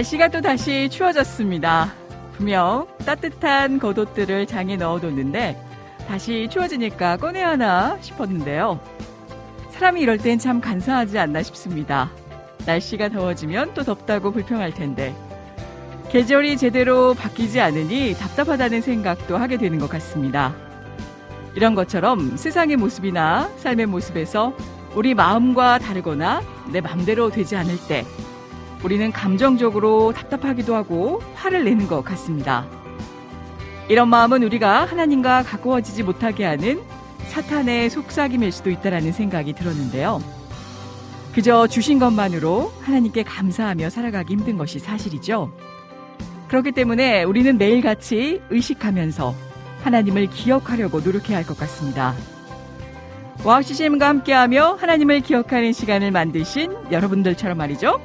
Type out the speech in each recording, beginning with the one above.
날씨가 또 다시 추워졌습니다. 분명 따뜻한 겉옷들을 장에 넣어뒀는데 다시 추워지니까 꺼내야 하나 싶었는데요. 사람이 이럴 땐 참 간사하지 않나 싶습니다. 날씨가 더워지면 또 덥다고 불평할 텐데 계절이 제대로 바뀌지 않으니 답답하다는 생각도 하게 되는 것 같습니다. 이런 것처럼 세상의 모습이나 삶의 모습에서 우리 마음과 다르거나 내 맘대로 되지 않을 때 우리는 감정적으로 답답하기도 하고 화를 내는 것 같습니다. 이런 마음은 우리가 하나님과 가까워지지 못하게 하는 사탄의 속삭임일 수도 있다라는 생각이 들었는데요. 그저 주신 것만으로 하나님께 감사하며 살아가기 힘든 것이 사실이죠. 그렇기 때문에 우리는 매일같이 의식하면서 하나님을 기억하려고 노력해야 할 것 같습니다. 와우 CCM과 함께하며 하나님을 기억하는 시간을 만드신 여러분들처럼 말이죠.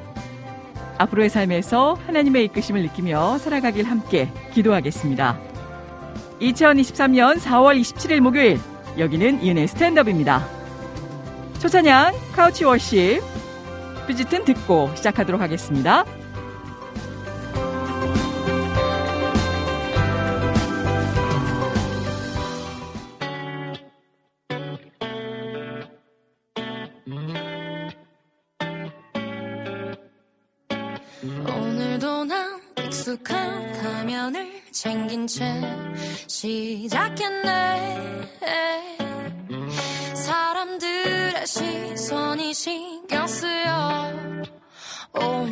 앞으로의 삶에서 하나님의 이끄심을 느끼며 살아가길 함께 기도하겠습니다. 2023년 4월 27일 목요일 여기는 이은혜의 스탠드업입니다. 첫 찬양 카우치 워십 삐짓은 듣고 시작하도록 하겠습니다. 시작했네. 사람들의 시선이 신경 쓰여. 오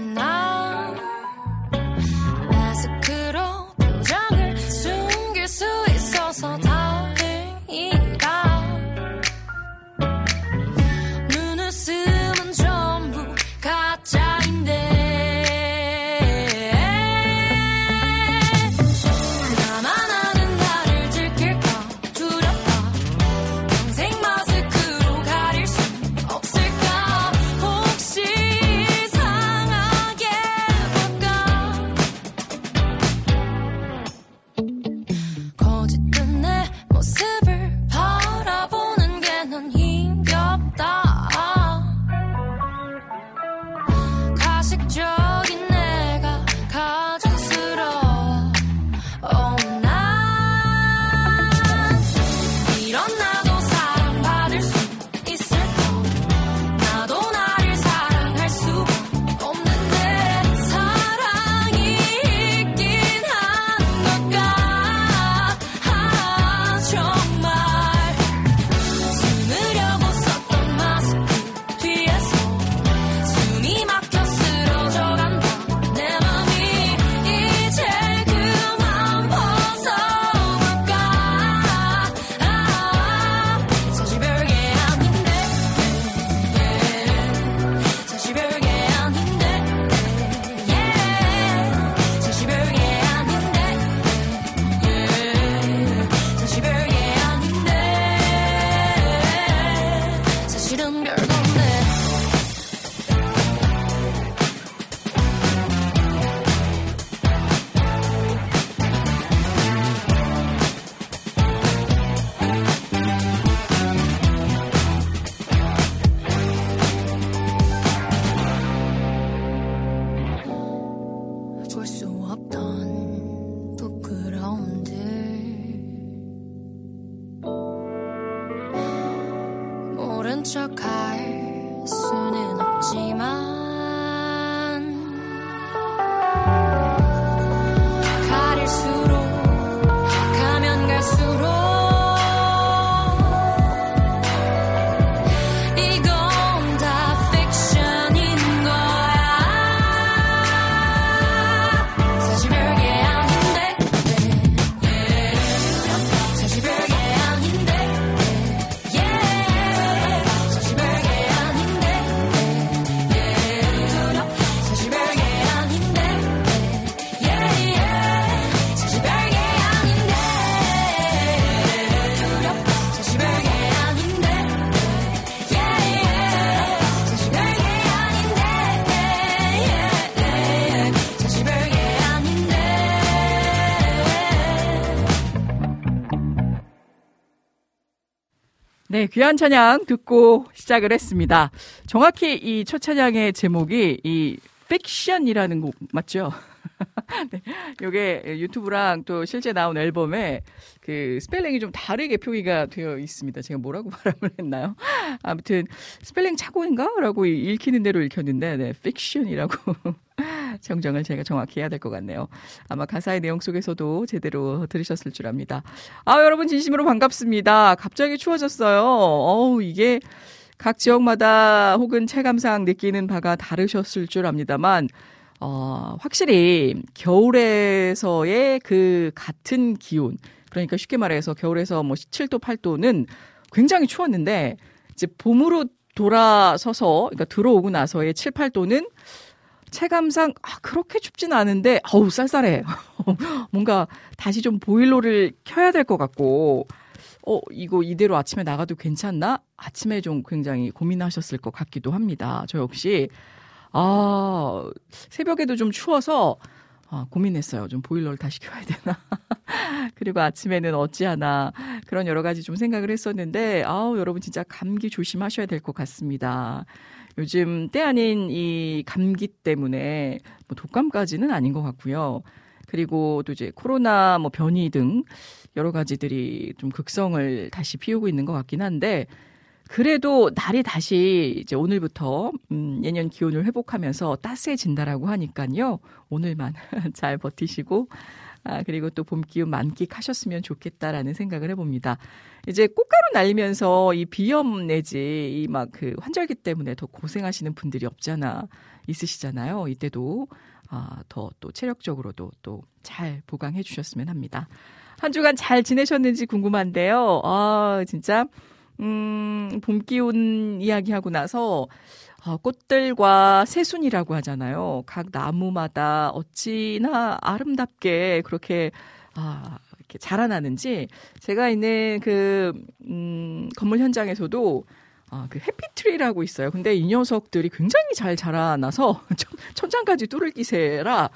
네, 귀한 찬양 듣고 시작을 했습니다. 정확히 이 첫 찬양의 제목이 이 픽션이라는 곡 맞죠? 네, 요게 유튜브랑 또 실제 나온 앨범에 그 스펠링이 좀 다르게 표기가 되어 있습니다. 제가 뭐라고 발음을 했나요? 아무튼 스펠링 착오인가? 라고 읽히는 대로 읽혔는데 네, 픽션이라고 정정을 제가 정확히 해야 될 것 같네요. 아마 가사의 내용 속에서도 제대로 들으셨을 줄 압니다. 아, 여러분 진심으로 반갑습니다. 갑자기 추워졌어요. 어우, 이게 각 지역마다 혹은 체감상 느끼는 바가 다르셨을 줄 압니다만 어, 확실히 겨울에서의 그 같은 기온, 그러니까 쉽게 말해서 겨울에서 뭐 7도, 8도는 굉장히 추웠는데 이제 봄으로 돌아서서 그러니까 들어오고 나서의 7, 8도는 체감상 아 그렇게 춥진 않은데 어우 쌀쌀해. 뭔가 다시 좀 보일러를 켜야 될 것 같고 어 이거 이대로 아침에 나가도 괜찮나? 아침에 좀 굉장히 고민하셨을 것 같기도 합니다. 저 역시 아, 새벽에도 좀 추워서 아, 고민했어요. 좀 보일러를 다시 켜야 되나. 그리고 아침에는 어찌하나 그런 여러 가지 좀 생각을 했었는데 아우 여러분 진짜 감기 조심하셔야 될 것 같습니다. 요즘 때 아닌 이 감기 때문에 뭐 독감까지는 아닌 것 같고요. 그리고 또 이제 코로나 뭐 변이 등 여러 가지들이 좀 극성을 다시 피우고 있는 것 같긴 한데 그래도 날이 다시 이제 오늘부터 음, 예년 기온을 회복하면서 따스해진다라고 하니까요. 오늘만 잘 버티시고 아, 그리고 또 봄 기운 만끽하셨으면 좋겠다라는 생각을 해봅니다. 이제 꽃가루 날리면서 이 비염 내지 이 막 그 환절기 때문에 더 고생하시는 분들이 없잖아 있으시잖아요. 이때도 아, 더 또 체력적으로도 또 잘 보강해 주셨으면 합니다. 한 주간 잘 지내셨는지 궁금한데요. 아, 진짜 음, 봄 기운 이야기하고 나서 어, 꽃들과 새순이라고 하잖아요. 각 나무마다 어찌나 아름답게 그렇게 아, 이렇게 자라나는지 제가 있는 그 음, 건물 현장에서도 아, 그 해피트리라고 있어요. 근데 이 녀석들이 굉장히 잘 자라나서 천장까지 뚫을 기세라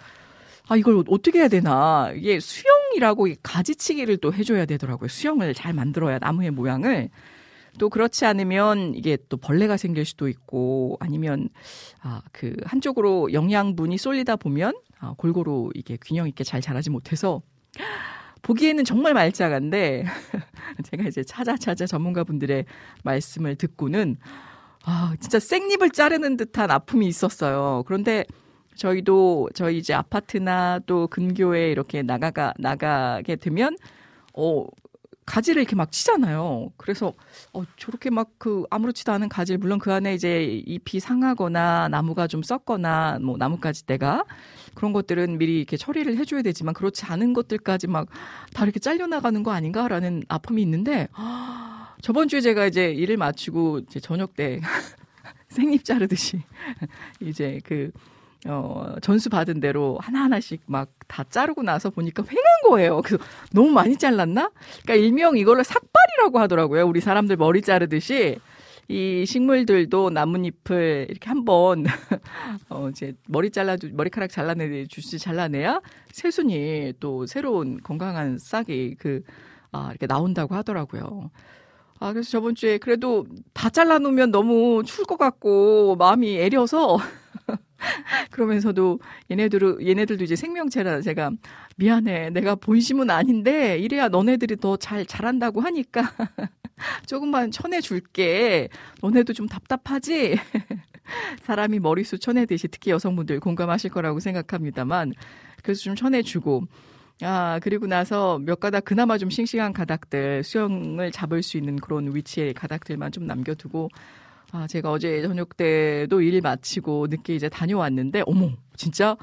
아, 이걸 어떻게 해야 되나. 이게 수영이라고 가지치기를 또 해줘야 되더라고요. 수영을 잘 만들어야 나무의 모양을. 또 그렇지 않으면 이게 또 벌레가 생길 수도 있고 아니면 아, 그 한쪽으로 영양분이 쏠리다 보면 아, 골고루 이게 균형 있게 잘 자라지 못해서 보기에는 정말 말짱한데 제가 이제 찾아 찾아 전문가분들의 말씀을 듣고는 아, 진짜 생잎을 자르는 듯한 아픔이 있었어요. 그런데 저희도 저희 이제 아파트나 또 근교에 이렇게 나가가 나가게 되면 어 가지를 이렇게 막 치잖아요. 그래서 어 저렇게 막 그 아무렇지도 않은 가지를 물론 그 안에 이제 잎이 상하거나 나무가 좀 썩거나 뭐 나뭇가지 때가 그런 것들은 미리 이렇게 처리를 해줘야 되지만 그렇지 않은 것들까지 막 다 이렇게 잘려 나가는 거 아닌가라는 아픔이 있는데 저번 주에 제가 이제 일을 마치고 이제 저녁 때 생잎 자르듯이 이제 그 어, 전수 받은 대로 하나하나씩 막 다 자르고 나서 보니까 횡한 거예요. 그래서 너무 많이 잘랐나? 그러니까 일명 이걸로 삭발이라고 하더라고요. 우리 사람들 머리 자르듯이. 이 식물들도 나뭇잎을 이렇게 한번 어 이제 머리 잘라주 머리카락 잘라내 주시 잘라내야 새순이 또 새로운 건강한 싹이 그 아 이렇게 나온다고 하더라고요. 아 그래서 저번 주에 그래도 다 잘라 놓으면 너무 추울 것 같고 마음이 애려서 그러면서도 얘네들은 얘네들도 이제 생명체라 제가 미안해. 내가 본심은 아닌데 이래야 너네들이 더잘 자란다고 하니까 조금만 쳐내줄게. 너네도 좀 답답하지? 사람이 머리수 쳐내듯이 특히 여성분들 공감하실 거라고 생각합니다만 그래서 좀 쳐내주고 아, 그리고 나서 몇 가닥 그나마 좀 싱싱한 가닥들, 수영을 잡을 수 있는 그런 위치의 가닥들만 좀 남겨두고 아, 제가 어제 저녁 때도 일 마치고 늦게 이제 다녀왔는데, 어머, 진짜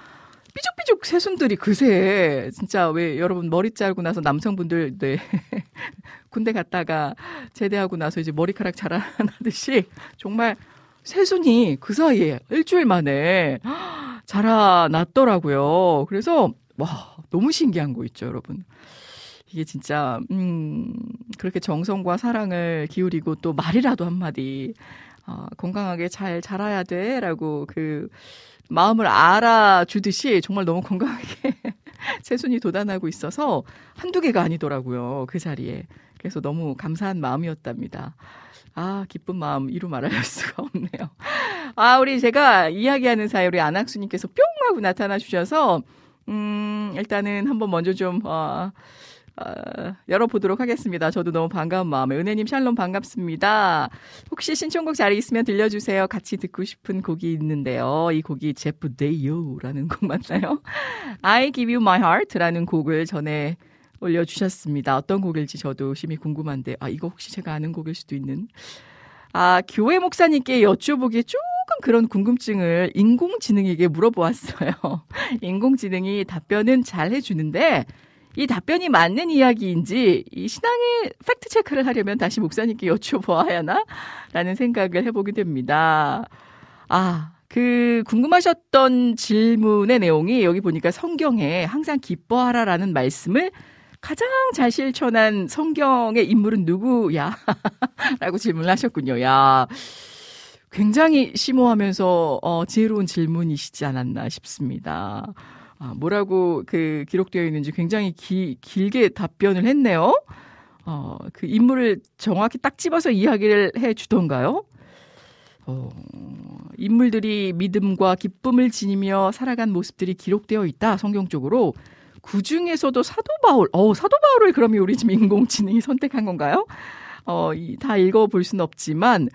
삐죽삐죽 새순들이 그새, 진짜 왜 여러분 머리 자르고 나서 남성분들, 네. 군대 갔다가 제대하고 나서 이제 머리카락 자라나듯이 정말 새순이 그 사이에 일주일 만에 자라났더라고요. 그래서, 와, 너무 신기한 거 있죠, 여러분. 이게 진짜, 음, 그렇게 정성과 사랑을 기울이고 또 말이라도 한마디 어, 건강하게 잘 자라야 돼. 라고 그 마음을 알아주듯이 정말 너무 건강하게 새순이 돋아나고 있어서 한두 개가 아니더라고요. 그 자리에. 그래서 너무 감사한 마음이었답니다. 아, 기쁜 마음 이루 말할 수가 없네요. 아, 우리 제가 이야기하는 사이 우리 안학수님께서 뿅 하고 나타나 주셔서, 음, 일단은 한번 먼저 좀, 어, 어, 열어보도록 하겠습니다. 저도 너무 반가운 마음에. 은혜님 샬롬 반갑습니다. 혹시 신청곡 자리 있으면 들려주세요. 같이 듣고 싶은 곡이 있는데요. 이 곡이 제프 데이요라는 곡 맞나요? I give you my heart라는 곡을 전에 올려주셨습니다. 어떤 곡일지 저도 심히 궁금한데, 아, 이거 혹시 제가 아는 곡일 수도 있는. 아, 교회 목사님께 여쭤보기에 조금 그런 궁금증을 인공지능에게 물어보았어요. 인공지능이 답변은 잘 해주는데, 이 답변이 맞는 이야기인지 이 신앙의 팩트 체크를 하려면 다시 목사님께 여쭤보아야 하나? 라는 생각을 해보게 됩니다. 아, 그 궁금하셨던 질문의 내용이 여기 보니까 성경에 항상 기뻐하라라는 말씀을 가장 잘 실천한 성경의 인물은 누구야? 라고 질문을 하셨군요. 야. 굉장히 심오하면서 어, 지혜로운 질문이시지 않았나 싶습니다. 아, 뭐라고 그 기록되어 있는지 굉장히 기, 길게 답변을 했네요. 어, 그 인물을 정확히 딱 집어서 이야기를 해 주던가요? 어, 인물들이 믿음과 기쁨을 지니며 살아간 모습들이 기록되어 있다, 성경적으로. 그 중에서도 사도 바울, 어, 사도 바울을 그러면 우리 지금 인공지능이 선택한 건가요? 어, 이, 다 읽어볼 수는 없지만,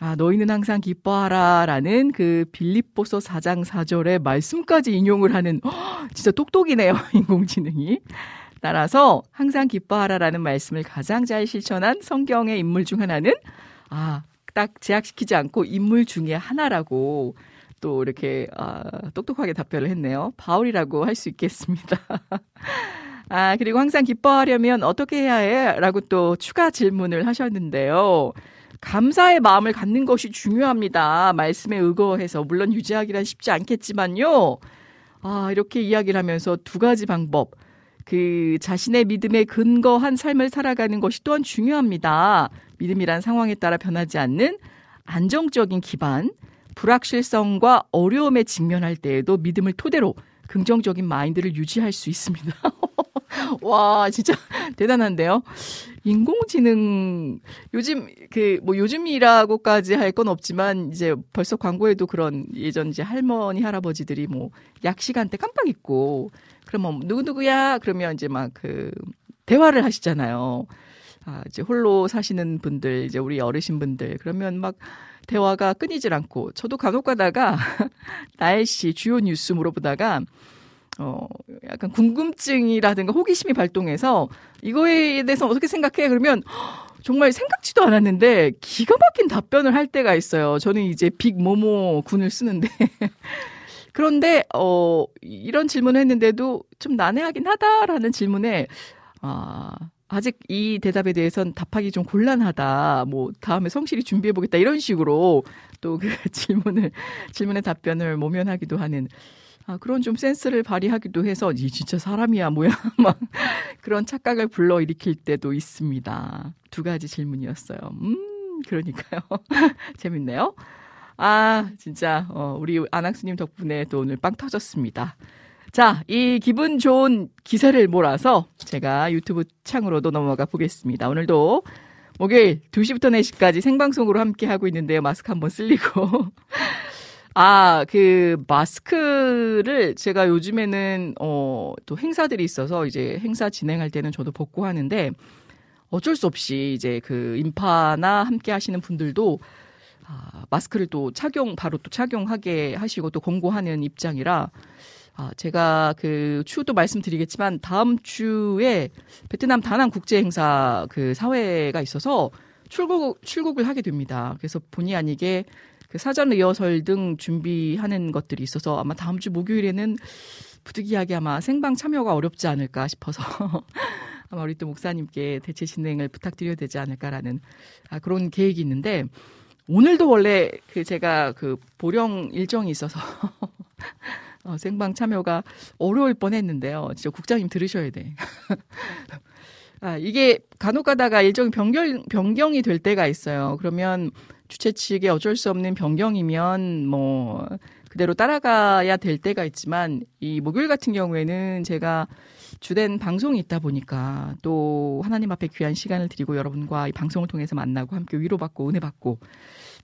아, 너희는 항상 기뻐하라 라는 그 빌립보서 4장 4절의 말씀까지 인용을 하는, 허, 진짜 똑똑이네요, 인공지능이. 따라서 항상 기뻐하라 라는 말씀을 가장 잘 실천한 성경의 인물 중 하나는, 아, 딱 제약시키지 않고 인물 중에 하나라고 또 이렇게, 아, 똑똑하게 답변을 했네요. 바울이라고 할 수 있겠습니다. 아, 그리고 항상 기뻐하려면 어떻게 해야 해? 라고 또 추가 질문을 하셨는데요. 감사의 마음을 갖는 것이 중요합니다. 말씀에 의거해서 물론 유지하기란 쉽지 않겠지만요. 아, 이렇게 이야기를 하면서 두 가지 방법. 그 자신의 믿음에 근거한 삶을 살아가는 것이 또한 중요합니다. 믿음이란 상황에 따라 변하지 않는 안정적인 기반, 불확실성과 어려움에 직면할 때에도 믿음을 토대로 긍정적인 마인드를 유지할 수 있습니다. 와, 진짜 대단한데요. 인공지능 요즘 그 뭐 요즘이라고까지 할 건 없지만 이제 벌써 광고에도 그런 예전 이제 할머니 할아버지들이 뭐 약 시간대 깜빡 잊고 그러면 누구 누구야 그러면 이제 막 그 대화를 하시잖아요. 아, 이제 홀로 사시는 분들 이제 우리 어르신 분들 그러면 막 대화가 끊이질 않고 저도 간혹 가다가 날씨 주요 뉴스 물어보다가 어, 약간 궁금증이라든가 호기심이 발동해서 이거에 대해서 어떻게 생각해? 그러면 정말 생각지도 않았는데 기가 막힌 답변을 할 때가 있어요. 저는 이제 빅 모모 군을 쓰는데. 그런데, 어, 이런 질문을 했는데도 좀 난해하긴 하다라는 질문에, 아, 아직 이 대답에 대해서는 답하기 좀 곤란하다. 뭐, 다음에 성실히 준비해 보겠다. 이런 식으로 또 그 질문을, 질문의 답변을 모면하기도 하는 아, 그런 좀 센스를 발휘하기도 해서 이 진짜 사람이야 뭐야 막 그런 착각을 불러일으킬 때도 있습니다. 두 가지 질문이었어요. 음, 그러니까요. 재밌네요. 아, 진짜 어, 우리 안학수님 덕분에 또 오늘 빵 터졌습니다. 자, 이 기분 좋은 기세를 몰아서 제가 유튜브 창으로도 넘어가 보겠습니다. 오늘도 목요일 2시부터 4시까지 생방송으로 함께 하고 있는데요. 마스크 한번 쓸리고 아, 그 마스크를 제가 요즘에는 어, 또 행사들이 있어서 이제 행사 진행할 때는 저도 벗고 하는데 어쩔 수 없이 이제 그 인파나 함께 하시는 분들도 아, 마스크를 또 착용 바로 또 착용하게 하시고 또 권고하는 입장이라 아, 제가 그 추후도 말씀드리겠지만 다음 주에 베트남 다낭 국제 행사 그 사회가 있어서 출국 출국을 하게 됩니다. 그래서 본의 아니게 그 사전 리허설 등 준비하는 것들이 있어서 아마 다음 주 목요일에는 부득이하게 아마 생방 참여가 어렵지 않을까 싶어서 아마 우리 또 목사님께 대체 진행을 부탁드려야 되지 않을까라는 아, 그런 계획이 있는데 오늘도 원래 그 제가 그 보령 일정이 있어서 어, 생방 참여가 어려울 뻔 했는데요. 진짜 국장님 들으셔야 돼. 아, 이게 간혹 가다가 일정이 변경, 변경이 될 때가 있어요. 그러면 주최 측에 어쩔 수 없는 변경이면 뭐 그대로 따라가야 될 때가 있지만 이 목요일 같은 경우에는 제가 주된 방송이 있다 보니까 또 하나님 앞에 귀한 시간을 드리고 여러분과 이 방송을 통해서 만나고 함께 위로받고 은혜받고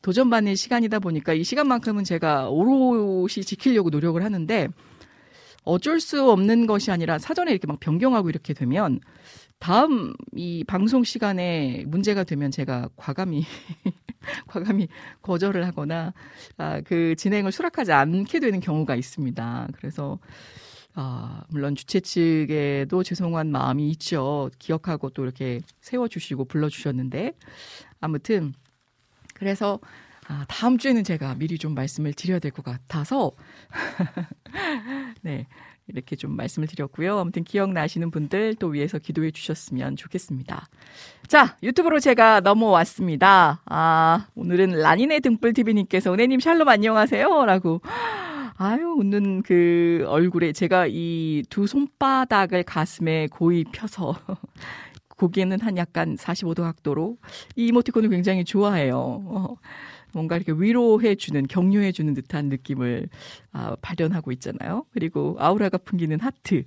도전받는 시간이다 보니까 이 시간만큼은 제가 오롯이 지키려고 노력을 하는데 어쩔 수 없는 것이 아니라 사전에 이렇게 막 변경하고 이렇게 되면 다음 이 방송 시간에 문제가 되면 제가 과감히 과감히 거절을 하거나 아, 그 진행을 수락하지 않게 되는 경우가 있습니다. 그래서 아, 물론 주최 측에도 죄송한 마음이 있죠. 기억하고 또 이렇게 세워주시고 불러주셨는데 아무튼 그래서 아, 다음 주에는 제가 미리 좀 말씀을 드려야 될 것 같아서 네 이렇게 좀 말씀을 드렸고요. 아무튼 기억나시는 분들 또 위에서 기도해 주셨으면 좋겠습니다. 자, 유튜브로 제가 넘어왔습니다. 아, 오늘은 라니네 등불TV님께서 은혜님 샬롬 안녕하세요. 라고. 아유, 웃는 그 얼굴에 제가 이 두 손바닥을 가슴에 고이 펴서 고개는 한 약간 45도 각도로 이 이모티콘을 굉장히 좋아해요. 어. 뭔가 이렇게 위로해주는, 격려해주는 듯한 느낌을 아, 발현하고 있잖아요. 그리고 아우라가 풍기는 하트,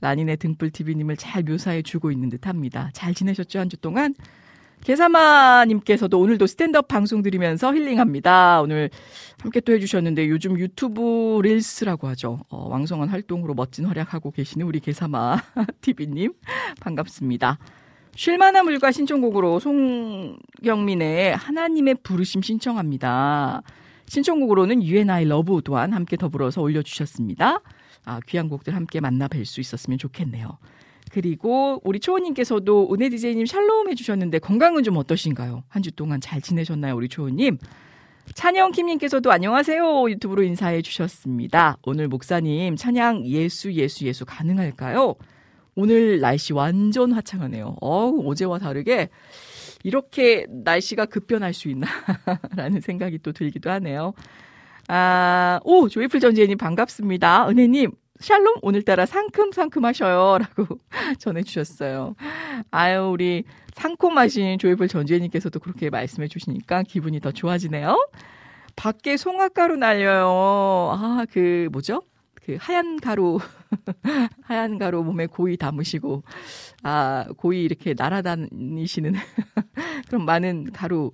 라닌의 등불TV님을 잘 묘사해주고 있는 듯 합니다. 잘 지내셨죠? 한 주 동안? 개사마님께서도 오늘도 스탠드업 방송 들으면서 힐링합니다. 오늘 함께 또 해주셨는데 요즘 유튜브 릴스라고 하죠. 어, 왕성한 활동으로 멋진 활약하고 계시는 우리 개사마 TV님 반갑습니다. 쉴만한 물과 신청곡으로 송경민의 하나님의 부르심 신청합니다. 신청곡으로는 UNI love 또한 함께 더불어서 올려주셨습니다. 아, 귀한 곡들 함께 만나 뵐 수 있었으면 좋겠네요. 그리고 우리 초호님께서도 은혜 디제이님 샬롬 해주셨는데 건강은 좀 어떠신가요? 한 주 동안 잘 지내셨나요, 우리 초호님? 찬영 킴님께서도 안녕하세요 유튜브로 인사해 주셨습니다. 오늘 목사님 찬양 예수 예수 예수 가능할까요? 오늘 날씨 완전 화창하네요. 어우, 어제와 다르게 이렇게 날씨가 급변할 수 있나? 라는 생각이 또 들기도 하네요. 아, 오, 조이풀 전지혜님 반갑습니다. 은혜님, 샬롬, 오늘따라 상큼상큼하셔요. 라고 전해주셨어요. 아유, 우리 상콤하신 조이풀 전지혜님께서도 그렇게 말씀해 주시니까 기분이 더 좋아지네요. 밖에 송화가루 날려요. 아, 그, 뭐죠? 그 하얀 가루 하얀 가루 몸에 고이 담으시고 아 고이 이렇게 날아다니시는 그런 많은 가루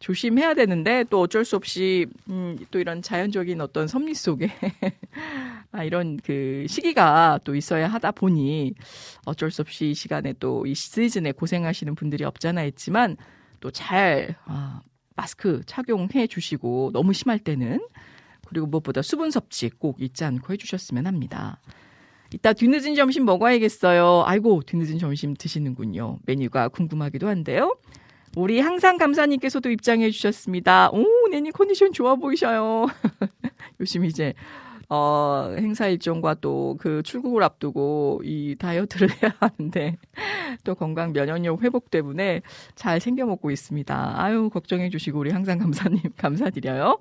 조심해야 되는데 또 어쩔 수 없이 음, 또 이런 자연적인 어떤 섭리 속에 아 이런 그 시기가 또 있어야 하다 보니 어쩔 수 없이 이 시간에 또 이 시즌에 고생하시는 분들이 없잖아 있지만 또잘 아, 마스크 착용해 주시고 너무 심할 때는 그리고 무엇보다 수분 섭취 꼭 잊지 않고 해주셨으면 합니다. 이따 뒤늦은 점심 먹어야겠어요. 아이고, 뒤늦은 점심 드시는군요. 메뉴가 궁금하기도 한데요. 우리 항상 감사님께서도 입장해 주셨습니다. 오, 내님 컨디션 좋아 보이셔요. 요즘 이제, 어, 행사 일정과 또 그 출국을 앞두고 이 다이어트를 해야 하는데 또 건강 면역력 회복 때문에 잘 챙겨 먹고 있습니다. 아유, 걱정해 주시고 우리 항상 감사님 감사드려요.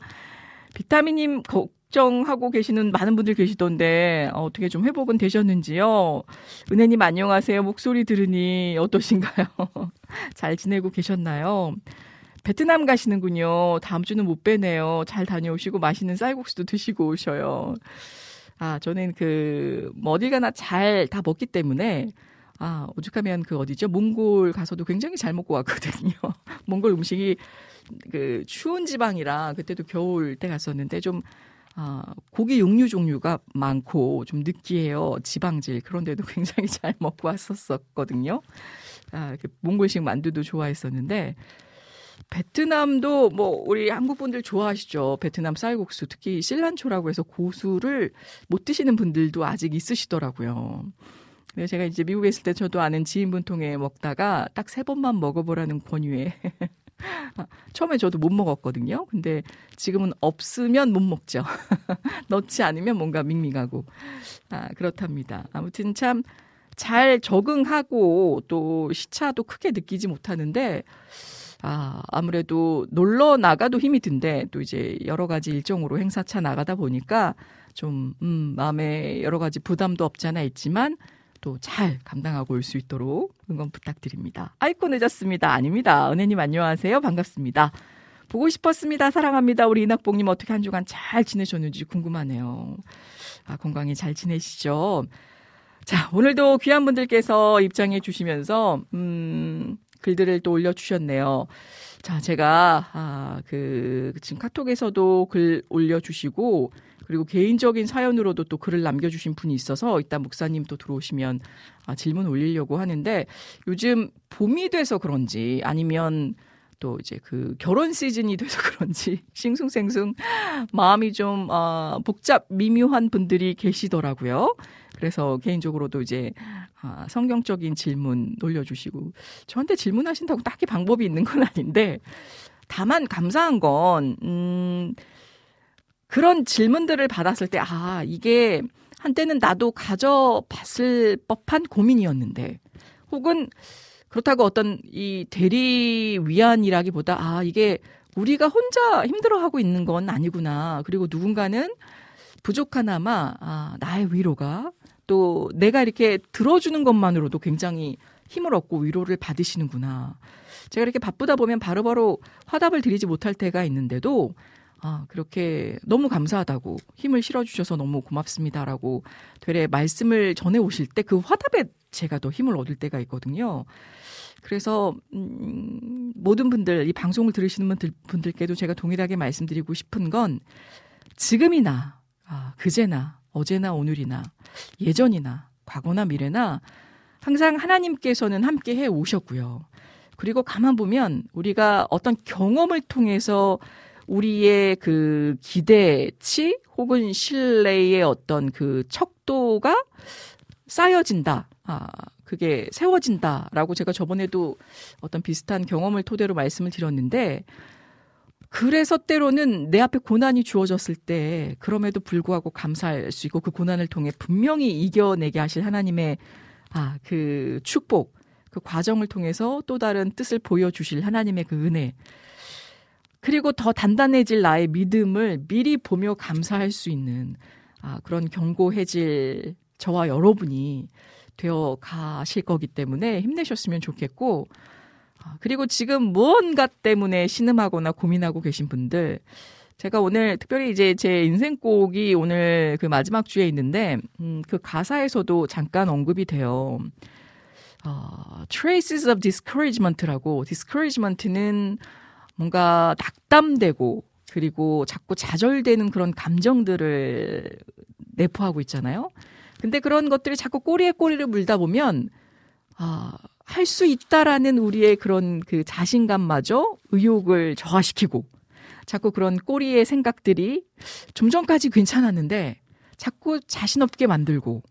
비타민님 걱정하고 계시는 많은 분들 계시던데 어, 어떻게 좀 회복은 되셨는지요? 은혜님 안녕하세요. 목소리 들으니 어떠신가요? 잘 지내고 계셨나요? 베트남 가시는군요. 다음 주는 못 빼네요. 잘 다녀오시고 맛있는 쌀국수도 드시고 오셔요. 아, 저는 그, 뭐 어딜 가나 잘 다 먹기 때문에, 아, 오죽하면 그 어디죠? 몽골 가서도 굉장히 잘 먹고 왔거든요. 몽골 음식이 그 추운 지방이라 그때도 겨울 때 갔었는데 좀 아, 고기 육류 종류가 많고 좀 느끼해요. 지방질. 그런데도 굉장히 잘 먹고 왔었거든요. 아, 그 몽골식 만두도 좋아했었는데 베트남도 뭐 우리 한국 분들 좋아하시죠. 베트남 쌀국수 특히 실란초라고 해서 고수를 못 드시는 분들도 아직 있으시더라고요. 근데 제가 이제 미국에 있을 때 저도 아는 지인분 통해 먹다가 딱 세 번만 먹어보라는 권유에 처음에 저도 못 먹었거든요. 근데 지금은 없으면 못 먹죠. 넣지 않으면 뭔가 밍밍하고. 아, 그렇답니다. 아무튼 참 잘 적응하고 또 시차도 크게 느끼지 못하는데, 아, 아무래도 놀러 나가도 힘이 든데, 또 이제 여러 가지 일정으로 행사차 나가다 보니까 좀, 음, 마음에 여러 가지 부담도 없지 않아 있지만, 또 잘 감당하고 올 수 있도록 응원 부탁드립니다. 아이고 늦었습니다. 아닙니다. 은혜님 안녕하세요. 반갑습니다. 보고 싶었습니다. 사랑합니다. 우리 이낙봉님 어떻게 한 주간 잘 지내셨는지 궁금하네요. 아, 건강히 잘 지내시죠? 자, 오늘도 귀한 분들께서 입장해 주시면서, 음, 글들을 또 올려주셨네요. 자, 제가, 아, 그, 지금 카톡에서도 글 올려주시고, 그리고 개인적인 사연으로도 또 글을 남겨주신 분이 있어서 이따 목사님 또 들어오시면 아, 질문 올리려고 하는데 요즘 봄이 돼서 그런지 아니면 또 이제 그 결혼 시즌이 돼서 그런지 싱숭생숭 마음이 좀 어, 복잡 미묘한 분들이 계시더라고요. 그래서 개인적으로도 이제 아, 성경적인 질문 올려주시고 저한테 질문하신다고 딱히 방법이 있는 건 아닌데 다만 감사한 건 음, 그런 질문들을 받았을 때 아 이게 한때는 나도 가져봤을 법한 고민이었는데 혹은 그렇다고 어떤 이 대리 위안이라기보다 아 이게 우리가 혼자 힘들어하고 있는 건 아니구나 그리고 누군가는 부족하나마 아, 나의 위로가 또 내가 이렇게 들어주는 것만으로도 굉장히 힘을 얻고 위로를 받으시는구나. 제가 이렇게 바쁘다 보면 바로바로 화답을 드리지 못할 때가 있는데도 아, 그렇게 너무 감사하다고 힘을 실어주셔서 너무 고맙습니다라고 되레 말씀을 전해 오실 때 그 화답에 제가 더 힘을 얻을 때가 있거든요. 그래서, 음, 모든 분들, 이 방송을 들으시는 분들, 분들께도 제가 동일하게 말씀드리고 싶은 건 지금이나, 아, 그제나, 어제나 오늘이나, 예전이나, 과거나 미래나 항상 하나님께서는 함께 해 오셨고요. 그리고 가만 보면 우리가 어떤 경험을 통해서 우리의 그 기대치 혹은 신뢰의 어떤 그 척도가 쌓여진다. 아, 그게 세워진다라고 제가 저번에도 어떤 비슷한 경험을 토대로 말씀을 드렸는데 그래서 때로는 내 앞에 고난이 주어졌을 때 그럼에도 불구하고 감사할 수 있고 그 고난을 통해 분명히 이겨내게 하실 하나님의 아, 그 축복, 그 과정을 통해서 또 다른 뜻을 보여주실 하나님의 그 은혜. 그리고 더 단단해질 나의 믿음을 미리 보며 감사할 수 있는 아, 그런 견고해질 저와 여러분이 되어 가실 거기 때문에 힘내셨으면 좋겠고, 아, 그리고 지금 무언가 때문에 신음하거나 고민하고 계신 분들, 제가 오늘 특별히 이제 제 인생곡이 오늘 그 마지막 주에 있는데, 음, 그 가사에서도 잠깐 언급이 돼요. 어, traces of discouragement라고, discouragement는 뭔가 낙담되고, 그리고 자꾸 좌절되는 그런 감정들을 내포하고 있잖아요. 근데 그런 것들이 자꾸 꼬리에 꼬리를 물다 보면 아, 할 수 있다라는 우리의 그런 그 자신감마저 의욕을 저하시키고 자꾸 그런 꼬리의 생각들이 좀 전까지 괜찮았는데 자꾸 자신 없게 만들고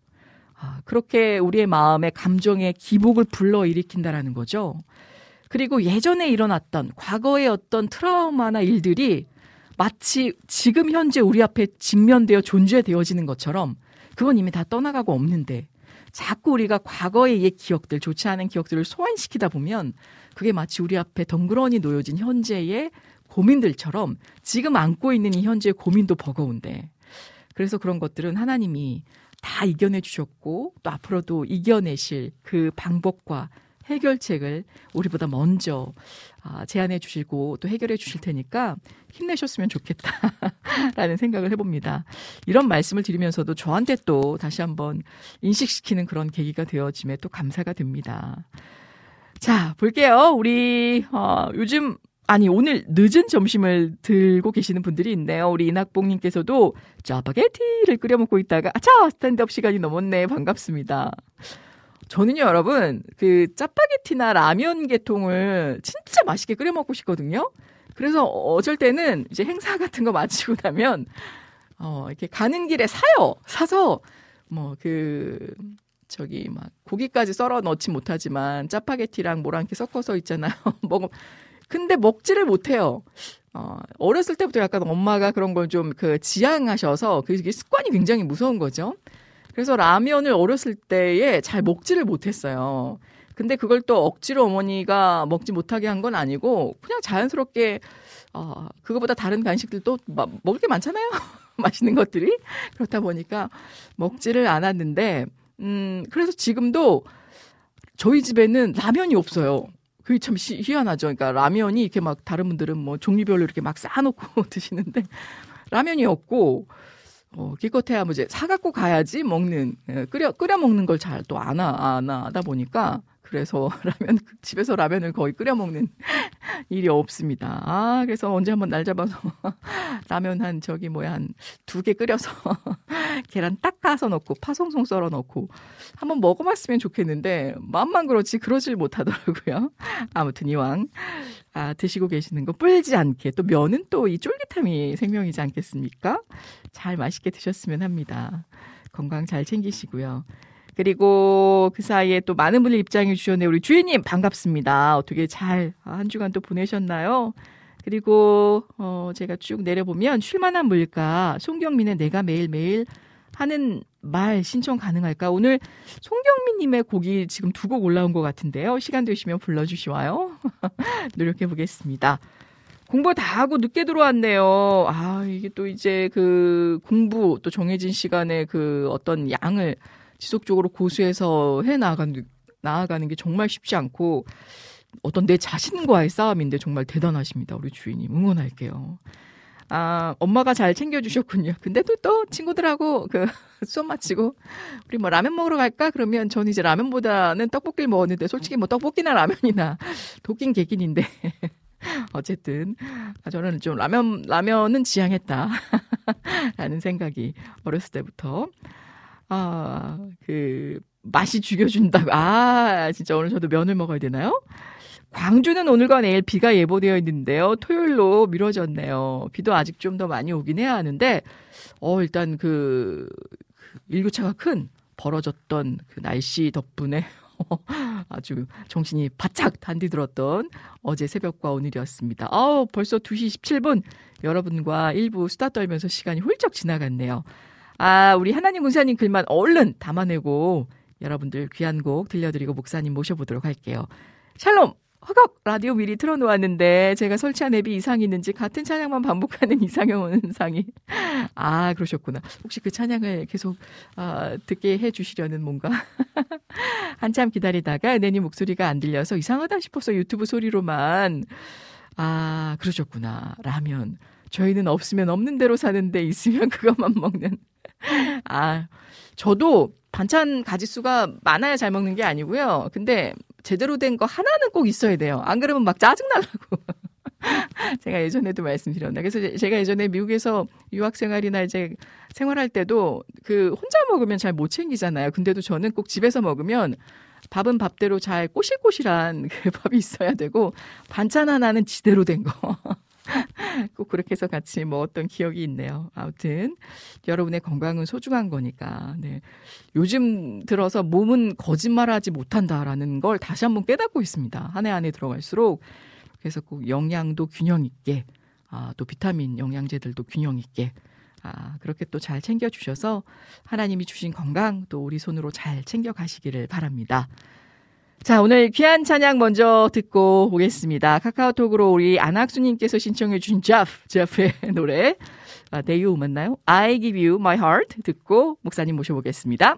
아, 그렇게 우리의 마음에 감정의 기복을 불러일으킨다라는 거죠. 그리고 예전에 일어났던 과거의 어떤 트라우마나 일들이 마치 지금 현재 우리 앞에 직면되어 존재되어지는 것처럼 그건 이미 다 떠나가고 없는데 자꾸 우리가 과거의 옛 기억들, 좋지 않은 기억들을 소환시키다 보면 그게 마치 우리 앞에 덩그러니 놓여진 현재의 고민들처럼 지금 안고 있는 이 현재의 고민도 버거운데 그래서 그런 것들은 하나님이 다 이겨내 주셨고 또 앞으로도 이겨내실 그 방법과 해결책을 우리보다 먼저 아, 제안해 주시고 또 해결해 주실 테니까 힘내셨으면 좋겠다라는 생각을 해봅니다. 이런 말씀을 드리면서도 저한테 또 다시 한번 인식시키는 그런 계기가 되어짐에 또 감사가 됩니다. 자, 볼게요. 우리, 어, 요즘 아니 오늘 늦은 점심을 들고 계시는 분들이 있네요. 우리 이낙봉님께서도 짜파게티를 끓여 먹고 있다가 아차 스탠드업 시간이 넘었네 반갑습니다. 저는요, 여러분, 그 짜파게티나 라면 계통을 진짜 맛있게 끓여 먹고 싶거든요. 그래서 어쩔 때는 이제 행사 같은 거 마치고 나면, 어, 이렇게 가는 길에 사요. 사서, 뭐, 그, 저기, 막, 고기까지 썰어 넣지 못하지만, 짜파게티랑 뭐랑 이렇게 섞어서 있잖아요. 먹어. 근데 먹지를 못해요. 어, 어렸을 때부터 약간 엄마가 그런 걸 좀 그 지향하셔서, 그게 습관이 굉장히 무서운 거죠. 그래서 라면을 어렸을 때에 잘 먹지를 못했어요. 근데 그걸 또 억지로 어머니가 먹지 못하게 한 건 아니고 그냥 자연스럽게 어 그거보다 다른 간식들도 마, 먹을 게 많잖아요. 맛있는 것들이 그렇다 보니까 먹지를 않았는데 음 그래서 지금도 저희 집에는 라면이 없어요. 그게 참 희한하죠. 그러니까 라면이 이렇게 막 다른 분들은 뭐 종류별로 이렇게 막 쌓아놓고 드시는데 라면이 없고 어, 기껏해야 뭐 이제 사갖고 가야지 먹는, 예, 끓여, 끓여 먹는 걸 잘 또 안, 안 하다 보니까 그래서 라면 집에서 라면을 거의 끓여 먹는 일이 없습니다. 아 그래서 언제 한번 날 잡아서 라면 한 저기 뭐야 한 두 개 끓여서 계란 딱 까서 넣고 파송송 썰어 넣고 한번 먹어봤으면 좋겠는데 마음만 그렇지 그러질 못하더라고요. 아무튼 이왕 아, 드시고 계시는 거 뿔지 않게 또 면은 또 이 쫄깃함이 생명이지 않겠습니까? 잘 맛있게 드셨으면 합니다. 건강 잘 챙기시고요. 그리고 그 사이에 또 많은 분들 입장해 주셨네요. 우리 주인님 반갑습니다. 어떻게 잘 한 주간 또 보내셨나요? 그리고 어 제가 쭉 내려보면 쉴만한 물가 송경민의 내가 매일매일 하는 말 신청 가능할까? 오늘 송경민님의 곡이 지금 두 곡 올라온 것 같은데요. 시간 되시면 불러주시와요. 노력해 보겠습니다. 공부 다 하고 늦게 들어왔네요. 아, 이게 또 이제 그 공부 또 정해진 시간에 그 어떤 양을 지속적으로 고수해서 해 나가는 나아가는 게 정말 쉽지 않고 어떤 내 자신과의 싸움인데 정말 대단하십니다. 우리 주인님 응원할게요. 아, 엄마가 잘 챙겨주셨군요. 근데 또, 또 친구들하고 그 수업 마치고 우리 뭐 라면 먹으러 갈까? 그러면 저는 이제 라면보다는 떡볶이를 먹었는데 솔직히 뭐 떡볶이나 라면이나 도끼인 개긴인데 어쨌든 저는 좀 라면 라면은 지향했다 라는 생각이 어렸을 때부터 아, 그, 맛이 죽여준다고. 아, 진짜 오늘 저도 면을 먹어야 되나요? 광주는 오늘과 내일 비가 예보되어 있는데요. 토요일로 미뤄졌네요. 비도 아직 좀 더 많이 오긴 해야 하는데, 어, 일단 그, 그 일교차가 큰 벌어졌던 그 날씨 덕분에 아주 정신이 바짝 단디 들었던 어제 새벽과 오늘이었습니다. 아우, 벌써 2시 17분 여러분과 일부 수다 떨면서 시간이 훌쩍 지나갔네요. 아, 우리 하나님 군사님 글만 얼른 담아내고 여러분들 귀한 곡 들려드리고 목사님 모셔보도록 할게요. 샬롬! 허걱! 라디오 미리 틀어놓았는데 제가 설치한 앱이 이상이 있는지 같은 찬양만 반복하는 이상형 현상이. 아, 그러셨구나. 혹시 그 찬양을 계속, 아, 듣게 해주시려는 뭔가. 한참 기다리다가 은혜님 목소리가 안 들려서 이상하다 싶어서 유튜브 소리로만. 아, 그러셨구나. 라면. 저희는 없으면 없는 대로 사는데 있으면 그것만 먹는. 아, 저도 반찬 가지수가 많아야 잘 먹는 게 아니고요. 근데 제대로 된 거 하나는 꼭 있어야 돼요. 안 그러면 막 짜증나려고. 제가 예전에도 말씀드렸나. 그래서 제가 예전에 미국에서 유학 생활이나 이제 생활할 때도 그 혼자 먹으면 잘 못 챙기잖아요. 근데도 저는 꼭 집에서 먹으면 밥은 밥대로 잘 꼬실꼬실한 그 밥이 있어야 되고 반찬 하나는 지대로 된 거. 꼭 그렇게 해서 같이 먹었던 기억이 있네요. 아무튼 여러분의 건강은 소중한 거니까. 네. 요즘 들어서 몸은 거짓말하지 못한다라는 걸 다시 한번 깨닫고 있습니다. 한 해 안에 들어갈수록 그래서 꼭 영양도 균형 있게 아, 또 비타민 영양제들도 균형 있게 아, 그렇게 또 잘 챙겨 주셔서 하나님이 주신 건강 또 우리 손으로 잘 챙겨 가시기를 바랍니다. 자, 오늘 귀한 찬양 먼저 듣고 오겠습니다. 카카오톡으로 우리 안학수님께서 신청해 주신 제프, 제프의 노래, 아, 데이오 맞나요? I give you my heart 듣고 목사님 모셔보겠습니다.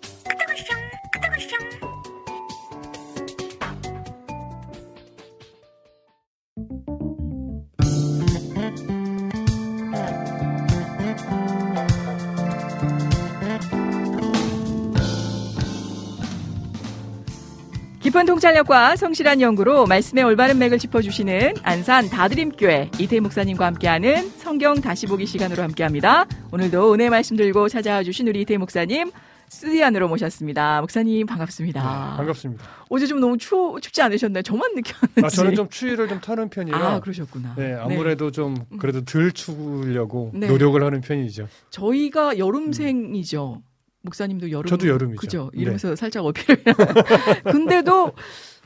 깊은 통찰력과 성실한 연구로 말씀의 올바른 맥을 짚어주시는 안산 다드림교회 이태 목사님과 함께하는 성경 다시 보기 시간으로 함께합니다. 오늘도 은혜 말씀 들고 찾아와 주신 우리 이태 목사님 스튜디오 안으로 모셨습니다. 목사님 반갑습니다. 네, 반갑습니다. 어제 좀 너무 추워 춥지 않으셨나요? 저만 느꼈는지. 아, 저는 좀 추위를 좀 타는 편이라. 아, 그러셨구나. 네, 아무래도 네. 좀 그래도 덜 추우려고 네. 노력을 하는 편이죠. 저희가 여름생이죠. 목사님도 여름. 저도 여름이죠. 그죠. 네. 이러면서 살짝 어필을. 근데도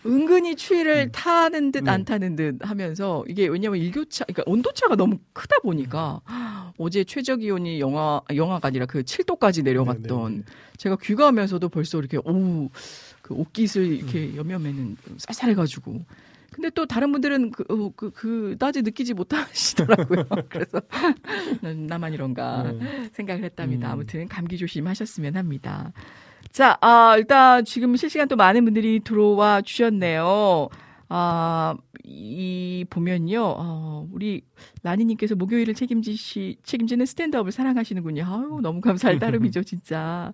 은근히 추위를 타는 듯안 네. 타는 듯 하면서 이게 왜냐면 일교차, 그러니까 온도차가 너무 크다 보니까 어제 최저 기온이 영하, 영하가 아니라 그 7도까지 내려갔던 네, 네, 제가 귀가하면서도 벌써 이렇게 오우 그 옷깃을 이렇게 여면에는 쌀쌀해 가지고. 근데 또 다른 분들은 그, 어, 그, 그다지 느끼지 못하시더라고요. 그래서 난- 나만 이런가 네. 생각을 했답니다. 음. 아무튼 감기 조심하셨으면 합니다. 자, 아, 일단 지금 실시간 또 많은 분들이 들어와 주셨네요. 아, 이 보면요. 어, 우리 라니 님께서 목요일을 책임지시 책임지는 스탠드업을 사랑하시는군요. 아유, 너무 감사할 따름이죠, 진짜.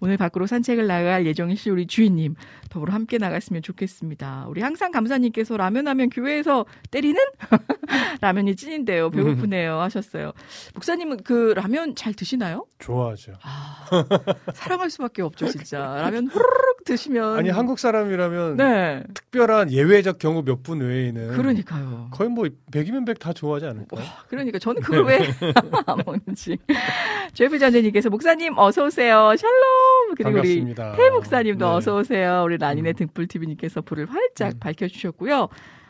오늘 밖으로 산책을 나갈 예정이신 우리 주인님 더불어 함께 나갔으면 좋겠습니다. 우리 항상 감사님께서 라면 하면 교회에서 때리는 라면이 찐인데요. 배고프네요 하셨어요. 목사님은 그 라면 잘 드시나요? 좋아하죠. 아, 사랑할 수밖에 없죠, 진짜. 라면 후루룩 드시면 아니 한국 사람이라면 네. 특별한 예외적 경우 몇 분 외에는 그러니까요. 거의 뭐 100이면 100 다 좋아하지 않을까? 와, 그러니까 저는 그걸 왜 안 먹는지. 제피 전재님께서 목사님 어서 오세요. 샬롬. 그리고 우리 반갑습니다. 태 목사님도 네. 어서 오세요. 우리 라니네 음. 등불 TV님께서 불을 활짝 음. 밝혀주셨고요.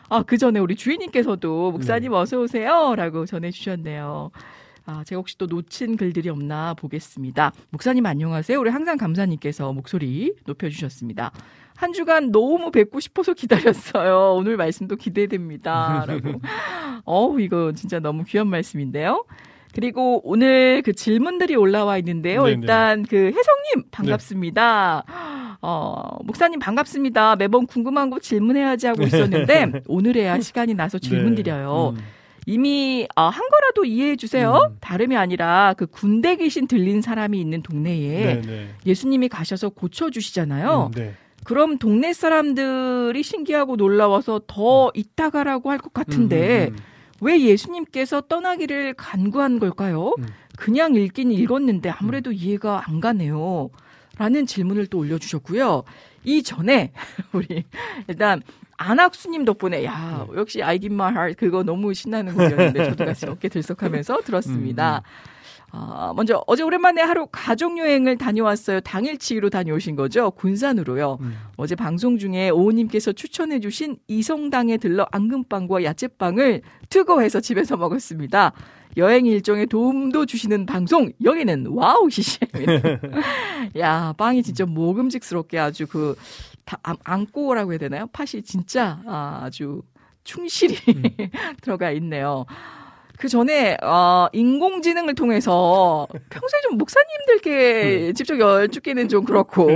아, 그 전에 우리 주인님께서도 목사님 네. 어서 오세요. 라고 전해주셨네요. 아, 제가 혹시 또 놓친 글들이 없나 보겠습니다. 목사님 안녕하세요. 우리 항상 감사님께서 목소리 높여주셨습니다. 한 주간 너무 뵙고 싶어서 기다렸어요. 오늘 말씀도 기대됩니다. 라고. 어우, 이거 진짜 너무 귀한 말씀인데요. 그리고 오늘 그 질문들이 올라와 있는데요. 네네. 일단 그 혜성님 반갑습니다. 어, 목사님 반갑습니다. 매번 궁금한 거 질문해야지 하고 있었는데 오늘에야 시간이 나서 질문 네. 드려요. 음. 이미 아, 한 거라도 이해해 주세요. 음. 다름이 아니라 그 군대 귀신 들린 사람이 있는 동네에 네, 네. 예수님이 가셔서 고쳐 주시잖아요. 음, 네. 그럼 동네 사람들이 신기하고 놀라워서 더 있다 가라고 할 것 같은데 음, 음, 왜 예수님께서 떠나기를 간구한 걸까요? 음. 그냥 읽긴 읽었는데 아무래도 이해가 안 가네요. 라는 질문을 또 올려주셨고요. 이 전에 우리 일단 안학수님 덕분에 야 네. 역시 I give my heart 그거 너무 신나는 곡이었는데 저도 같이 어깨 들썩하면서 들었습니다. 아, 먼저 어제 오랜만에 하루 가족 여행을 다녀왔어요. 당일치기로 다녀오신 거죠? 군산으로요. 음. 어제 방송 중에 오우님께서 추천해주신 이성당에 들러 앙금빵과 야채빵을 뜨거워해서 집에서 먹었습니다. 여행 일정에 도움도 주시는 방송 여기는 와우 CCM입니다. 야 빵이 진짜 먹음직스럽게 아주 그 다, 안- 안고라고 해야 되나요? 팥이 진짜 아, 아주 충실히 들어가 있네요. 그 전에 어, 인공지능을 통해서 평소에 좀 목사님들께 직접 여쭙기는 좀 그렇고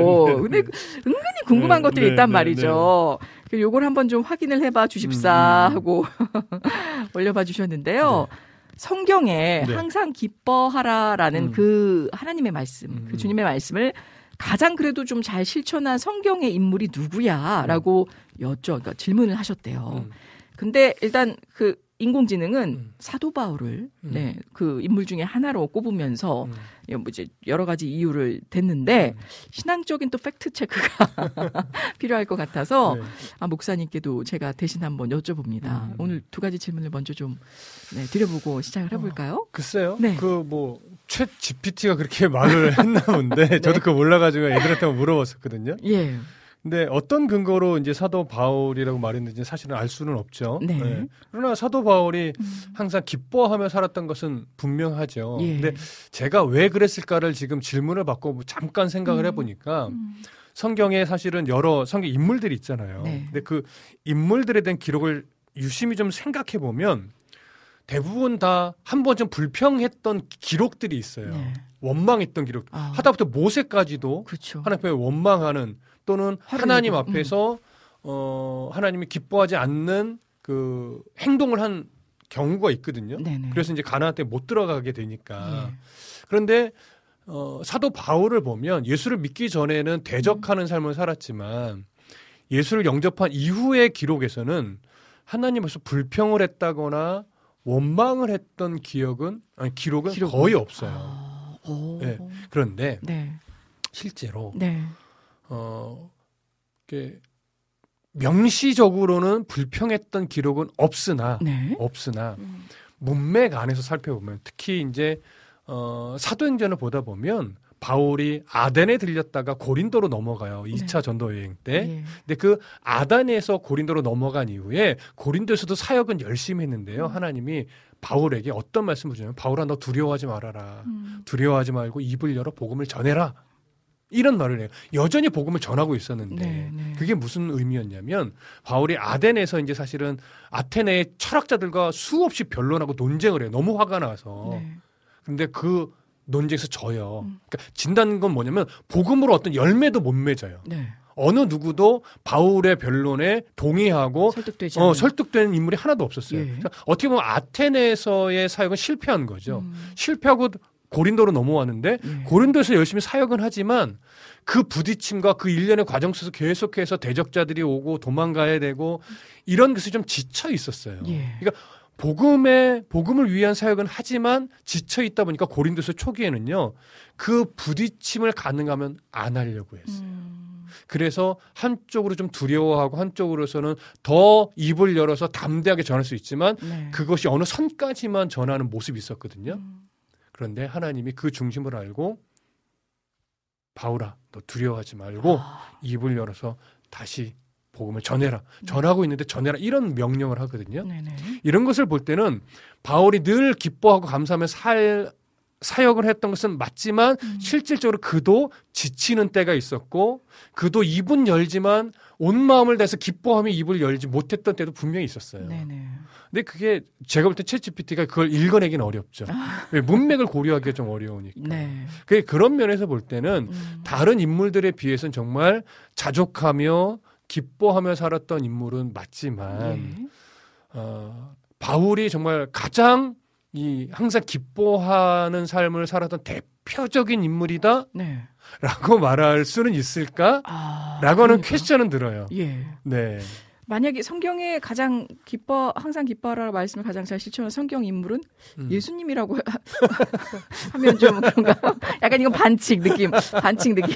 근데 은근히 궁금한 네, 것들이 네, 있단 네, 말이죠. 그 요걸 한번 좀 확인을 해봐 주십사 음, 음. 하고 올려봐 주셨는데요. 성경에 네. 항상 기뻐하라라는 음. 그 하나님의 말씀, 음, 그 음. 주님의 말씀을 가장 그래도 좀 잘 실천한 성경의 인물이 누구야라고 여쭤, 그러니까 질문을 하셨대요. 음. 근데 일단 그 인공지능은 음. 사도 바울을 음. 네, 그 인물 중에 하나로 꼽으면서 음. 뭐 이제 여러 가지 이유를 댔는데 음. 신앙적인 또 팩트 체크가 필요할 것 같아서 네. 아, 목사님께도 제가 대신 한번 여쭤봅니다. 음. 오늘 두 가지 질문을 먼저 좀 네, 드려보고 시작을 해볼까요? 글쎄요. 네. 그뭐최 GPT가 그렇게 말을 했나 본데 저도 그거 몰라가지고 애들한테 물어봤었거든요. 예. 근데 어떤 근거로 이제 사도 바울이라고 말했는지 사실은 알 수는 없죠. 네. 그러나 사도 바울이 음. 항상 기뻐하며 살았던 것은 분명하죠. 예. 근데 제가 왜 그랬을까를 지금 질문을 받고 뭐 잠깐 생각을 음. 해보니까 음. 성경에 사실은 여러 성경 인물들이 있잖아요. 네. 근데 그 인물들에 대한 기록을 유심히 좀 생각해 보면 대부분 다 한 번쯤 불평했던 기록들이 있어요. 네. 원망했던 기록. 아, 하다부터 모세까지도 그렇죠. 하나님 앞에 원망하는 또는 하나님 내고, 음. 앞에서 어 하나님이 기뻐하지 않는 그 행동을 한 경우가 있거든요. 네네. 그래서 이제 가나안 때못 들어가게 되니까. 예. 그런데 어 사도 바울을 보면 예수를 믿기 전에는 대적하는 삶을 살았지만 예수를 영접한 이후의 기록에서는 하나님께서 불평을 했다거나 원망을 했던 기억은 아니 기록은 기록은? 거의 없어요. 아, 오. 네. 그런데 네. 실제로 네. 어, 이게 명시적으로는 불평했던 기록은 없으나 네. 없으나 음. 문맥 안에서 살펴보면 특히 이제 어, 사도행전을 보다 보면 바울이 아덴에 들렸다가 고린도로 넘어가요. 2차 전도 여행 때. 예. 근데 그 아단에서 고린도로 넘어간 이후에 고린도에서도 사역은 열심히 했는데요. 음. 하나님이 바울에게 어떤 말씀을 주냐면 바울아 너 두려워하지 말아라. 음. 두려워하지 말고 입을 열어 복음을 전해라. 이런 말을 해요. 여전히 복음을 전하고 있었는데 네, 네. 그게 무슨 의미였냐면 바울이 아덴에서 이제 사실은 아테네의 철학자들과 수없이 변론하고 논쟁을 해요. 너무 화가 나서. 네. 근데 그 논쟁에서 져요. 음. 그러니까 진다는 건 뭐냐면 복음으로 어떤 열매도 못 맺어요. 네. 어느 누구도 바울의 변론에 동의하고 설득되지 어. 설득되는 인물이 하나도 없었어요. 예. 그러니까 어떻게 보면 아테네에서의 사역은 실패한 거죠. 음. 실패하고 고린도로 넘어왔는데 예. 고린도에서 열심히 사역은 하지만 그 부딪힘과 그 일련의 과정 속에서 계속해서 대적자들이 오고 도망가야 되고 이런 것이 좀 지쳐 있었어요. 예. 복음의 복음을 위한 사역은 하지만 지쳐 있다 보니까 고린도서 초기에는요 그 부딪힘을 가능하면 안 하려고 했어요. 음. 그래서 한쪽으로 좀 두려워하고 한쪽으로서는 더 입을 열어서 담대하게 전할 수 있지만 네. 그것이 어느 선까지만 전하는 모습이 있었거든요. 음. 그런데 하나님이 그 중심을 알고 바울아 너 두려워하지 말고 아, 입을 열어서 다시 복음을 전해라. 전하고 있는데 전해라. 이런 명령을 하거든요. 네네. 이런 것을 볼 때는 바울이 늘 기뻐하고 감사하며 살 사역을 했던 것은 맞지만 음. 실질적으로 그도 지치는 때가 있었고 그도 입은 열지만 온 마음을 다해서 기뻐하며 입을 열지 못했던 때도 분명히 있었어요. 네네. 근데 그게 제가 볼때 챗GPT가 그걸 읽어내기는 어렵죠. 왜 문맥을 고려하기가 좀 어려우니까. 아. 네. 그 그런 면에서 볼 때는 음. 다른 인물들에 비해서는 정말 자족하며 기뻐하며 살았던 인물은 맞지만 예. 어, 바울이 정말 가장 이 항상 기뻐하는 삶을 살았던 대표적인 인물이다라고 네. 말할 수는 있을까라고 아. 하는 그러니까. 퀘스천은 들어요. 예. 네. 만약에 성경에 가장 기뻐 항상 기뻐하라 말씀을 가장 잘 실천한 성경 인물은 음. 예수님이라고 하면 좀 그런가? 약간 이건 반칙 느낌, 반칙 느낌.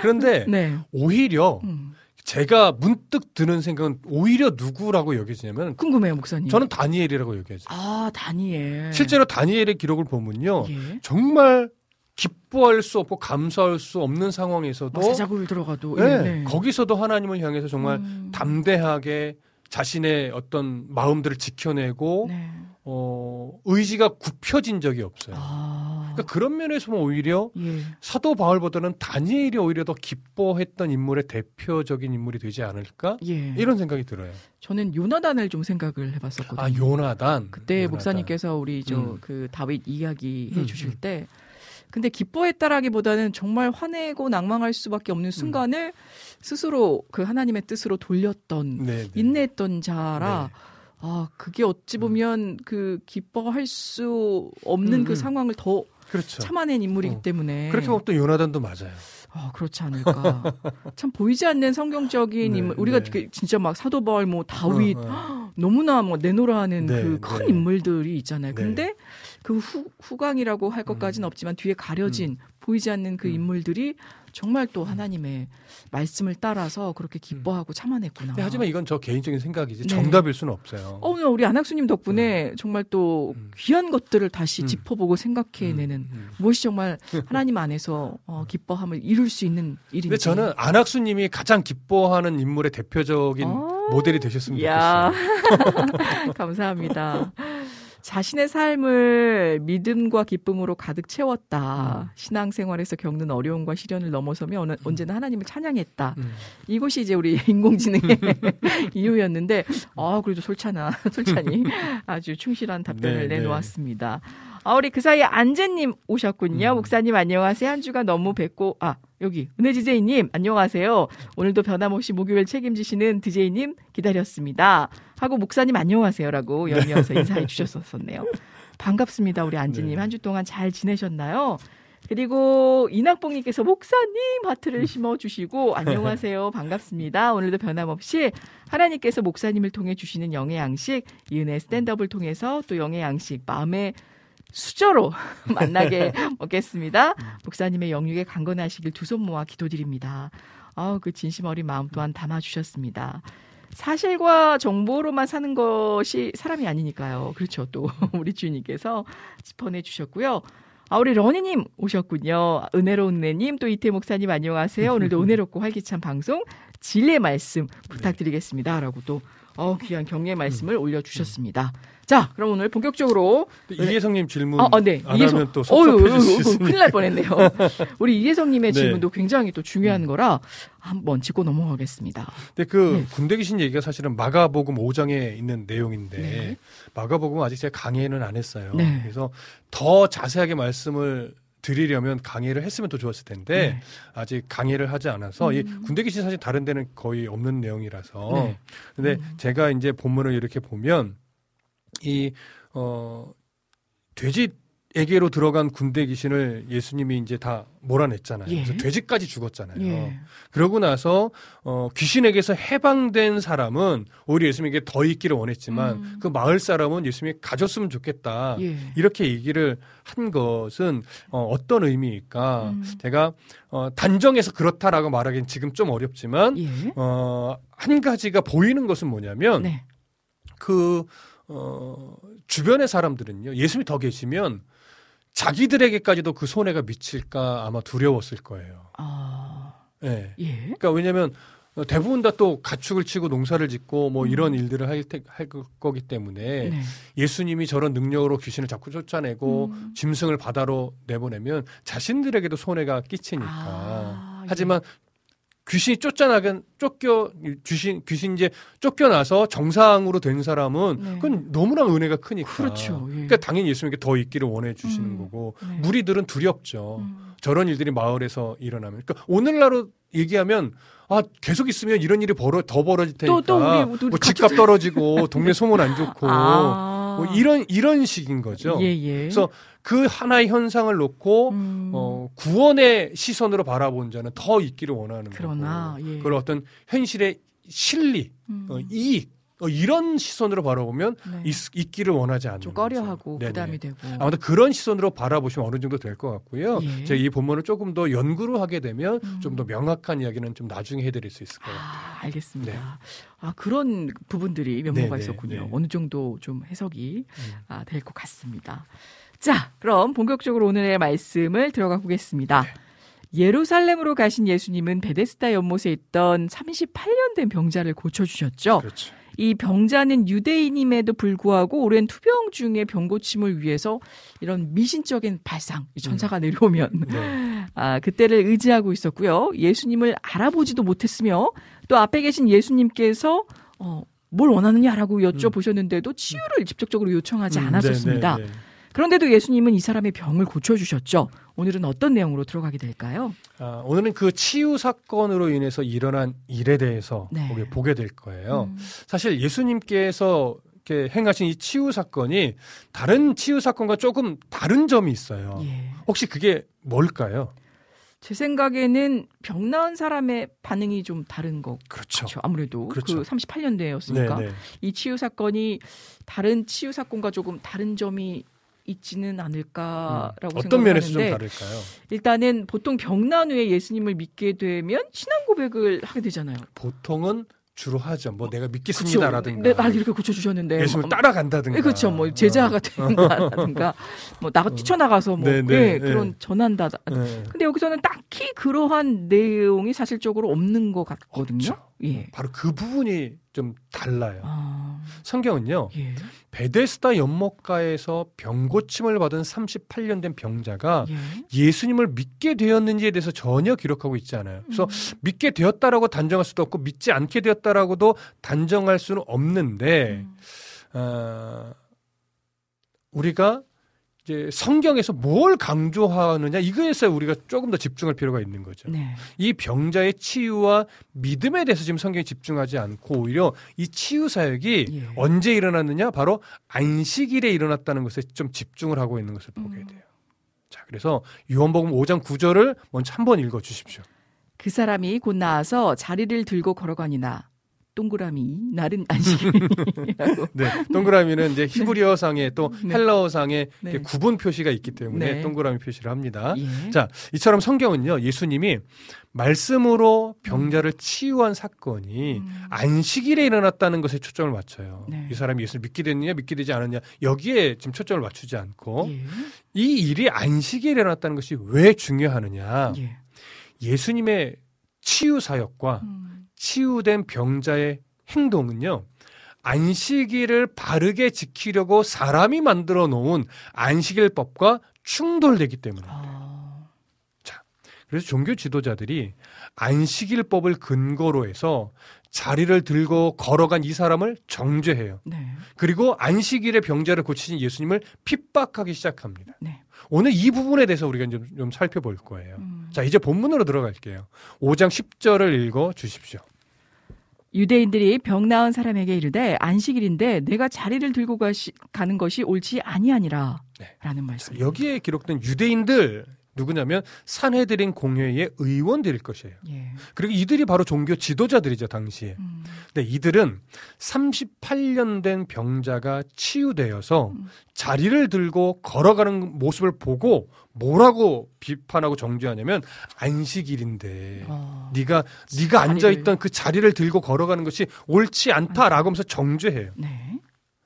그런데 네. 오히려 음. 제가 문득 드는 생각은 오히려 누구라고 여겨지냐면 궁금해요, 목사님. 저는 다니엘이라고 여겨져요. 아 다니엘. 실제로 다니엘의 기록을 보면요. 예. 정말 기뻐할 수 없고 감사할 수 없는 상황에서도 뭐 사자굴 들어가도. 네, 예, 네. 거기서도 하나님을 향해서 정말 음. 담대하게 자신의 어떤 마음들을 지켜내고 네. 어, 의지가 굽혀진 적이 없어요. 아. 그러니까 그런 면에서 보면 오히려 예. 사도 바울보다는 다니엘이 오히려 더 기뻐했던 인물의 대표적인 인물이 되지 않을까 예. 이런 생각이 들어요. 저는 요나단을 좀 생각을 해봤었거든요. 아 요나단 그때 요나단. 목사님께서 우리 저 음. 그 다윗 이야기 해 음, 주실 음. 때 근데 기뻐했다라기보다는 정말 화내고 낭망할 수밖에 없는 순간을 스스로 그 하나님의 뜻으로 돌렸던 네, 네. 인내했던 자라 네. 아 그게 어찌 보면 그 기뻐할 수 없는 음, 그 음. 상황을 더 그렇죠. 참아낸 인물이기 어. 때문에 그렇게 보면 또 요나단도 맞아요. 아, 그렇지 않을까. 참 보이지 않는 성경적인 네, 인물. 우리가 네. 그 진짜 막 사도 바울 뭐 다윗 어, 어. 너무나 뭐 내노라 하는 네, 그큰 네. 인물들이 있잖아요. 네. 근데 그 후, 후광이라고 할 것까지는 없지만 뒤에 가려진 보이지 않는 그 음. 인물들이 정말 또 하나님의 말씀을 따라서 그렇게 기뻐하고 참아냈구나. 근데 하지만 이건 저 개인적인 생각이지 네. 정답일 수는 없어요. 어, 오늘 우리 안학수님 덕분에 정말 또 음. 귀한 것들을 다시 음. 짚어보고 생각해내는 음, 음. 무엇이 정말 하나님 안에서 어, 기뻐함을 이룰 수 있는 일인지. 근데 저는 안학수님이 가장 기뻐하는 인물의 대표적인 어. 모델이 되셨으면 야. 좋겠어요. 감사합니다. 자신의 삶을 믿음과 기쁨으로 가득 음. 채웠다. 신앙생활에서 겪는 어려움과 시련을 넘어서며 어느- 언제나 하나님을 찬양했다. 음. 이것이 이제 우리 인공지능의 이유였는데, 아, 그래도 솔찬아, 솔찬이 아주 충실한 답변을 네, 네. 내놓았습니다. 아, 우리 그 사이에 안재님 오셨군요. 음. 목사님 안녕하세요. 한 주가 너무 뵙고, 아, 여기, 은혜지제이님 안녕하세요. 오늘도 변함없이 목요일 책임지시는 디제이님 기다렸습니다. 하고 목사님 안녕하세요라고 연이어서 인사해 주셨었네요. 반갑습니다. 우리 안지님. 네. 한주 동안 잘 지내셨나요? 그리고 이낙봉님께서 목사님 하트를 심어주시고 안녕하세요 반갑습니다 오늘도 변함없이 하나님께서 목사님을 통해 주시는 영의 양식 이은혜 스탠드업을 통해서 또 영의 양식 마음의 수저로 만나게 먹겠습니다 목사님의 영육에 강건하시길 두 손 모아 기도드립니다 아우 그 진심 어린 마음 또한 담아주셨습니다 사실과 정보로만 사는 것이 사람이 아니니까요 그렇죠 또 우리 주님께서 짚어내 주셨고요 아, 우리 러니님 오셨군요. 은혜로운 은혜님, 또 이태 목사님 안녕하세요. 오늘도 은혜롭고 활기찬 방송, 진리의 말씀 부탁드리겠습니다. 라고 또, 어, 귀한 격려의 말씀을 올려주셨습니다. 자, 그럼 오늘 본격적으로. 이혜성님 질문 어, 어, 네. 안 이혜성. 하면 또 섭섭해질 수 있습니다. 큰일 날 뻔했네요. 우리 이혜성님의 네. 질문도 굉장히 또 중요한 거라 한번 짚고 넘어가겠습니다. 근데 그 네. 군대 귀신 얘기가 사실은 마가복음 5장에 있는 내용인데 네. 마가복음 아직 제가 강의는 안 했어요. 네. 그래서 더 자세하게 말씀을 드리려면 강의를 했으면 더 좋았을 텐데 네. 아직 강의를 하지 않아서 이 음. 군대 귀신 사실 다른 데는 거의 없는 내용이라서 네. 근데 음. 제가 이제 본문을 이렇게 보면 이 어 돼지에게로 들어간 군대 귀신을 예수님이 이제 다 몰아냈잖아요. 예. 그래서 돼지까지 죽었잖아요. 예. 그러고 나서 어 귀신에게서 해방된 사람은 오히려 예수님에게 더 있기를 원했지만 음. 그 마을 사람은 예수님이 가졌으면 좋겠다. 예. 이렇게 얘기를 한 것은 어, 어떤 의미일까? 음. 제가 어, 단정해서 그렇다라고 말하기는 지금 좀 어렵지만 예. 어, 한 가지가 보이는 것은 뭐냐면 네. 그 어, 주변의 사람들은요 예수님이 더 계시면 자기들에게까지도 그 손해가 미칠까 아마 두려웠을 거예요. 아, 예. 예. 그러니까 왜냐하면 어, 대부분 다 또 가축을 치고 농사를 짓고 뭐 음. 이런 일들을 할, 테, 할 거- 거기 때문에 네. 예수님이 저런 능력으로 귀신을 자꾸 쫓아내고 음. 짐승을 바다로 내보내면 자신들에게도 손해가 끼치니까. 아, 하지만 귀신이 쫓아나간 쫓겨 귀신 귀신 이제 쫓겨나서 정상으로 된 사람은 네. 그건 너무나 은혜가 크니까. 그렇죠. 예. 그러니까 당연히 예수님께 더 있기를 원해 주시는 음. 거고 네. 무리들은 두렵죠. 음. 저런 일들이 마을에서 일어나면. 그러니까 오늘날로 얘기하면 아 계속 있으면 이런 일이 벌어 더 벌어질 테니까 또, 또 우리 모두 뭐 집값 떨어지고 동네 소문 안 좋고 아. 뭐 이런 이런 식인 거죠. 예, 예. 그래서 그 하나의 현상을 놓고 음. 어, 구원의 시선으로 바라본 자는 더 있기를 원하는 그러나, 거고 예. 그걸 어떤 현실의 실리, 음. 어, 이익 어, 이런 시선으로 바라보면 네. 있, 기를 원하지 않는 좀. 꺼려하고 네네. 부담이 되고. 아무튼 그런 시선으로 바라보시면 어느 정도 될 것 같고요. 예. 제가 이 본문을 조금 더 연구를 하게 되면 음. 좀더 명확한 이야기는 좀 나중에 해드릴 수 있을 것 같아요. 아, 알겠습니다. 네. 아, 그런 부분들이 면모가 네, 네, 있었군요. 네. 어느 정도 좀 해석이 음. 아, 될 것 같습니다. 자, 그럼 본격적으로 오늘의 말씀을 들어가 보겠습니다. 네. 예루살렘으로 가신 예수님은 베데스다 연못에 있던 38년 된 병자를 고쳐주셨죠. 그렇죠. 이 병자는 유대인임에도 불구하고 오랜 투병 중에 병고침을 위해서 이런 미신적인 발상, 이 천사가 내려오면 네. 아, 그때를 의지하고 있었고요. 예수님을 알아보지도 못했으며 또 앞에 계신 예수님께서 어, 뭘 원하느냐라고 여쭤보셨는데도 치유를 직접적으로 요청하지 음, 않았었습니다. 네, 네, 네. 그런데도 예수님은 이 사람의 병을 고쳐주셨죠. 오늘은 어떤 내용으로 들어가게 될까요? 아, 오늘은 그 치유 사건으로 인해서 일어난 일에 대해서 네. 보게 될 거예요. 음, 사실 예수님께서 이렇게 행하신 이 치유 사건이 다른 치유 사건과 조금 다른 점이 있어요. 예. 혹시 그게 뭘까요? 제 생각에는 병 나은 사람의 반응이 좀 다른 것 그렇죠. 같죠. 아무래도 그렇죠. 그 38년대였으니까 네, 네. 이 치유 사건이 다른 치유 사건과 조금 다른 점이 있지는 않을까라고 음. 어떤 면에서 좀 다를까요? 일단은 보통 병난 후에 예수님을 믿게 되면 신앙 고백을 하게 되잖아요. 보통은 주로 하죠. 뭐 내가? 믿겠습니다라든가. 네, 날 이렇게 고쳐주셨는데. 예수를 뭐, 따라간다든가. 네, 그렇죠. 뭐 제자가 된다든가, 뭐 나가 뛰쳐나가서 뭐 네, 네, 예, 네. 그런 전한다. 네. 근데 여기서는 딱히 그러한 내용이 사실적으로 없는 것 같거든요. 없죠. 예. 바로 그 부분이 좀 달라요. 아, 성경은요. 예. 베데스다 연못가에서 병고침을 받은 38년 된 병자가 예. 예수님을 믿게 되었는지에 대해서 전혀 기록하고 있지 않아요. 그래서 음. 믿게 되었다라고 단정할 수도 없고 믿지 않게 되었다라고도 단정할 수는 없는데 음. 어, 우리가 이제 성경에서 뭘 강조하느냐 이거에서 우리가 조금 더 집중할 필요가 있는 거죠. 네. 이 병자의 치유와 믿음에 대해서 지금 성경이 집중하지 않고 오히려 이 치유 사역이 예. 언제 일어났느냐 바로 안식일에 일어났다는 것에 좀 집중을 하고 있는 것을 보게 음. 돼요. 자, 그래서 요한복음 5장 9절을 먼저 한번 읽어 주십시오. 그 사람이 곧 나와서 자리를 들고 걸어가니나 동그라미 날은 안식일이라고. 네, 동그라미는 이제 히브리어상에 또 네. 헬라어상에 네. 구분 표시가 있기 때문에 네. 동그라미 표시를 합니다. 예. 자, 이처럼 성경은요, 예수님이 말씀으로 병자를 치유한 사건이 음. 안식일에 일어났다는 것에 초점을 맞춰요. 네. 이 사람이 예수를 믿게 됐느냐, 믿게 되지 않았냐, 여기에 지금 초점을 맞추지 않고, 예. 이 일이 안식일에 일어났다는 것이 왜 중요하느냐. 예. 예수님의 치유 사역과 음. 치유된 병자의 행동은요, 안식일을 바르게 지키려고 사람이 만들어 놓은 안식일법과 충돌되기 때문입니다. 아. 그래서 종교 지도자들이 안식일법을 근거로 해서 자리를 들고 걸어간 이 사람을 정죄해요. 네. 그리고 안식일에 병자를 고치신 예수님을 핍박하기 시작합니다. 네. 오늘 이 부분에 대해서 우리가 좀, 좀 살펴볼 거예요. 음. 자, 이제 본문으로 들어갈게요. 5장 10절을 읽어 주십시오. 유대인들이 병 나은 사람에게 이르되 안식일인데 내가 자리를 들고 가시, 가는 것이 옳지 아니하니라. 네. 라는 말씀. 여기에 기록된 유대인들 누구냐면 산헤드린 공회의 의원들일 것이에요. 예. 그리고 이들이 바로 종교 지도자들이죠, 당시에. 음. 근데 이들은 38년 된 병자가 치유되어서 음. 자리를 들고 걸어가는 모습을 보고 뭐라고 비판하고 정죄하냐면 안식일인데 어. 네가 네가 앉아 있던 그 자리를 들고 걸어가는 것이 옳지 않다라고 하면서 정죄해요. 네.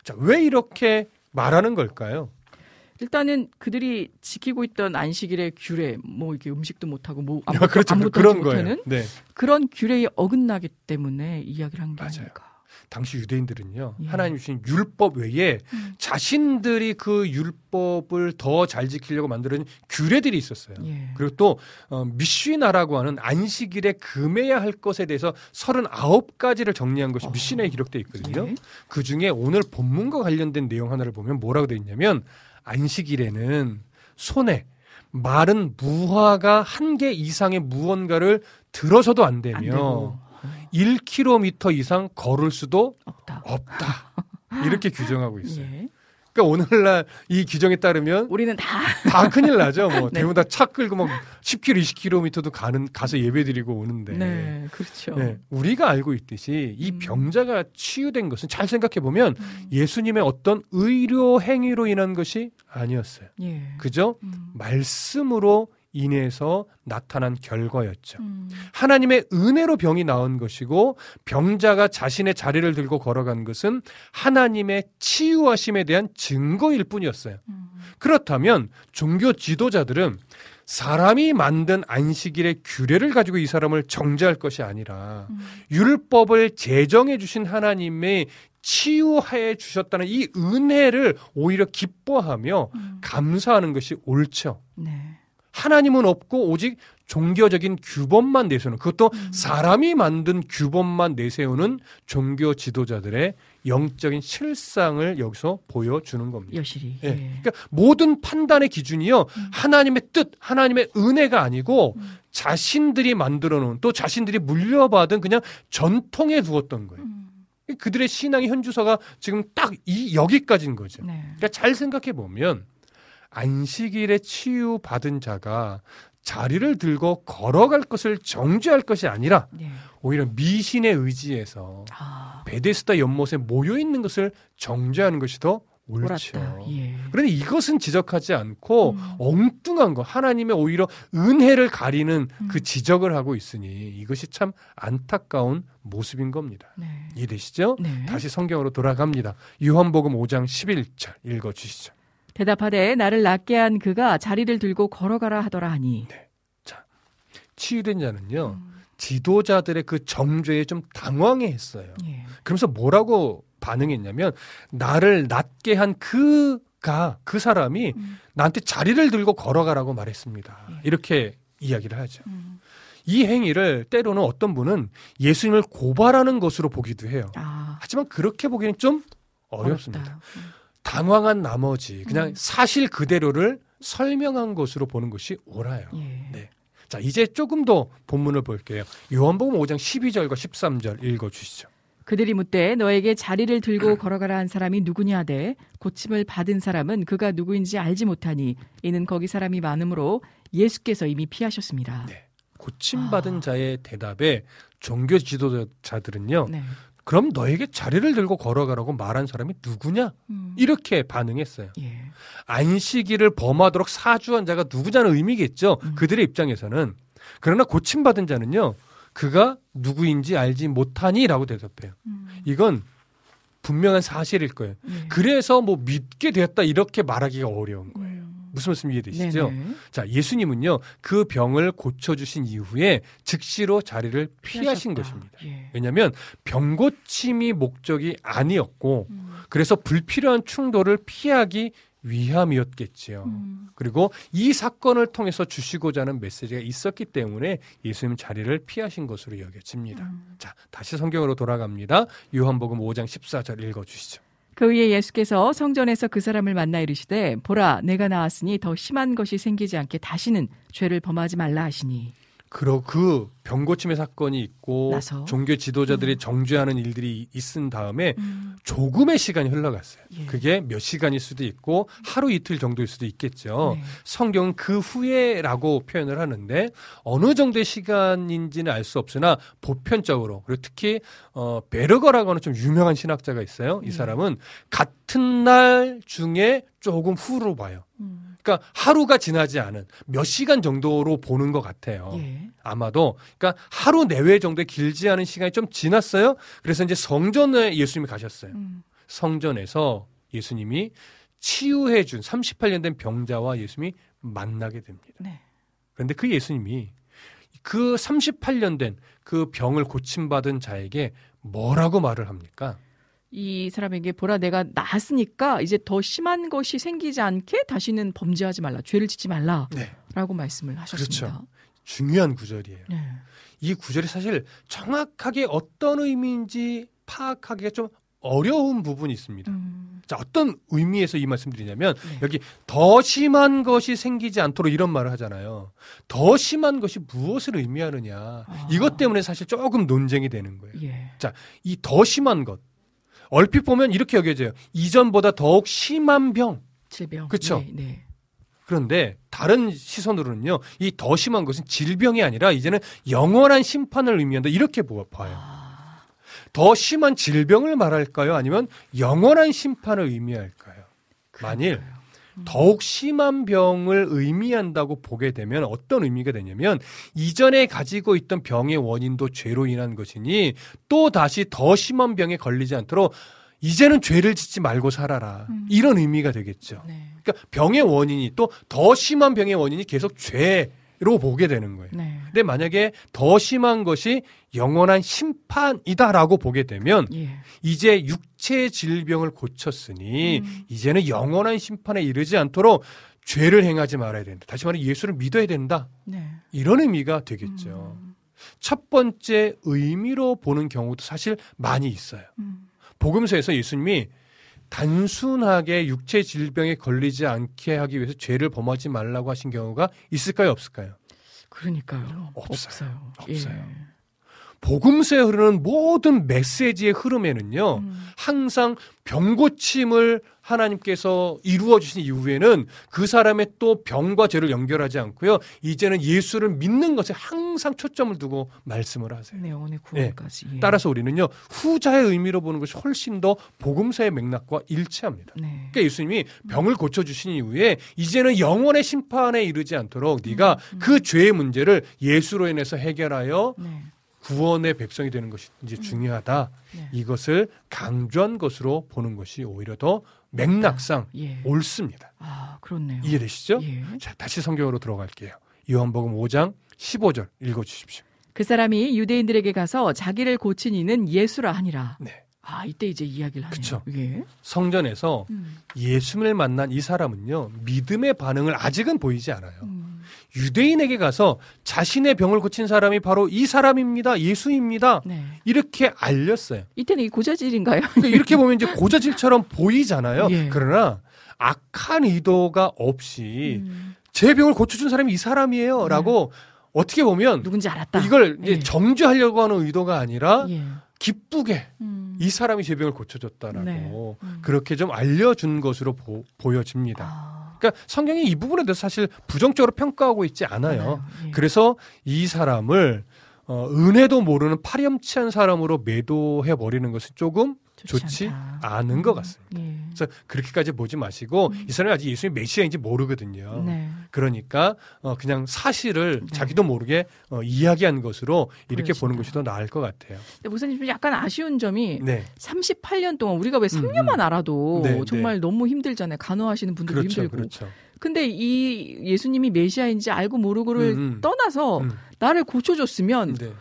자, 왜 이렇게 말하는 걸까요? 일단은 그들이 지키고 있던 안식일의 규례, 뭐 이렇게 음식도 못하고 뭐 아, 아무것도, 그렇죠. 아무것도 그런 거예요. 네. 그런 규례에 어긋나기 때문에 이야기를 한 게. 아닐까. 당시 유대인들은요. 예. 하나님 주신 율법 외에 음. 자신들이 그 율법을 더 잘 지키려고 만드는 규례들이 있었어요. 예. 그리고 또 어, 미쉬나라고 하는 안식일에 금해야 할 것에 대해서 39가지를 정리한 것이 어. 미쉬나에 기록되어 있거든요. 예. 그 중에 오늘 본문과 관련된 내용 하나를 보면 뭐라고 되어 있냐면 안식일에는 손에 마른 무화가 한 개 이상의 무언가를 들어서도 안안 되며 되고 1km 이상 걸을 수도 없다. 없다. 이렇게 규정하고 있어요. 예. 그러니까 오늘날 이 규정에 따르면 우리는 다 다 큰일 나죠. 뭐 네. 대부분 다 차 끌고 막 10km, 20km도 가는 가서 예배드리고 오는데. 네, 그렇죠. 네, 우리가 알고 있듯이 이 음. 병자가 치유된 것은 잘 생각해 보면 음. 예수님의 어떤 의료 행위로 인한 것이 아니었어요. 예. 그죠? 음. 말씀으로 인해서 나타난 결과였죠. 음. 하나님의 은혜로 병이 나은 것이고 병자가 자신의 자리를 들고 걸어간 것은 하나님의 치유하심에 대한 증거일 뿐이었어요. 음. 그렇다면 종교 지도자들은 사람이 만든 안식일의 규례를 가지고 이 사람을 정죄할 것이 아니라 음. 율법을 제정해 주신 하나님의 치유해 주셨다는 이 은혜를 오히려 기뻐하며 음. 감사하는 것이 옳죠. 네. 하나님은 없고 오직 종교적인 규범만 내세우는 그것도 음. 사람이 만든 규범만 내세우는 종교 지도자들의 영적인 실상을 여기서 보여주는 겁니다. 여실히. 예. 예. 그러니까 모든 판단의 기준이요 음. 하나님의 뜻, 하나님의 은혜가 아니고 음. 자신들이 만들어 놓은 또 자신들이 물려받은 그냥 전통에 두었던 거예요. 음. 그들의 신앙의 현주소가 지금 딱 이 여기까지인 거죠. 네. 그러니까 잘 생각해 보면 안식일에 치유받은 자가 자리를 들고 걸어갈 것을 정죄할 것이 아니라 네. 오히려 미신에 의지해서 아, 베데스다 연못에 모여 있는 것을 정죄하는 것이 더 옳죠. 예. 그런데 이것은 지적하지 않고 음. 엉뚱한 거 하나님의 오히려 은혜를 가리는 음. 그 지적을 하고 있으니 이것이 참 안타까운 모습인 겁니다. 네. 이해되시죠? 네. 다시 성경으로 돌아갑니다. 요한복음 5장 11절 읽어 주시죠. 대답하되 나를 낫게 한 그가 자리를 들고 걸어가라 하더라 하니. 치유된 자는요. 음. 지도자들의 그 정죄에 좀 당황해 했어요. 예. 그러면서 뭐라고 반응했냐면 나를 낫게 한 그가 그 사람이 음. 나한테 자리를 들고 걸어가라고 말했습니다. 예. 이렇게 이야기를 하죠. 음. 이 행위를 때로는 어떤 분은 예수님을 고발하는 것으로 보기도 해요. 아, 하지만 그렇게 보기는 좀 어렵습니다. 음. 당황한 나머지 그냥 음. 사실 그대로를 설명한 것으로 보는 것이 옳아요. 예. 네. 자, 이제 조금 더 본문을 볼게요. 요한복음 5장 12절과 13절 읽어 주시죠. 그들이 묻되 너에게 자리를 들고 걸어가라 한 사람이 누구냐 하되 고침을 받은 사람은 그가 누구인지 알지 못하니 이는 거기 사람이 많으므로 예수께서 이미 피하셨습니다. 네. 고침 받은 아. 자의 대답에 종교 지도자들은요. 네. 그럼 너에게 자리를 들고 걸어가라고 말한 사람이 누구냐? 음. 이렇게 반응했어요. 예. 안식일을 범하도록 사주한 자가 누구냐는 의미겠죠. 음. 그들의 입장에서는. 그러나 고침받은 자는요. 그가 누구인지 알지 못하니라고 대답해요. 음. 이건 분명한 사실일 거예요. 예. 그래서 뭐 믿게 되었다 이렇게 말하기가 어려운 거예요. 음. 무슨 말씀 이해되시죠? 네네. 자, 예수님은요. 그 병을 고쳐 주신 이후에 즉시로 자리를 피하신 피하셨다. 것입니다. 예. 왜냐하면 병 고침이 목적이 아니었고 음. 그래서 불필요한 충돌을 피하기 위함이었겠지요. 음. 그리고 이 사건을 통해서 주시고자 하는 메시지가 있었기 때문에 예수님 자리를 피하신 것으로 여겨집니다. 음. 자, 다시 성경으로 돌아갑니다. 요한복음 5장 14절 읽어 주시죠. 그 후에 예수께서 성전에서 그 사람을 만나 이르시되 보라 내가 나왔으니 더 심한 것이 생기지 않게 다시는 죄를 범하지 말라 하시니 그러 그 병고침의 사건이 있고 나서? 종교 지도자들이 정죄하는 일들이 있은 다음에 음. 조금의 시간이 흘러갔어요. 예. 그게 몇 시간일 수도 있고 하루 이틀 정도일 수도 있겠죠. 네. 성경은 그 후에라고 표현을 하는데 어느 정도의 시간인지는 알 수 없으나 보편적으로 그리고 특히 어 베르거라고 하는 좀 유명한 신학자가 있어요. 이 음. 사람은 같은 날 중에 조금 후로 봐요. 음. 그러니까 하루가 지나지 않은 몇 시간 정도로 보는 것 같아요. 예. 아마도 그러니까 하루 내외 정도의 길지 않은 시간이 좀 지났어요. 그래서 이제 성전에 예수님이 가셨어요. 음. 성전에서 예수님이 치유해 준 38년 된 병자와 예수님이 만나게 됩니다. 네. 그런데 그 예수님이 그 38년 된 그 병을 고침받은 자에게 뭐라고 말을 합니까? 이 사람에게 보라 내가 나았으니까 이제 더 심한 것이 생기지 않게 다시는 범죄하지 말라 죄를 짓지 말라라고 네. 말씀을 하셨습니다. 그렇죠. 중요한 구절이에요. 네. 이 구절이 사실 정확하게 어떤 의미인지 파악하기가 좀 어려운 부분이 있습니다. 음. 자, 어떤 의미에서 이 말씀드리냐면 네. 여기 더 심한 것이 생기지 않도록 이런 말을 하잖아요. 더 심한 것이 무엇을 의미하느냐. 아. 이것 때문에 사실 조금 논쟁이 되는 거예요. 예. 이더 심한 것. 얼핏 보면 이렇게 여겨져요. 이전보다 더욱 심한 병. 질병. 그쵸? 네. 네. 그런데 다른 시선으로는요. 이 더 심한 것은 질병이 아니라 이제는 영원한 심판을 의미한다. 이렇게 보- 봐요. 아. 더 심한 질병을 말할까요? 아니면 영원한 심판을 의미할까요? 만일 그러니까요. 더욱 심한 병을 의미한다고 보게 되면 어떤 의미가 되냐면 이전에 가지고 있던 병의 원인도 죄로 인한 것이니 또 다시 더 심한 병에 걸리지 않도록 이제는 죄를 짓지 말고 살아라. 음. 이런 의미가 되겠죠. 네. 그러니까 병의 원인이 또 더 심한 병의 원인이 계속 죄 로 보게 되는 거예요. 네. 근데 만약에 더 심한 것이 영원한 심판이다라고 보게 되면 예. 이제 육체 질병을 고쳤으니 음. 이제는 영원한 심판에 이르지 않도록 죄를 행하지 말아야 된다. 다시 말해 예수를 믿어야 된다. 네. 이런 의미가 되겠죠. 음. 첫 번째 의미로 보는 경우도 사실 많이 있어요. 음. 복음서에서 예수님이 단순하게 육체 질병에 걸리지 않게 하기 위해서 죄를 범하지 말라고 하신 경우가 있을까요, 없을까요? 그러니까요. 없어요. 없어요. 없어요. 예. 복음서에 흐르는 모든 메시지의 흐름에는요. 음. 항상 병고침을 하나님께서 이루어 주신 이후에는 그 사람의 또 병과 죄를 연결하지 않고요. 이제는 예수를 믿는 것에 항상 초점을 두고 말씀을 하세요. 네, 영혼의 구원까지. 예. 따라서 우리는요. 후자의 의미로 보는 것이 훨씬 더 복음서의 맥락과 일치합니다. 네. 그러니까 예수님이 병을 고쳐 주신 이후에 이제는 영원의 심판에 이르지 않도록 네가 그 죄의 문제를 예수로 인해서 해결하여 네. 구원의 백성이 되는 것이 이제 중요하다. 네. 이것을 강조한 것으로 보는 것이 오히려 더 맥락상 예. 옳습니다. 아, 그렇네요. 이해되시죠? 예. 자, 다시 성경으로 들어갈게요. 요한복음 5장 15절 읽어 주십시오. 그 사람이 유대인들에게 가서 자기를 고친 이는 예수라 하니라. 네. 아, 이때 이제 이야기를 하네요. 그쵸. 예. 성전에서 음. 예수님을 만난 이 사람은요. 믿음의 반응을 아직은 보이지 않아요. 음. 유대인에게 가서 자신의 병을 고친 사람이 바로 이 사람입니다. 예수입니다. 네. 이렇게 알렸어요. 이때는 이 고자질인가요? 이렇게 보면 이제 고자질처럼 보이잖아요. 예. 그러나 악한 의도가 없이 음. 제 병을 고쳐준 사람이 이 사람이에요라고 어떻게 보면 누군지 알았다. 이걸 이제 예. 정죄하려고 하는 의도가 아니라 예. 기쁘게 음. 이 사람이 제 병을 고쳐줬다라고 네. 음. 그렇게 좀 알려준 것으로 보, 보여집니다. 아, 그러니까 성경이 이 부분에 대해서 사실 부정적으로 평가하고 있지 않아요. 알아요. 예. 그래서 이 사람을 어, 은혜도 모르는 파렴치한 사람으로 매도해 버리는 것은 조금 좋지 않다. 않은 것 같습니다. 예. 그래서 그렇게까지 보지 마시고 이 사람이 아직 예수님 메시아인지 모르거든요. 음. 네. 그러니까 어, 그냥 사실을 네. 자기도 모르게 어, 이야기한 것으로 이렇게 보여진다. 보는 것이 더 나을 것 같아요. 목사님 좀 약간 아쉬운 점이 네, 38년 동안 우리가 왜 음, 3년만 알아도 네, 정말 너무 힘들잖아요. 간호하시는 분들도 그렇죠, 힘들고. 그렇죠. 근데 이 예수님이 메시아인지 알고 모르고를 음, 음. 떠나서 음, 나를 고쳐줬으면 네,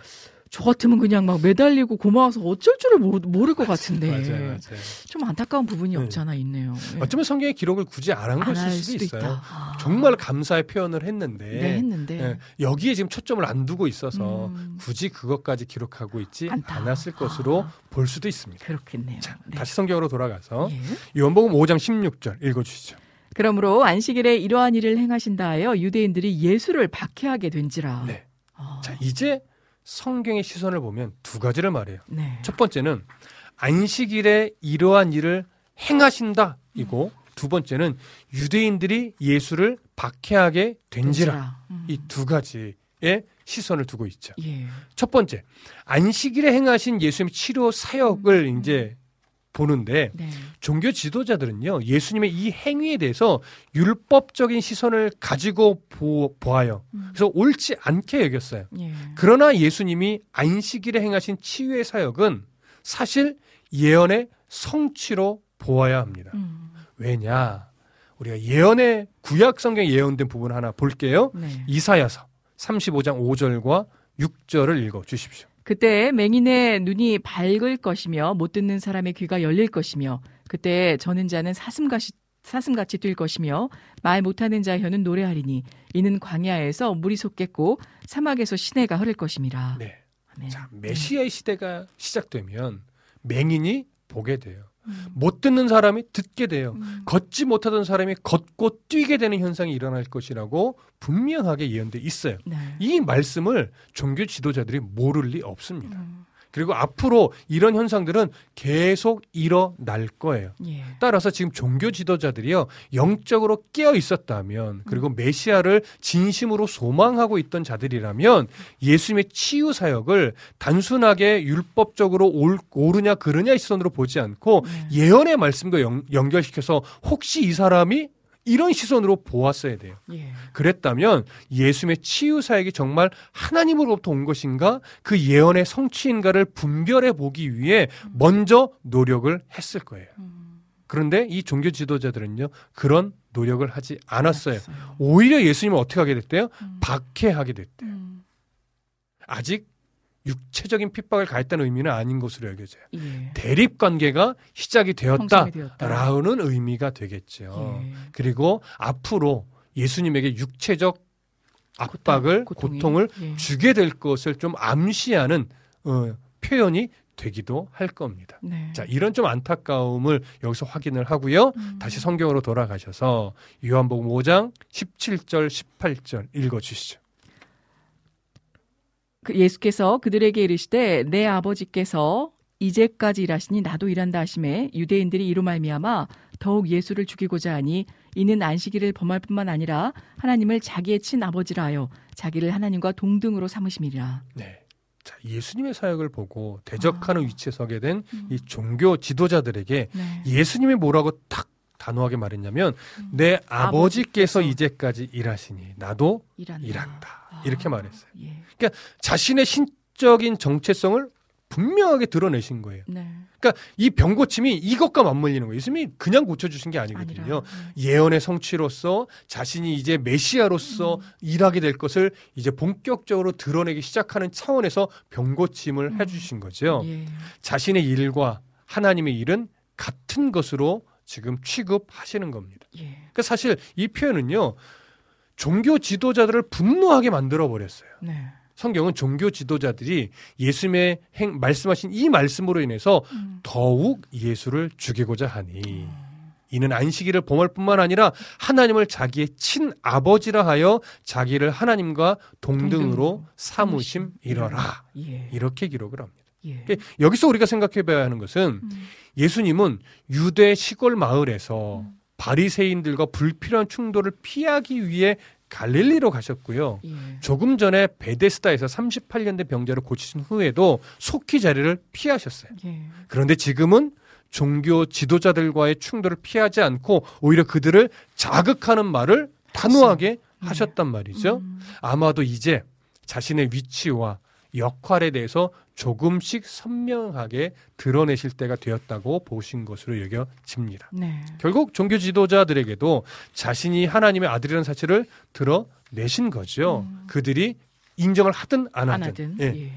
저 같으면 그냥 막 매달리고 고마워서 어쩔 줄을 모르, 모를 것 같은데 맞아요, 맞아요. 좀 안타까운 부분이 네. 없잖아 있네요. 예. 어쩌면 성경의 기록을 굳이 안한안 것일 할 수도, 수도 있어요. 아. 정말 감사의 표현을 했는데 네, 했는데 예, 여기에 지금 초점을 안 두고 있어서 음. 굳이 그것까지 기록하고 있지 않다. 않았을 것으로 아. 볼 수도 있습니다. 그렇겠네요. 자, 네. 다시 성경으로 돌아가서 예. 요한복음 5장 16절 읽어주시죠. 그러므로 안식일에 이러한 일을 행하신다 하여 유대인들이 예수를 박해하게 된지라. 네. 아, 자, 이제 성경의 시선을 보면 두 가지를 말해요. 네. 첫 번째는 안식일에 이러한 일을 행하신다 이고 두 번째는 유대인들이 예수를 박해하게 된지라. 음. 이두 가지의 시선을 두고 있죠. 예. 첫 번째, 안식일에 행하신 예수님의 치료 사역을 이제 보는데 네. 종교 지도자들은요 예수님의 이 행위에 대해서 율법적인 시선을 가지고 보, 보아요. 음. 그래서 옳지 않게 여겼어요. 예. 그러나 예수님이 안식일에 행하신 치유의 사역은 사실 예언의 성취로 보아야 합니다. 음. 왜냐? 우리가 예언의 구약 성경에 예언된 부분 하나 볼게요. 네. 이사야서 35장 5절과 6절을 읽어 주십시오. 그때 맹인의 눈이 밝을 것이며 못 듣는 사람의 귀가 열릴 것이며 그때 저는 자는 사슴같이 사슴같이 뛸 것이며 말 못하는 자 혀는 노래하리니 이는 광야에서 물이 솟겠고 사막에서 시내가 흐를 것임이라. 네. 아멘. 자, 메시아의 시대가 시작되면 맹인이 보게 돼요. 음. 못 듣는 사람이 듣게 돼요. 음. 걷지 못하던 사람이 걷고 뛰게 되는 현상이 일어날 것이라고 분명하게 예언돼 있어요. 네. 이 말씀을 종교 지도자들이 모를 리 없습니다. 음. 그리고 앞으로 이런 현상들은 계속 일어날 거예요. 예. 따라서 지금 종교 지도자들이요 영적으로 깨어 있었다면 그리고 음. 메시아를 진심으로 소망하고 있던 자들이라면 예수님의 치유 사역을 단순하게 율법적으로 올, 옳으냐 그르냐의 시선으로 보지 않고 네. 예언의 말씀도 연, 연결시켜서 혹시 이 사람이 이런 시선으로 보았어야 돼요. 예. 그랬다면 예수님의 치유 사역이 정말 하나님으로부터 온 것인가 그 예언의 성취인가를 분별해 보기 위해 먼저 노력을 했을 거예요. 음. 그런데 이 종교 지도자들은요 그런 노력을 하지 않았어요. 알았어요. 오히려 예수님을 어떻게 하게 됐대요? 음. 박해하게 됐대요. 음. 아직 육체적인 핍박을 가했다는 의미는 아닌 것으로 여겨져요. 예. 대립 관계가 시작이 되었다라는 되었다. 의미가 되겠죠. 예. 그리고 앞으로 예수님에게 육체적 압박을 고통이. 고통 을 예. 주게 될 것을 좀 암시하는 어, 표현이 되기도 할 겁니다. 네. 자, 이런 좀 안타까움을 여기서 확인을 하고요. 음. 다시 성경으로 돌아가셔서 요한복음 5장 17절 18절 읽어 주시죠. 그 예수께서 그들에게 이르시되 내 아버지께서 이제까지 일하시니 나도 일한다 하심에 유대인들이 이로 말미암아 더욱 예수를 죽이고자 하니 이는 안식일을 범할 뿐만 아니라 하나님을 자기의 친아버지라 하여 자기를 하나님과 동등으로 삼으심이라. 네. 자, 예수님의 사역을 보고 대적하는 아. 위치에 서게 된 음. 이 종교 지도자들에게 네. 예수님이 뭐라고 딱 단호하게 말했냐면 음. 내 아버지께서 아버지께서 이제까지 일하시니 나도 일한다. 일한다. 아. 이렇게 말했어요. 예. 자신의 신적인 정체성을 분명하게 드러내신 거예요. 네. 그러니까 이 병고침이 이것과 맞물리는 거예요. 예수님이 그냥 고쳐주신 게 아니거든요. 아니라. 네. 예언의 성취로서 자신이 이제 메시아로서 음. 일하게 될 것을 이제 본격적으로 드러내기 시작하는 차원에서 병고침을 음. 해주신 거죠. 예. 자신의 일과 하나님의 일은 같은 것으로 지금 취급하시는 겁니다. 예. 그러니까 사실 이 표현은요, 종교 지도자들을 분노하게 만들어 버렸어요. 네. 성경은 종교 지도자들이 예수님의 행, 말씀하신 이 말씀으로 인해서 음. 더욱 예수를 죽이고자 하니 이는 안식일을 범할 뿐만 아니라 하나님을 자기의 친아버지라 하여 자기를 하나님과 동등으로 동등으로 삼으심 이러라 예. 이렇게 기록을 합니다. 예. 그러니까 여기서 우리가 생각해 봐야 하는 것은 음. 예수님은 유대 시골 마을에서 음. 바리새인들과 불필요한 충돌을 피하기 위해 갈릴리로 가셨고요. 예. 조금 전에 베데스다에서 38년 된 병자를 고치신 후에도 속히 자리를 피하셨어요. 예. 그런데 지금은 종교 지도자들과의 충돌을 피하지 않고 오히려 그들을 자극하는 말을 단호하게 네. 하셨단 말이죠. 음. 아마도 이제 자신의 위치와 역할에 대해서 조금씩 선명하게 드러내실 때가 되었다고 보신 것으로 여겨집니다. 네. 결국 종교 지도자들에게도 자신이 하나님의 아들이라는 사실을 드러내신 거죠. 음. 그들이 인정을 하든 안 하든. 안 하든. 예. 예.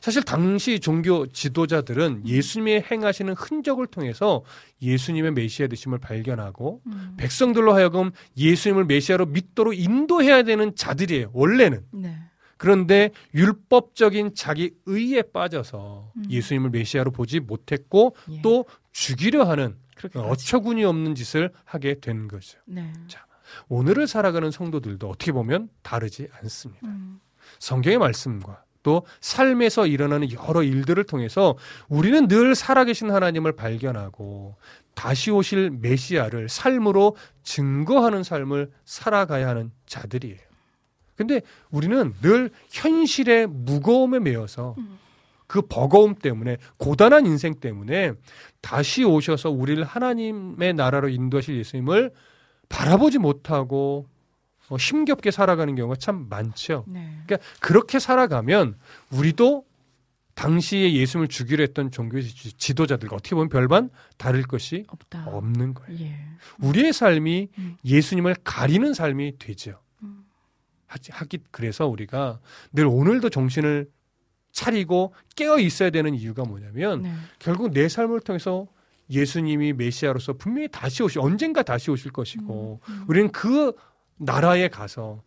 사실 당시 종교 지도자들은 예수님의 행하시는 흔적을 통해서 예수님의 메시아 되심을 발견하고 음. 백성들로 하여금 예수님을 메시아로 믿도록 인도해야 되는 자들이에요. 원래는. 네. 그런데 율법적인 자기 의에 빠져서 음. 예수님을 메시아로 보지 못했고 예. 또 죽이려 하는 그렇게까지. 어처구니 없는 짓을 하게 된 거죠. 네. 오늘을 살아가는 성도들도 어떻게 보면 다르지 않습니다. 음. 성경의 말씀과 또 삶에서 일어나는 여러 일들을 통해서 우리는 늘 살아계신 하나님을 발견하고 다시 오실 메시아를 삶으로 증거하는 삶을 살아가야 하는 자들이에요. 근데 우리는 늘 현실의 무거움에 매여서 음. 그 버거움 때문에 고단한 인생 때문에 다시 오셔서 우리를 하나님의 나라로 인도하실 예수님을 바라보지 못하고 어, 힘겹게 살아가는 경우가 참 많죠. 네. 그러니까 그렇게 살아가면 우리도 당시에 예수님을 죽이려 했던 종교 지- 지도자들과 어떻게 보면 별반 다를 것이 없다. 없는 거예요. 예. 우리의 삶이 음. 예수님을 가리는 삶이 되죠. 음. 하지- 하기 그래서 우리가 늘 오늘도 정신을 차리고 깨어 있어야 되는 이유가 뭐냐면 네. 결국 내 삶을 통해서 예수님이 메시아로서 분명히 다시 오실 언젠가 다시 오실 것이고 음. 우리는 그 나라에 가서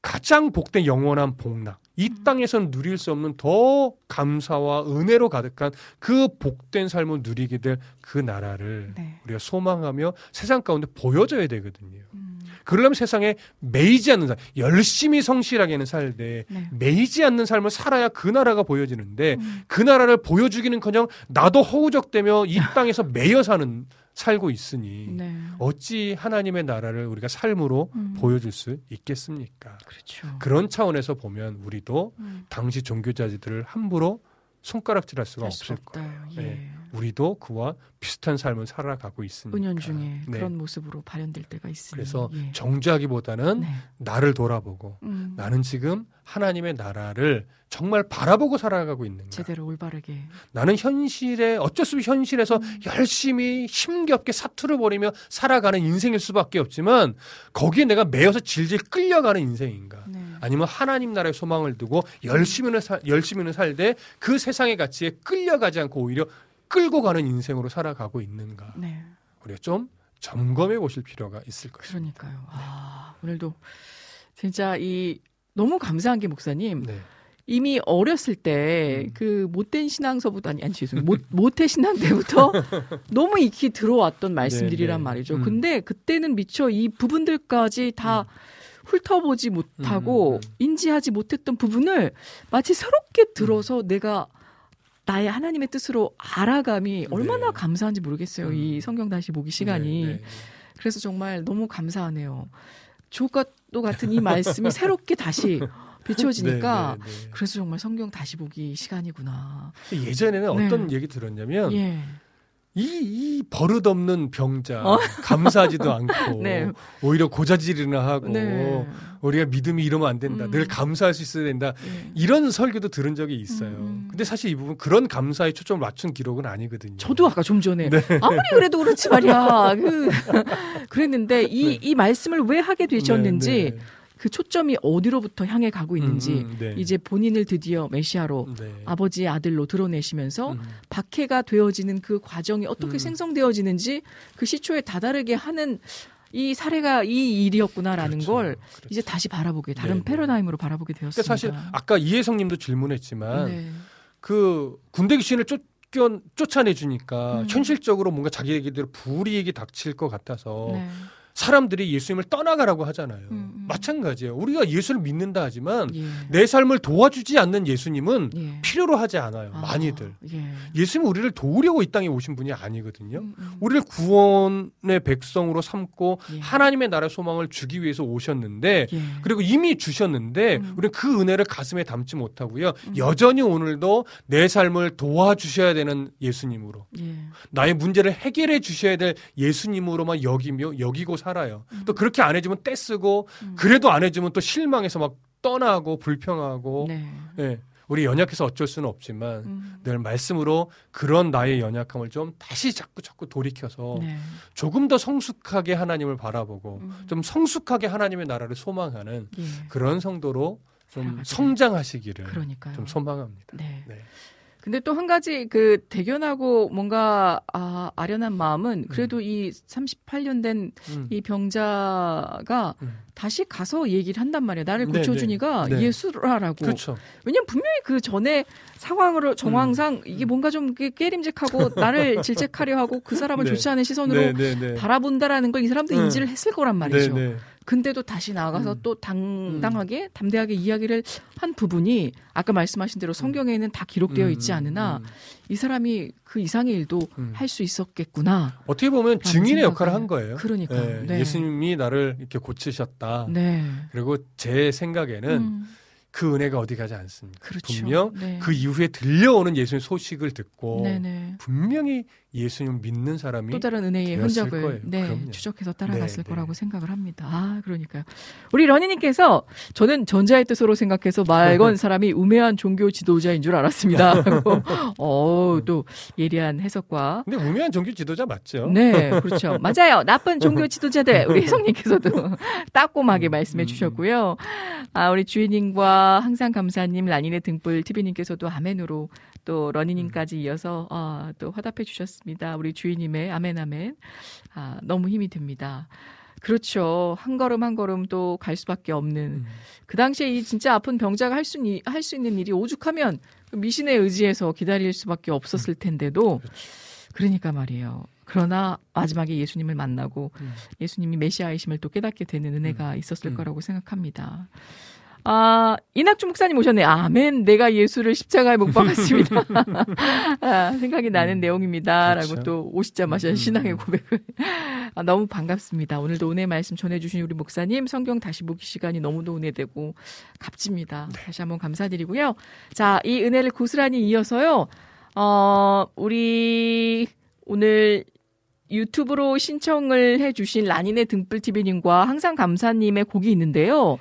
가장 복된 영원한 복락 이 음. 땅에서는 누릴 수 없는 더 감사와 은혜로 가득한 그 복된 삶을 누리게 될 그 나라를 네. 우리가 소망하며 세상 가운데 보여줘야 되거든요. 음. 그러려면 세상에 매이지 않는 삶, 열심히 성실하게는 살되 네. 매이지 않는 삶을 살아야 그 나라가 보여지는데 음. 그 나라를 보여주기는커녕 나도 허우적대며 이 땅에서 매여 사는 살고 있으니 네. 어찌 하나님의 나라를 우리가 삶으로 음. 보여줄 수 있겠습니까? 그렇죠. 그런 차원에서 보면 우리도 음. 당시 종교자들을 함부로 손가락질할 수가 없을 거예요. 예. 네. 우리도 그와 비슷한 삶을 살아가고 있으니까. 은연중에 네. 그런 모습으로 발현될 때가 있으니. 그래서 예. 정죄하기보다는 네. 나를 돌아보고 음. 나는 지금 하나님의 나라를 정말 바라보고 살아가고 있는가. 제대로 올바르게. 나는 현실에 어쩔 수 없이 현실에서 음. 열심히 힘겹게 사투를 벌이며 살아가는 인생일 수밖에 없지만 거기에 내가 매여서 질질 끌려가는 인생인가? 네. 아니면 하나님 나라의 소망을 두고 열심히는 사, 열심히는 살되 그 세상의 가치에 끌려가지 않고 오히려 끌고 가는 인생으로 살아가고 있는가? 네. 우리가 좀 점검해 보실 필요가 있을 것입니다. 그러니까요. 아, 오늘도 진짜 이 너무 감사한 게 목사님 네. 이미 어렸을 때 음. 그 못된 신앙서부터 아니 아니 죄송해요. 못 모태 신앙 때부터 너무 익히 들어왔던 말씀들이란 네. 말이죠. 음. 근데 그때는 미처 이 부분들까지 다 훑어보지 못하고 음, 음. 인지하지 못했던 부분을 마치 새롭게 들어서 내가 나의 하나님의 뜻으로 알아감이 얼마나 네. 감사한지 모르겠어요. 이 음. 성경 다시 보기 시간이. 네, 네. 그래서 정말 너무 감사하네요. 주옥과도 같은 이 말씀이 새롭게 다시 비춰지니까 네, 네, 네. 그래서 정말 성경 다시 보기 시간이구나. 예전에는 네. 어떤 얘기 들었냐면 예. 이, 이 버릇없는 병자 어. 감사하지도 않고 네. 오히려 고자질이나 하고 네. 우리가 믿음이 이러면 안 된다. 음. 늘 감사할 수 있어야 된다. 예. 이런 설교도 들은 적이 있어요. 음, 음. 근데 사실 이 부분 그런 감사에 초점을 맞춘 기록은 아니거든요. 저도 아까 좀 전에 네. 아무리 그래도 그렇지 말이야. 그 그랬는데 이 이 말씀을 왜 하게 되셨는지 네, 네. 그 초점이 어디로부터 향해 가고 있는지 음, 음, 네. 이제 본인을 드디어 메시아로 네. 아버지의 아들로 드러내시면서 음. 박해가 되어지는 그 과정이 어떻게 음. 생성되어지는지 그 시초에 다다르게 하는 이 사례가 이 일이었구나라는 그렇죠. 걸 그렇죠. 이제 다시 바라보게 다른 네, 네. 패러다임으로 바라보게 되었습니다. 그러니까 사실 아까 이혜성님도 질문했지만 네. 그 군대 귀신을 쫓겨 쫓아내 주니까 음. 현실적으로 뭔가 자기에게도 불이익이 닥칠 것 같아서 네. 사람들이 예수님을 떠나가라고 하잖아요. 음, 음. 마찬가지예요. 우리가 예수를 믿는다 하지만 예. 내 삶을 도와주지 않는 예수님은 예. 필요로 하지 않아요. 아, 많이들. 예. 예수님은 우리를 도우려고 이 땅에 오신 분이 아니거든요. 음, 음. 우리를 구원의 백성으로 삼고 예. 하나님의 나라 소망을 주기 위해서 오셨는데 예. 그리고 이미 주셨는데 음. 우리는 그 은혜를 가슴에 담지 못하고요. 음. 여전히 오늘도 내 삶을 도와주셔야 되는 예수님으로 예. 나의 문제를 해결해 주셔야 될 예수님으로만 여기며 여기고 살 아요. 음. 또 그렇게 안 해주면 떼쓰고 음. 그래도 안 해주면 또 실망해서 막 떠나고 불평하고 네. 예. 우리 연약해서 어쩔 수는 없지만 음. 늘 말씀으로 그런 나의 연약함을 좀 다시 자꾸 자꾸 돌이켜서 네. 조금 더 성숙하게 하나님을 바라보고 음. 좀 성숙하게 하나님의 나라를 소망하는 예. 그런 성도로 좀. 성장하시기를 그러니까요. 좀 소망합니다. 네. 네. 근데 또 한 가지 그 대견하고 뭔가 아, 아련한 마음은 그래도 이 38년 된이 음. 병자가 음. 다시 가서 얘기를 한단 말이에요. 나를 네, 고쳐주니까 네. 네. 예수라라고. 그렇죠. 왜냐면 분명히 그 전에 상황으로 정황상 음. 이게 뭔가 좀 깨- 깨림직하고 나를 질책하려 하고 그 사람을 네. 좋지 않은 시선으로 네, 네, 네. 바라본다라는 걸 이 사람도 음. 인지를 했을 거란 말이죠. 네, 네. 근데도 다시 나가서 음. 또 당당하게 담대하게 이야기를 한 부분이 아까 말씀하신 대로 성경에는 다 기록되어 있지 음, 않으나 음. 이 사람이 그 이상의 일도 음. 할수 있었겠구나. 어떻게 보면 증인의 역할을 한 거예요. 그러니까요. 예, 네. 예수님이 나를 이렇게 고치셨다. 네. 그리고 제 생각에는 음, 그 은혜가 어디 가지 않습니다. 그렇죠. 분명 네. 그 이후에 들려오는 예수님 소식을 듣고 네네. 분명히 예수님을 믿는 사람이 또 다른 은혜의 흔적을. 네. 추적해서 따라갔을 네, 네. 거라고 생각을 합니다. 아, 그러니까요. 우리 러니님께서 저는 전자의 뜻으로 생각해서 말건 사람이 우매한 종교 지도자인 줄 알았습니다. 하고, 어, 또 예리한 해석과 근데 우매한 종교 지도자 맞죠? 네, 그렇죠. 맞아요. 나쁜 종교 지도자들. 우리 혜성님께서도 따꼼하게 음, 말씀해 음. 주셨고요. 아, 우리 주인님과 항상 감사님, 라니네 등불 TV님께서도 아멘으로 또 러니님까지 이어서 아, 또 화답해 주셨습니다. 우리 주인님의 아멘 아멘. 아, 너무 힘이 됩니다. 그렇죠. 한 걸음 한 걸음 또 갈 수밖에 없는 음. 그 당시에 이 진짜 아픈 병자가 할 수 할 수 있는 일이 오죽하면 그 미신에 의지해서 기다릴 수밖에 없었을 텐데도 그렇죠. 그러니까 말이에요. 그러나 마지막에 예수님을 만나고 음. 예수님이 메시아이심을 또 깨닫게 되는 은혜가 있었을 음. 거라고 생각합니다. 아, 이낙주 목사님 오셨네. 아멘. 내가 예수를 십자가에 못 박았습니다. 아, 생각이 나는 음. 내용입니다. 라고 그렇죠. 또 오시자마자 음, 음, 신앙의 음. 고백을. 아, 너무 반갑습니다. 오늘도 은혜 말씀 전해주신 우리 목사님 성경 다시 보기 시간이 너무도 은혜되고 값집니다. 네. 다시 한번 감사드리고요. 자, 이 은혜를 고스란히 이어서요. 어, 우리 오늘 유튜브로 신청을 해주신 라니네 등불TV님과 항상 감사님의 곡이 있는데요.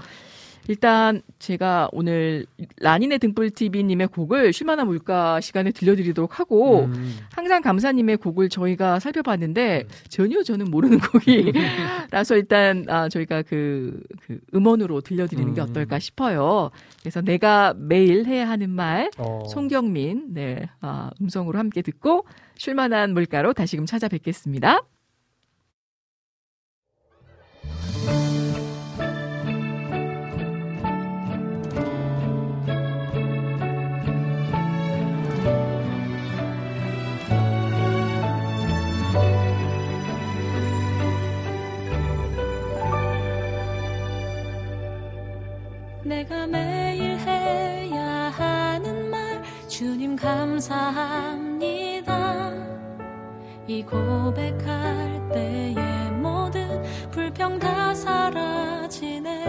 일단 제가 오늘 라니네 등불TV님의 곡을 쉴만한 물가 시간에 들려드리도록 하고 음. 항상 감사님의 곡을 저희가 살펴봤는데 전혀 저는 모르는 곡이라서 일단 아, 저희가 그, 그 음원으로 들려드리는 게 음. 어떨까 싶어요. 그래서 내가 매일 해야 하는 말 어. 송경민 네 아, 음성으로 함께 듣고 쉴만한 물가로 다시금 찾아뵙겠습니다. 내가 매일 해야 하는 말 주님 감사합니다. 이 고백할 때의 모든 불평 다 사라지네.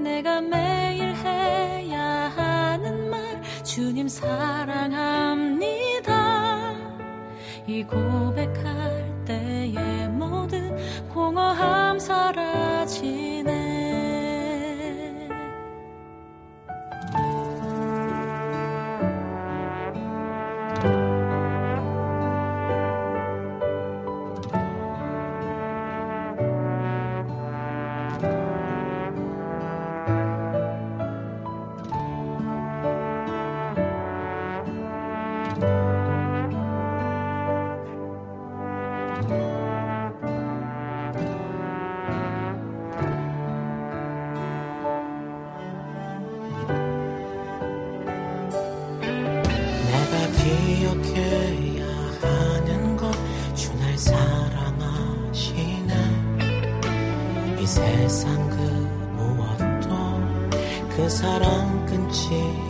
내가 매일 해야 하는 말 주님 사랑합니다. 이 고백할 때의 모든 공허함 사라지네 세상 그 무엇도 그 사랑 끊지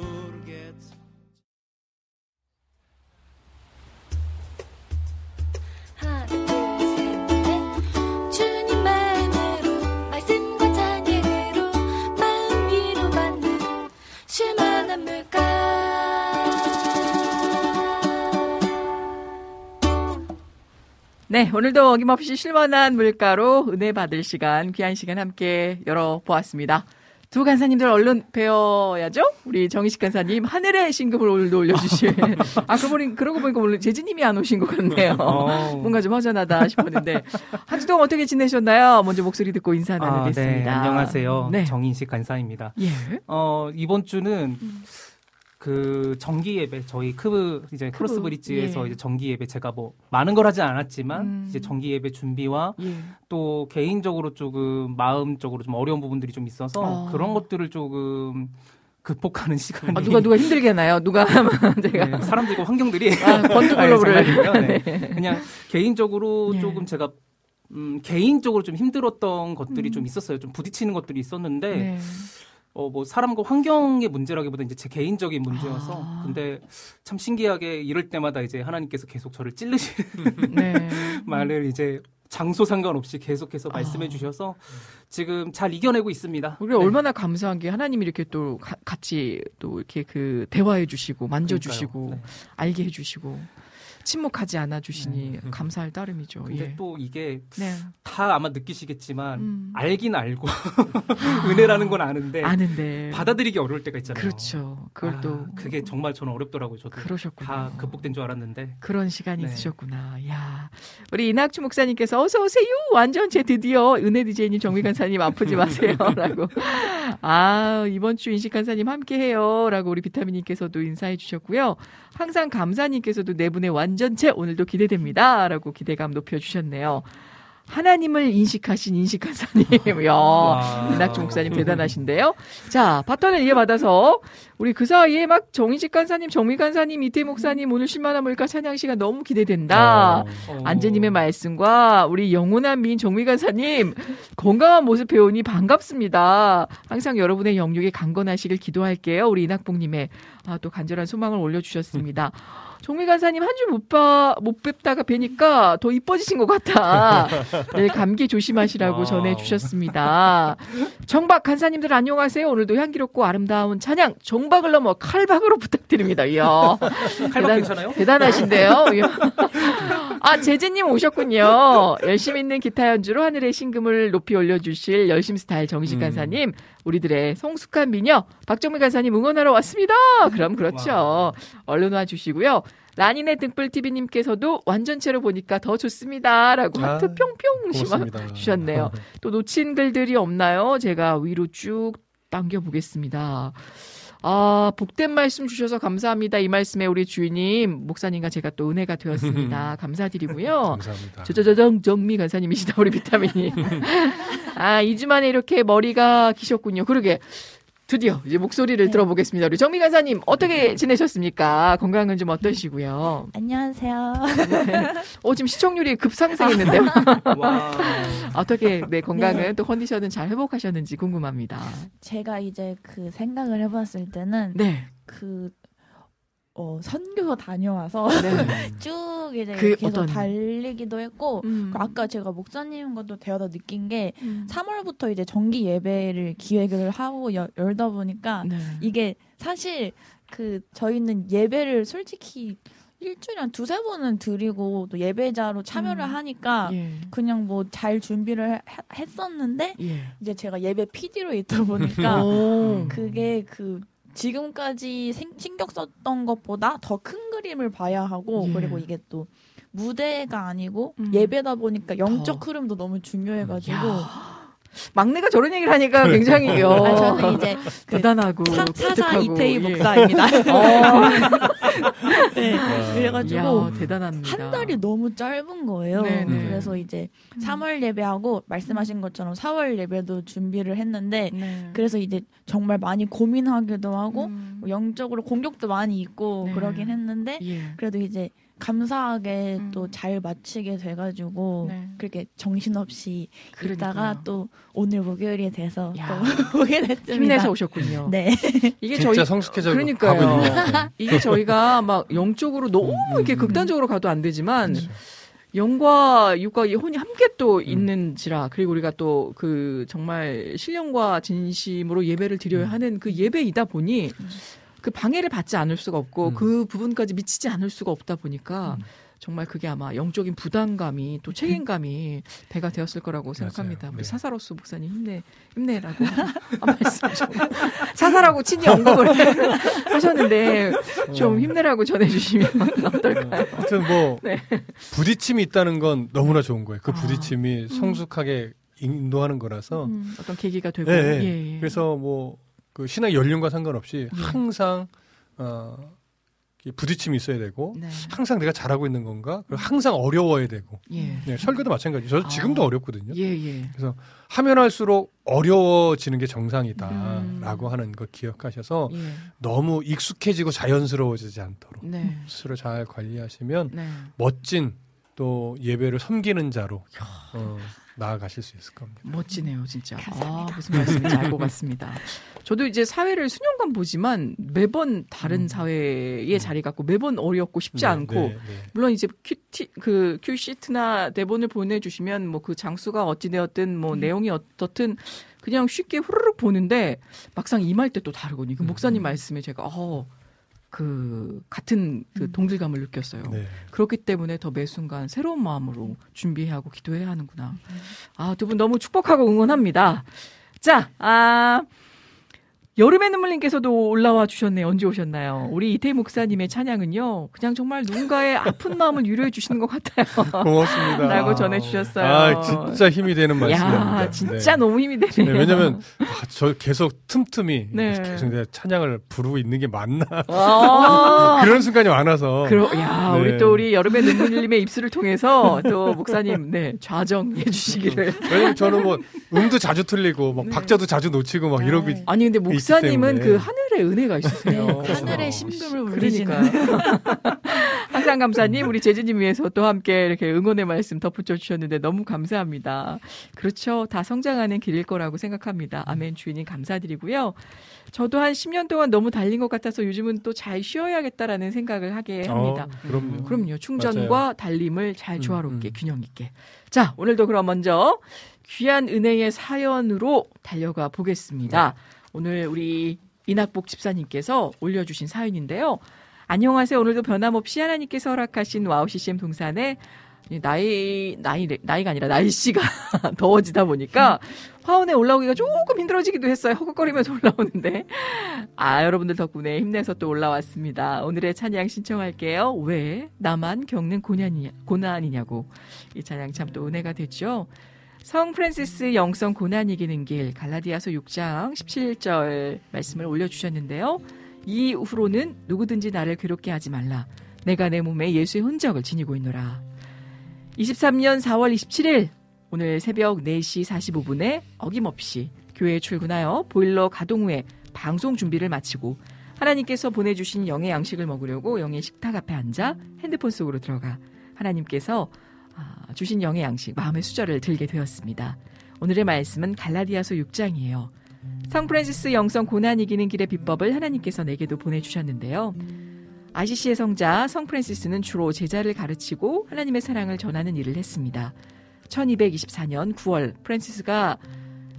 네, 오늘도 어김없이 쉴만한 물가로 은혜 받을 시간, 귀한 시간 함께 열어보았습니다. 두 간사님들 얼른 봬야죠? 우리 정희식 간사님, 하늘의 심금을 오늘도 올려주실. 아, 그러고, 보니, 그러고 보니까 오늘 재진님이 안 오신 것 같네요. 어. 뭔가 좀 허전하다 싶었는데. 한 주 동안 어떻게 지내셨나요? 먼저 목소리 듣고 인사 아, 나누겠습니다. 네, 안녕하세요. 네. 정인식 간사입니다. 예. 어, 이번 주는 그 정기 예배 저희 크브 이제 Cross Bridge에서 예. 이제 정기 예배 제가 뭐 많은 걸 하진 않았지만 음. 이제 정기 예배 준비와 예. 또 개인적으로 조금 마음적으로 좀 어려운 부분들이 좀 있어서 아. 그런 것들을 조금 극복하는 시간이 아, 누가, 누가 힘들게 하나요? 누가 제가. 네, 사람들과 환경들이 아, 권투글로브를. 아니, 장난이고요. 네. 그냥 개인적으로 예. 조금 제가 음, 개인적으로 좀 힘들었던 것들이 음. 좀 있었어요. 좀 부딪히는 것들이 있었는데 네. 어, 뭐 사람과 환경의 문제라기보다 이제 제 개인적인 문제여서 아. 근데 참 신기하게 이럴 때마다 이제 하나님께서 계속 저를 찔르시는 네. 말을 이제 장소 상관없이 계속해서 아. 말씀해 주셔서 지금 잘 이겨내고 있습니다. 우리가 네. 얼마나 감사한 게 하나님이 이렇게 또 가- 같이 또 이렇게 그 대화해 주시고 만져 주시고 그러니까요. 알게 해 주시고 침묵하지 않아 주시니 네. 감사할 따름이죠. 근데 예. 또 이게 네. 다 아마 느끼시겠지만 음. 알긴 알고 은혜라는 건 아는데 아는데 받아들이기 어려울 때가 있잖아요. 그렇죠. 그걸 아, 또 그게 정말 저는 어렵더라고요. 저도 그러셨구나. 다 극복된 줄 알았는데 그런 시간이 네. 있으셨구나. 야, 우리 이낙주 목사님께서 어서 오세요. 완전체 드디어 은혜 디제이님 정미 간사님 아프지 마세요라고. 아 이번 주 인식 간사님 함께해요라고 우리 비타민님께서도 인사해 주셨고요. 항상 감사님께서도 네 분의 완 전체 오늘도 기대됩니다 라고 기대감 높여주셨네요. 하나님을 인식하신 인식 간사님, 야 와. 이낙주 목사님 대단하신데요. 자, 바톤을 이어받아서 우리 그 사이에 막 정인식 간사님, 정미 간사님, 이태 목사님 오늘 쉴만한 물가 찬양 시간 너무 기대된다. 어. 안재님의 말씀과 우리 영원한 미인 정미 간사님 건강한 모습 뵈니 반갑습니다. 항상 여러분의 영육이 강건하시길 기도할게요. 우리 이낙봉님의 아, 또 간절한 소망을 올려주셨습니다. 정미 간사님 한 주 못 봐, 못 뵙다가 뵈니까 더 이뻐지신 것 같아. 늘 감기 조심하시라고 와우. 전해 주셨습니다. 정박 간사님들 안녕하세요. 오늘도 향기롭고 아름다운 찬양 정박을 넘어 칼박으로 부탁드립니다. 이야. 칼박 대단- 괜찮아요? 대단하신데요. 아, 재진님 오셨군요. 열심 있는 기타 연주로 하늘의 신금을 높이 올려주실 열심 스타일 정식 음. 간사님, 우리들의 성숙한 미녀 박정미 간사님 응원하러 왔습니다. 그럼 그렇죠. 와. 얼른 와 주시고요. 라니네 등불TV님께서도 완전체로 보니까 더 좋습니다라고 아, 하트 평평 심어 고맙습니다. 주셨네요. 또 놓친 글들이 없나요? 제가 위로 쭉 당겨보겠습니다. 아, 복된 말씀 주셔서 감사합니다. 이 말씀에 우리 주인님, 목사님과 제가 또 은혜가 되었습니다. 감사드리고요. 감사합니다. 저저저정 정미 간사님이시다 우리 비타민님. 아 2주 만에 이렇게 머리가 기셨군요. 그러게 드디어 이제 목소리를 들어보겠습니다. 우리 정미 간사님 어떻게 지내셨습니까? 건강은 좀 어떠시고요? 안녕하세요. 어 지금 시청률이 급상승했는데요. 와. 어떻게 네 건강은 또 컨디션은 잘 회복하셨는지 궁금합니다. 제가 이제 그 생각을 해봤을 때는 네. 그 어, 선교 다녀와서 네. 쭉 이제 그 계속 어떤- 달리기도 했고 음. 아까 제가 목사님과도 대화다 느낀 게 음. 3월부터 이제 정기 예배를 기획을 하고 여- 열다 보니까 네. 이게 사실 그 저희는 예배를 솔직히 일주일에 한 두세 번은 드리고 또 예배자로 참여를 음. 하니까 예. 그냥 뭐 잘 준비를 해- 했었는데 예. 이제 제가 예배 PD로 있다 보니까 오. 그게 그 지금까지 생- 신경 썼던 것보다 더 큰 그림을 봐야 하고 예. 그리고 이게 또 무대가 아니고 음. 예배다 보니까 영적 더. 흐름도 너무 중요해가지고 막내가 저런 얘기를 하니까 굉장히 요 아, 저는 이제 그 대단하고 사, 사사 이태희 예. 목사입니다. 어. 네, 와. 그래가지고 이야, 대단합니다. 한 달이 너무 짧은 거예요. 네네. 그래서 이제 3월 예배하고 말씀하신 것처럼 4월 예배도 준비를 했는데 네. 그래서 이제 정말 많이 고민하기도 하고 음. 뭐 영적으로 공격도 많이 있고 네. 그러긴 했는데 예. 그래도 이제 감사하게 음. 또잘 마치게 돼가지고 네. 그렇게 정신없이 그러니까요. 또 오늘 목요일이 돼서 야. 또 오게 됐습니다. 힘내서 오셨군요. 네. 이게 진짜 저희 성숙해져 그러니까요. 이게 저희가 막 영적으로 너무 이렇게 음. 극단적으로 가도 안 되지만 그렇죠. 영과 육과 이 혼이 함께 또 있는지라 그리고 우리가 또 그 정말 신령과 진심으로 예배를 드려야 음. 하는 그 예배이다 보니 그 방해를 받지 않을 수가 없고 음. 그 부분까지 미치지 않을 수가 없다 보니까 음. 정말 그게 아마 영적인 부담감이 또 책임감이 배가 되었을 거라고 생각합니다. 맞아요. 우리 네. 사사로스 목사님 힘내 힘내라고 한 말씀 좀 사사라고 친히 언급을 하셨는데 좀 힘내라고 전해주시면 어떨까요? 하여튼 뭐 네. 부딪힘이 있다는 건 너무나 좋은 거예요. 그 아. 부딪힘이 성숙하게 인도하는 거라서. 음, 어떤 계기가 되고 예, 예. 예, 예. 그래서 뭐 그 신앙 연륜과 상관없이 예. 항상 어이 부딪힘이 있어야 되고 네. 항상 내가 잘하고 있는 건가? 그리고 항상 어려워야 되고. 예. 네, 설교도 마찬가지. 저 지금도 아. 어렵거든요. 예, 예. 하면 할수록 어려워지는 게 음. 정상이다라고 하는 거 기억하셔서 예. 너무 익숙해지고 자연스러워지지 않도록 네. 스스로 잘 관리하시면 네. 멋진 또 예배를 섬기는 자로 어, 나아가실 수 있을 겁니다. 멋지네요, 진짜. 감사합니다. 아, 무슨 말씀인지 알것 같습니다. 저도 이제 사회를 수년간 보지만 매번 다른 음. 사회의 음. 자리 갖고 매번 어렵고 쉽지 네, 않고 네, 네. 물론 이제 QT 그 큐시트나 대본을 보내주시면 뭐 그 장수가 어찌 되었든 뭐 음. 내용이 어떻든 그냥 쉽게 후루룩 보는데 막상 임할 때 또 다르거든요. 그 음. 목사님 말씀에 제가 어. 그 같은 그 음. 동질감을 느꼈어요. 네. 그렇기 때문에 더 매 순간 새로운 마음으로 준비해야 하고 기도해야 하는구나. 아, 두 분 너무 축복하고 응원합니다. 자, 아, 여름의 눈물님께서도 올라와 주셨네요. 언제 오셨나요? 우리 이태희 목사님의 찬양은요, 그냥 정말 누군가의 아픈 마음을 위로해 주시는 것 같아요. 고맙습니다. 라고 전해 주셨어요. 아, 진짜 힘이 되는 말씀입니다. 야, 진짜 네. 너무 힘이 네, 되네요. 왜냐면 아, 저 계속 틈틈이 네. 계속 내가 찬양을 부르고 있는 게 맞나 아, 그런 순간이 많아서 그러, 야, 네. 우리 또 우리 여름의 눈물님의 입술을 통해서 또 목사님, 네, 좌정해 주시기를. 왜냐면 저는 뭐 음도 자주 틀리고 막 네. 박자도 자주 놓치고 막 이러고 있- 아니, 근데 목사 님은 때문에. 그 하늘의 은혜가 있으세요. 네, 하늘의 심금을 그러니까요. 항상 감사님, 우리 재진님 위해서 또 함께 이렇게 응원의 말씀 덧붙여 주셨는데 너무 감사합니다. 그렇죠. 다 성장하는 길일 거라고 생각합니다. 아멘 주인님 감사드리고요. 저도 한 10년 동안 너무 달린 것 같아서 요즘은 또 잘 쉬어야겠다라는 생각을 하게 합니다. 어, 그럼요. 그럼요. 충전과 맞아요. 달림을 잘 음, 조화롭게 음. 균형 있게. 자, 오늘도 그럼 먼저 귀한 은혜의 사연으로 달려가 보겠습니다. 오늘 우리 이낙복 집사님께서 올려주신 사연인데요. 안녕하세요. 오늘도 변함없이 하나님께서 허락하신 WOW CCM 동산에 나이 나이 나이가 아니라 날씨가 더워지다 보니까 화원에 올라오기가 조금 힘들어지기도 했어요. 허걱거리면서 올라오는데 아 여러분들 덕분에 힘내서 또 올라왔습니다. 오늘의 찬양 신청할게요. 왜 나만 겪는 고난이냐, 고난이냐고 이 찬양 참 또 은혜가 됐죠. 성 프란시스 영성 고난 이기는 길 갈라디아서 6장 17절 말씀을 올려주셨는데요. 이후로는 누구든지 나를 괴롭게 하지 말라. 내가 내 몸에 예수의 흔적을 지니고 있노라. 23년 4월 27일 오늘 새벽 4시 45분에 어김없이 교회에 출근하여 보일러 가동 후에 방송 준비를 마치고 하나님께서 보내주신 영의 양식을 먹으려고 영의 식탁 앞에 앉아 핸드폰 속으로 들어가 하나님께서 아, 주신 영의 양식 마음의 수저를 들게 되었습니다. 오늘의 말씀은 갈라디아서 6장이에요. 성 프란시스 영성 고난 이기는 길의 비법을 하나님께서 내게도 보내주셨는데요. ICC의 성자 성 프란시스는 주로 제자를 가르치고 하나님의 사랑을 전하는 일을 했습니다. 1224년 9월 프란시스가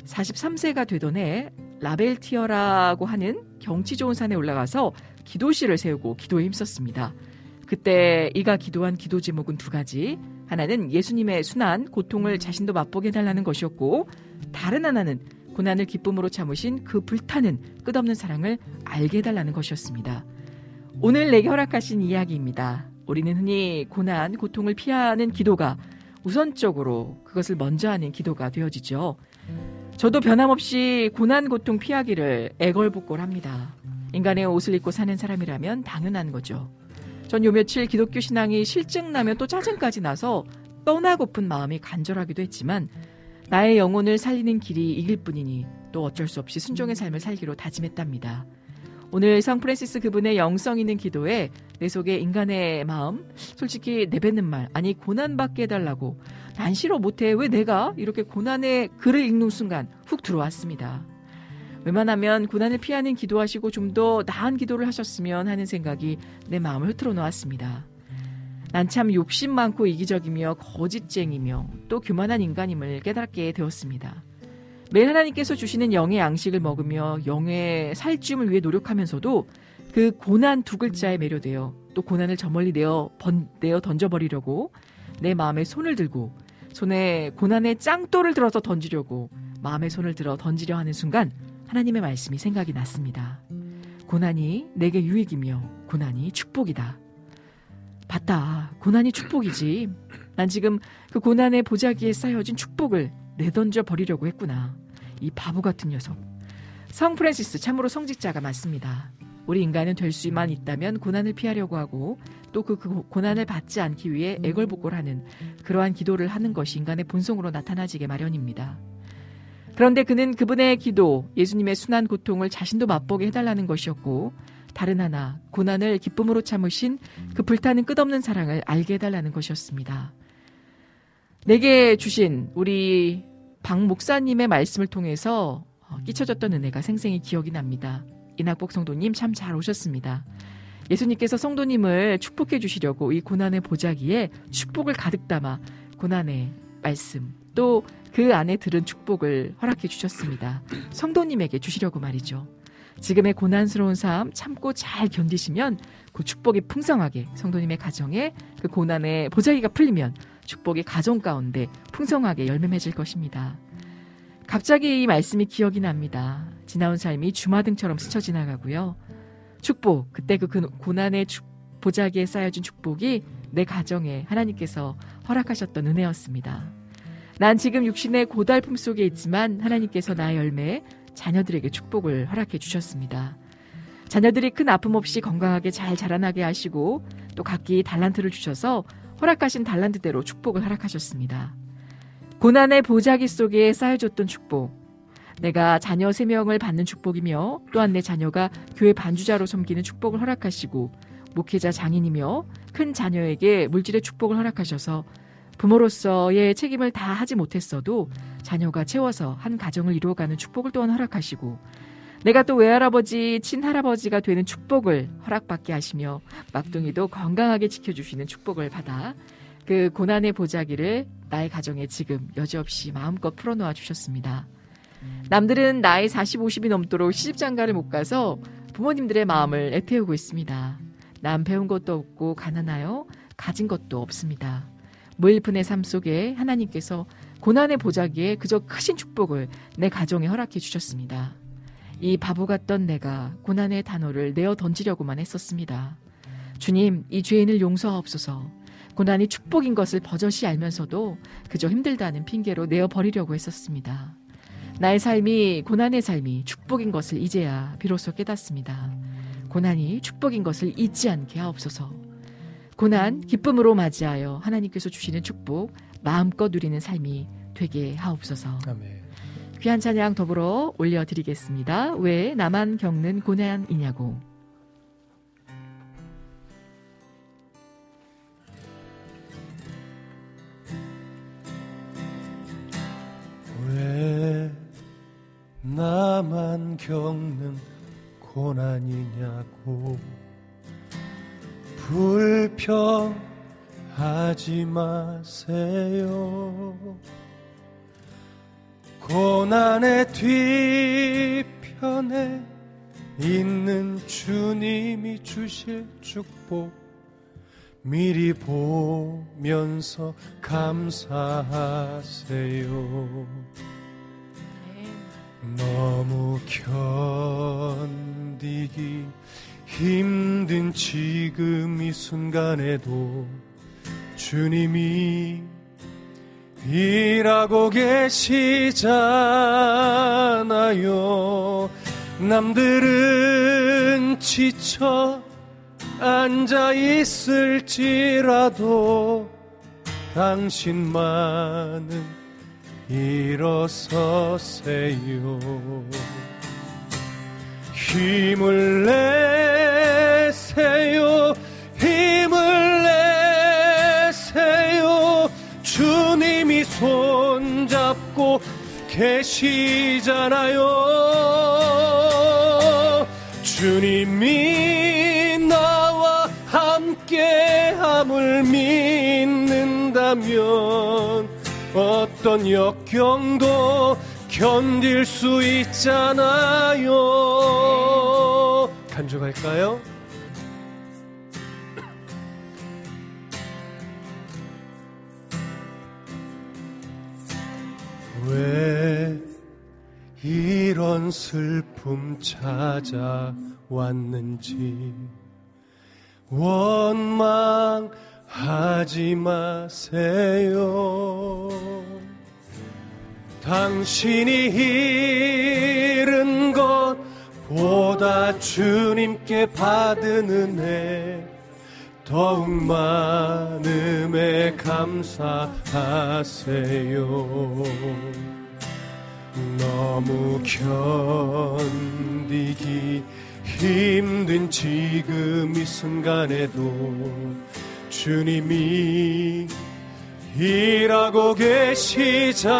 43세가 되던 해 라벨티어라고 하는 경치 좋은 산에 올라가서 기도실을 세우고 기도에 힘썼습니다. 그때 이가 기도한 기도 제목은 두 가지. 하나는 예수님의 순한 고통을 자신도 맛보게 해달라는 것이었고, 다른 하나는 고난을 기쁨으로 참으신 그 불타는 끝없는 사랑을 알게 해달라는 것이었습니다. 오늘 내게 허락하신 이야기입니다. 우리는 흔히 고난, 고통을 피하는 기도가 우선적으로 그것을 먼저 하는 기도가 되어지죠. 저도 변함없이 고난, 고통 피하기를 애걸복걸합니다. 인간의 옷을 입고 사는 사람이라면 당연한 거죠. 전 요 며칠 기독교 신앙이 실증나면 또 짜증까지 나서 떠나고픈 마음이 간절하기도 했지만 나의 영혼을 살리는 길이 이길 뿐이니 또 어쩔 수 없이 순종의 삶을 살기로 다짐했답니다. 오늘 성 프랜시스 그분의 영성 있는 기도에 내 속에 인간의 마음, 솔직히 내뱉는 말, 아니 고난받게 해달라고 난 싫어 못해 왜 내가 이렇게 고난의 글을 읽는 순간 훅 들어왔습니다. 웬만하면 고난을 피하는 기도하시고 좀 더 나은 기도를 하셨으면 하는 생각이 내 마음을 흐트러 놓았습니다. 난 참 욕심 많고 이기적이며 거짓쟁이며 또 교만한 인간임을 깨닫게 되었습니다. 매일 하나님께서 주시는 영의 양식을 먹으며 영의 살찌움을 위해 노력하면서도 그 고난 두 글자에 매료되어 또 고난을 저 멀리 내어, 번, 내어 던져버리려고 내 마음에 손을 들고 손에 고난의 짱돌을 들어서 던지려고 마음에 손을 들어 던지려 하는 순간 하나님의 말씀이 생각이 났습니다. 고난이 내게 유익이며 고난이 축복이다. 봤다. 고난이 축복이지. 난 지금 그 고난의 보자기에 쌓여진 축복을 내던져 버리려고 했구나. 이 바보 같은 녀석. 성 프랜시스 참으로 성직자가 맞습니다. 우리 인간은 될 수만 있다면 고난을 피하려고 하고 또그 고난을 받지 않기 위해 애걸복걸하는 그러한 기도를 하는 것이 인간의 본성으로 나타나지게 마련입니다. 그런데 그는 그분의 기도, 예수님의 순한 고통을 자신도 맛보게 해달라는 것이었고, 다른 하나, 고난을 기쁨으로 참으신 그 불타는 끝없는 사랑을 알게 해달라는 것이었습니다. 내게 주신 우리 박 목사님의 말씀을 통해서 어, 끼쳐졌던 은혜가 생생히 기억이 납니다. 이낙복 성도님 참 잘 오셨습니다. 예수님께서 성도님을 축복해 주시려고 이 고난의 보자기에 축복을 가득 담아 고난의 말씀 또 그 안에 들은 축복을 허락해 주셨습니다. 성도님에게 주시려고 말이죠. 지금의 고난스러운 삶 참고 잘 견디시면 그 축복이 풍성하게 성도님의 가정에 그 고난의 보자기가 풀리면 축복이 가정 가운데 풍성하게 열매 맺을 것입니다. 갑자기 이 말씀이 기억이 납니다. 지나온 삶이 주마등처럼 스쳐 지나가고요. 축복, 그때 그 고난의 보자기에 쌓여진 축복이 내 가정에 하나님께서 허락하셨던 은혜였습니다. 난 지금 육신의 고달픔 속에 있지만 하나님께서 나의 열매, 자녀들에게 축복을 허락해 주셨습니다. 자녀들이 큰 아픔 없이 건강하게 잘 자라나게 하시고 또 각기 달란트를 주셔서 허락하신 달란트대로 축복을 허락하셨습니다. 고난의 보자기 속에 쌓여줬던 축복. 내가 자녀 3명을 받는 축복이며 또한 내 자녀가 교회 반주자로 섬기는 축복을 허락하시고 목회자 장인이며 큰 자녀에게 물질의 축복을 허락하셔서 부모로서의 책임을 다 하지 못했어도 자녀가 채워서 한 가정을 이루어가는 축복을 또한 허락하시고 내가 또 외할아버지, 친할아버지가 되는 축복을 허락받게 하시며 막둥이도 건강하게 지켜주시는 축복을 받아 그 고난의 보자기를 나의 가정에 지금 여지없이 마음껏 풀어놓아 주셨습니다. 남들은 나이 40, 50이 넘도록 시집장가를 못 가서 부모님들의 마음을 애태우고 있습니다. 남 배운 것도 없고 가난하여 가진 것도 없습니다. 무일푼의 삶 속에 하나님께서 고난의 보자기에 그저 크신 축복을 내 가정에 허락해 주셨습니다. 이 바보 같던 내가 고난의 단어를 내어 던지려고만 했었습니다. 주님, 이 죄인을 용서하옵소서. 고난이 축복인 것을 버젓이 알면서도 그저 힘들다는 핑계로 내어 버리려고 했었습니다. 나의 삶이 고난의 삶이 축복인 것을 이제야 비로소 깨닫습니다. 고난이 축복인 것을 잊지 않게 하옵소서. 고난 기쁨으로 맞이하여 하나님께서 주시는 축복 마음껏 누리는 삶이 되게 하옵소서. 아멘. 귀한 찬양 더불어 올려드리겠습니다. 왜 나만 겪는 고난이냐고. 왜 나만 겪는 고난이냐고 불평하지 마세요. 고난의 뒤편에 있는 주님이 주실 축복 미리 보면서 감사하세요. 너무 견디기 힘든 지금 이 순간에도 주님이 일하고 계시잖아요. 남들은 지쳐 앉아 있을지라도 당신만은 일어서세요. 힘을 내세요. 힘을 내세요. 주님이 손잡고 계시잖아요. 주님이 나와 함께함을 믿는다면 어떤 역경도 견딜 수 있잖아요. 간주할까요? 왜 이런 슬픔 찾아왔는지 원망하지 마세요. 당신이 잃은 것보다 주님께 받은 은혜 더욱 많음에 감사하세요. 너무 견디기 힘든 지금 이 순간에도 주님이 일하고 계시잖아요.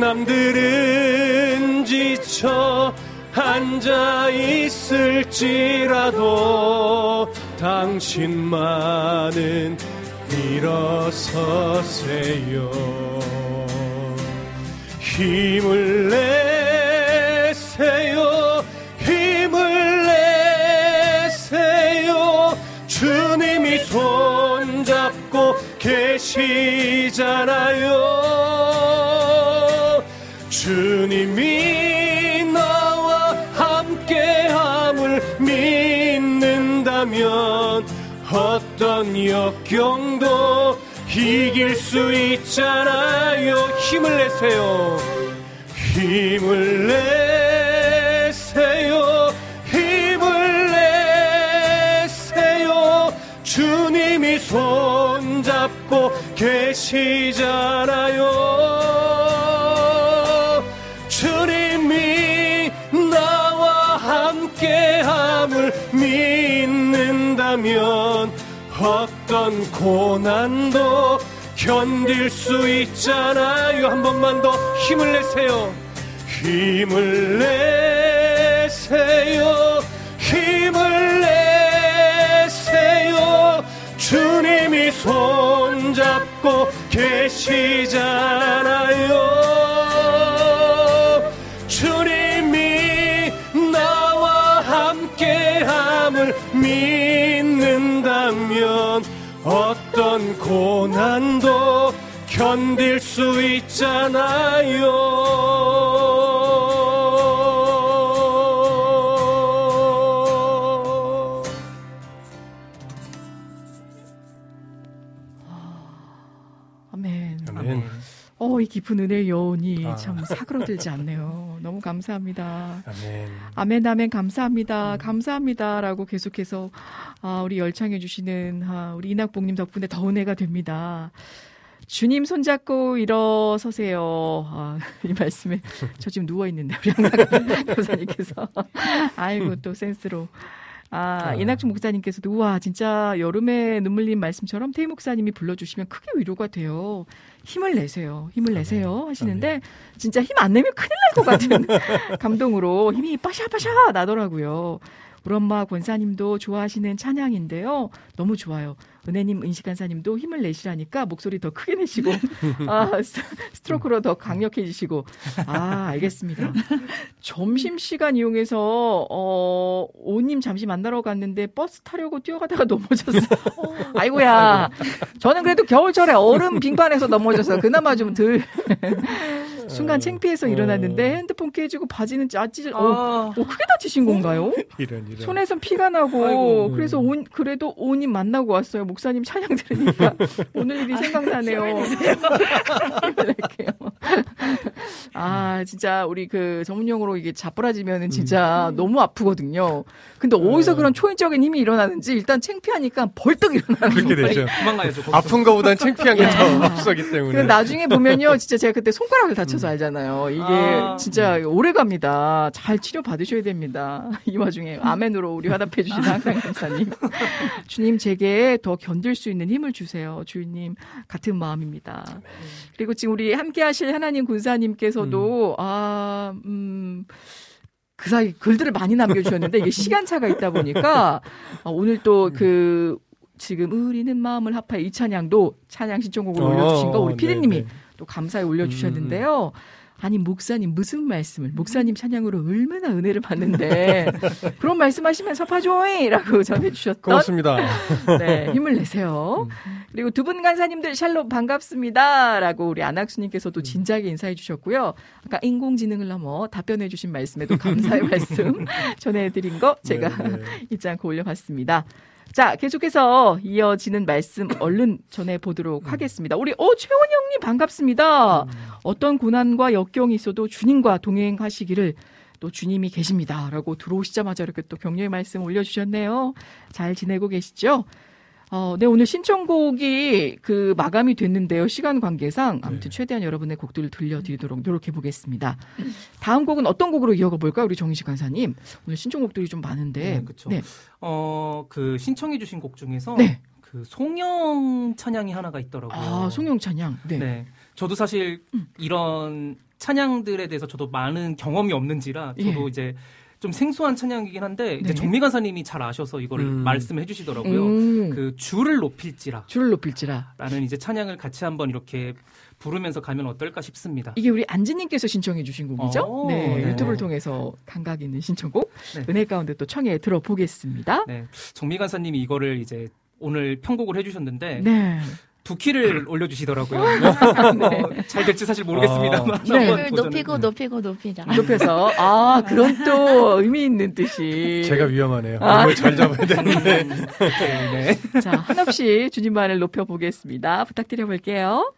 남들은 지쳐 앉아 있을지라도 당신만은 일어서세요. 힘을 내세요. 힘을 내세요. 주님이 손잡고 계시잖아요. 주님이 어떤 역경도 이길 수 있잖아요. 힘을 내세요. 힘을 내세요. 힘을 내세요. 주님이 손잡고 계시잖아요. 주님이 나와 함께함을 믿는다면 어떤 고난도 견딜 수 있잖아요. 한 번만 더 힘을 내세요. 힘을 내세요. 힘을 내세요. 주님이 손잡고 계시잖아요. 어떤 고난도 견딜 수 있잖아요. 어, 이 깊은 은혜의 여운이 아. 참 사그러들지 않네요. 너무 감사합니다. 아멘. 아멘, 아멘, 감사합니다. 감사합니다 라고 계속해서, 아, 우리 열창해주시는, 아, 우리 이낙봉님 덕분에 더 은혜가 됩니다. 주님 손잡고 일어서세요. 아, 이 말씀에 저 지금 누워 있는데, 우리 한강 교사님께서. 아이고, 또 센스로. 아, 아. 이낙준 목사님께서도, 우와, 진짜 여름에 눈물님 말씀처럼 태희 목사님이 불러주시면 크게 위로가 돼요. 힘을 내세요. 힘을 내세요. 하시는데, 진짜 힘 안 내면 큰일 날 것 같은 감동으로 힘이 빠샤빠샤 나더라고요. 우리 엄마 권사님도 좋아하시는 찬양인데요. 너무 좋아요. 은혜님, 은시간사님도 힘을 내시라니까 목소리 더 크게 내시고 아, 스- 스트로크로 더 강력해지시고 아 알겠습니다. 점심 시간 이용해서 어 오님 잠시 만나러 갔는데 버스 타려고 뛰어가다가 넘어졌어. 아이고야. 저는 그래도 겨울철에 얼음 빙판에서 넘어져서 그나마 좀 덜 순간 창피해서 일어났는데 핸드폰 깨지고 바지는 짜찌질. 어, 아, 어, 크게 다치신 건가요? 이런 이런. 손에선 피가 나고 아이고. 그래서 온 그래도 오님 만나고 왔어요. 목사님 찬양 들으니까 오늘 일이 생각나네요. 이렇게요. 아 진짜 우리 그 전문용어로 이게 자빠라지면은 진짜 너무 아프거든요. 근데 어디서 그런 초인적인 힘이 일어나는지 일단 창피하니까 벌떡 일어나는 그렇게 거예요. 되죠. 도망가야죠. 아픈 거보단 창피한 게 더 앞서기 때문에. 나중에 보면요, 진짜 제가 그때 손가락을 다쳐서 알잖아요. 이게 아. 진짜 오래 갑니다. 잘 치료 받으셔야 됩니다. 이 와중에 아멘으로 우리 화답해 주시는 항상 감사님. 주님 제게 더 견딜 수 있는 힘을 주세요. 주님 같은 마음입니다. 그리고 지금 우리 함께 하실 하나님 군사님께서도 아 음. 그 사이 글들을 많이 남겨주셨는데 이게 시간차가 있다 보니까 어, 오늘 또그 지금 우리는 마음을 합하여 이 찬양도 찬양 신청곡을 올려주신 거 우리 어, 피디님이 네, 네. 또 감사히 올려주셨는데요. 아니 목사님 무슨 말씀을 목사님 찬양으로 얼마나 은혜를 받는데 그런 말씀하시면 서 파조이라고 전해주셨던 고맙습니다. 네, 힘을 내세요. 그리고 두 분 간사님들 샬롬 반갑습니다라고 우리 안학수님께서도 진작에 인사해 주셨고요. 아까 인공지능을 넘어 답변해 주신 말씀에도 감사의 말씀 전해드린 거 제가 네, 네. 잊지 않고 올려봤습니다. 자, 계속해서 이어지는 말씀 얼른 전해 보도록 하겠습니다. 우리, 어, 최원영님 반갑습니다. 어떤 고난과 역경이 있어도 주님과 동행하시기를 또 주님이 계십니다. 라고 들어오시자마자 이렇게 또 격려의 말씀 올려주셨네요. 잘 지내고 계시죠? 어, 네, 오늘 신청곡이 그 마감이 됐는데요. 시간 관계상 아무튼 네. 최대한 여러분의 곡들을 들려드리도록 노력해 보겠습니다. 다음 곡은 어떤 곡으로 이어가 볼까요? 우리 정희식 간사님. 오늘 신청곡들이 좀 많은데. 네, 그쵸. 네. 어, 그 신청해주신 곡 중에서 네. 그 송영 찬양이 하나가 있더라고요. 아, 송영 찬양. 네. 네. 저도 사실 이런 찬양들에 대해서 저도 많은 경험이 없는지라 저도 예. 이제 좀 생소한 찬양이긴 한데 이제 네. 정미 간사님이 잘 아셔서 이거를 음. 말씀해 주시더라고요. 음, 그 줄을 높일지라 줄을 높일지라. 라는 이제 찬양을 같이 한번 이렇게 부르면서 가면 어떨까 싶습니다. 이게 우리 안지님께서 신청해 주신 곡이죠? 어, 네, 네. 유튜브를 통해서 감각 있는 신청곡. 네. 은혜 가운데 또 청해 들어보겠습니다. 네. 정미 간사님이 이거를 이제 오늘 편곡을 해주셨는데 네. 두 키를 올려주시더라고요. 네. 어, 잘 될지 사실 모르겠습니다. 네. 를 높이고 높이고 높이자. 높여서. 아, 그런 또 의미 있는 뜻이. 제가 위험하네요. 아. 이걸 잘 잡아야 되는데. 네. 자, 한없이 주님만을 높여보겠습니다. 부탁드려 볼게요.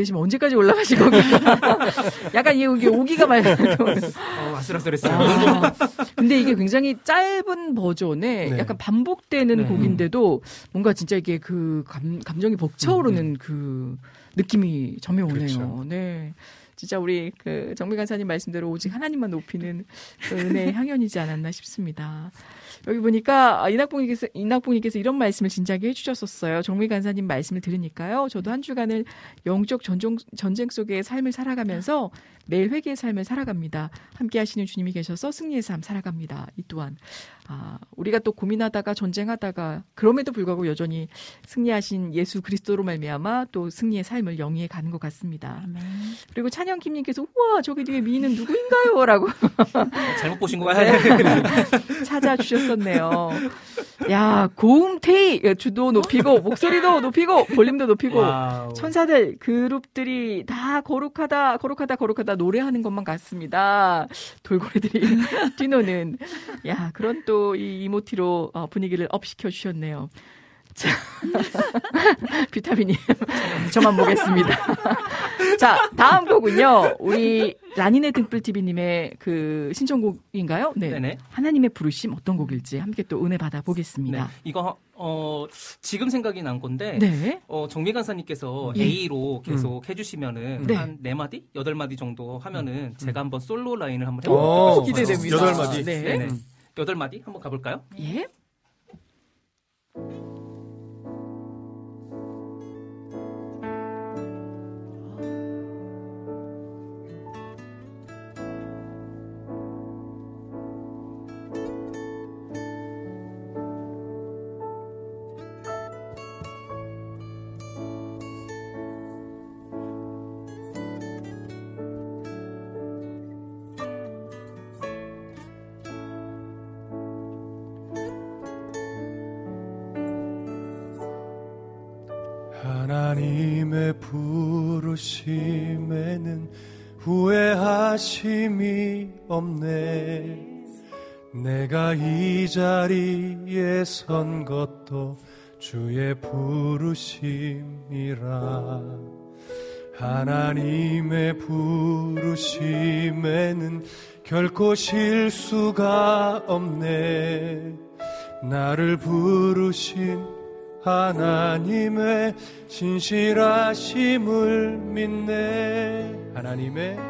내시면 언제까지 올라가실 건가? 약간 이게 오기가 말. 어, 아슬아슬했어요. 아, 근데 이게 굉장히 짧은 버전에 네. 약간 반복되는 네. 곡인데도 뭔가 진짜 이게 그 감, 감정이 벅차오르는 그 느낌이 점이 오네요. 그렇죠. 네. 진짜 우리 그 정미 간사님 말씀대로 오직 하나님만 높이는 그 은혜의 향연이지 않았나 싶습니다. 여기 보니까 이낙봉님께서, 이낙봉님께서 이런 말씀을 진작에 해주셨었어요. 정미 간사님 말씀을 들으니까요. 저도 한 주간을 영적 전종, 전쟁 속의 삶을 살아가면서 매일 회개의 삶을 살아갑니다. 함께 하시는 주님이 계셔서 승리의 삶 살아갑니다. 이 또한 아, 우리가 또 고민하다가 전쟁하다가 그럼에도 불구하고 여전히 승리하신 예수 그리스도로 말미암아 또 승리의 삶을 영위해 가는 것 같습니다. 그리고 찬영 김님께서 우와 저기 뒤에 미인은 누구인가요?라고 잘못 보신 거야? 찾아주셨었 네요. 야 고음 테이 주도 높이고 목소리도 높이고 볼륨도 높이고 와우. 천사들 그룹들이 다 거룩하다 거룩하다 거룩하다 노래하는 것만 같습니다. 돌고래들이 뛰노는 야 그런 또 이 이모티로 어, 분위기를 up 시켜 주셨네요. 자 비타민님 저만 보겠습니다. 자 다음 곡은요 우리 라니네 등불 TV님의 그 신청곡인가요? 네. 네네. 하나님의 부르심 어떤 곡일지 함께 또 은혜 받아 네. 보겠습니다. 이거 어 지금 생각이 난 건데 네. 어 정미 간사님께서 예. A로 계속 해주시면은 네. 한네 마디, 여덟 마디 정도 하면은 제가 한번 솔로 라인을 한번 오, 해볼게요. 기대됩니다. 여덟 마디. 네. 네네. 여덟 마디 한번 가볼까요? 예. 후회하심이 없네. 내가 이 자리에 선 것도 주의 부르심이라. 하나님의 부르심에는 결코 실수가 없네. 나를 부르신 하나님의 진실하심을 믿네. 하나님의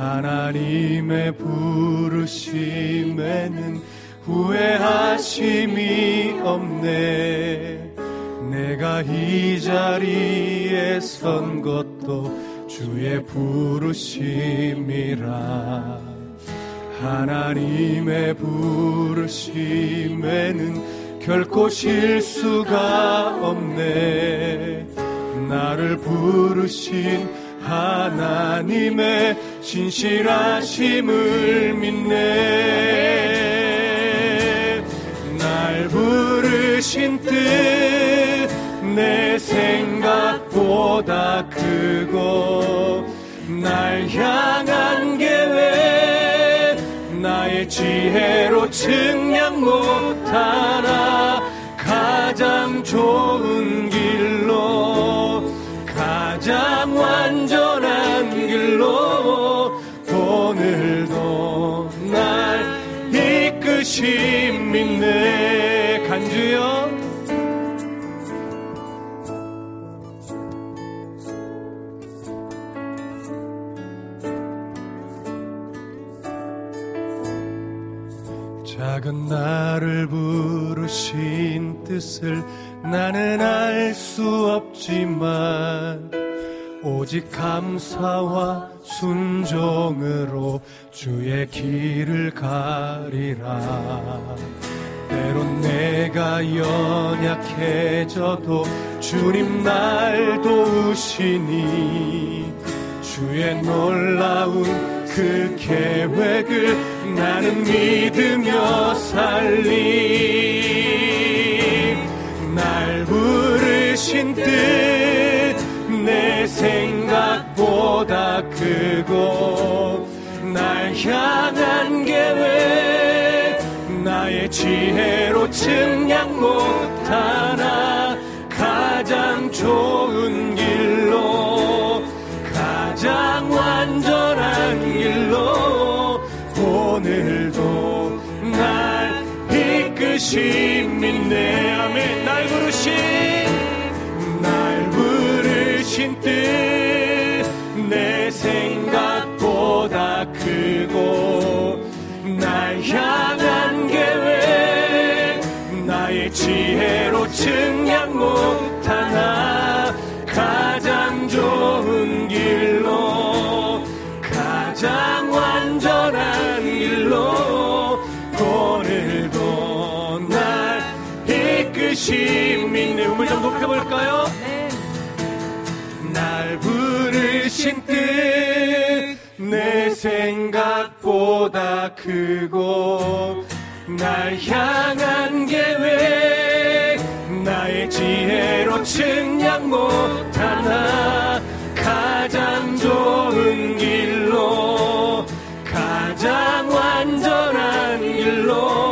하나님의 부르심에는 후회하심이 없네. 내가 이 자리에 선 것도 주의 부르심이라. 하나님의 부르심에는 결코 실수가 없네. 나를 부르신 하나님의 신실하심을 믿네. 날 부르신 뜻 내 생각보다 크고 날 향한 계획 나의 지혜로 측량 못하나 가장 좋은 길 오늘도 날 이끄심 믿네. 간주여. 작은 나를 부르신 뜻을 나는 알 수 없지만 오직 감사와 순종으로 주의 길을 가리라. 때론 내가 연약해져도 주님 날 도우시니 주의 놀라운 그 계획을 나는 믿으며 살리. 날 부르신 뜻 생각보다 크고 날 향한 계획 나의 지혜로 측량 못하나 가장 좋은 길로 가장 완전한 길로 오늘도 날 이끄시 향한 계획 나의 지혜로 증량 못하나 가장 좋은 길로 가장 완전한 길로 오늘도 날 이끄심 믿네 음을 좀 높여볼까요? 내 생각보다 크고 날 향한 계획 나의 지혜로 측량 못하나 가장 좋은 길로 가장 완전한 길로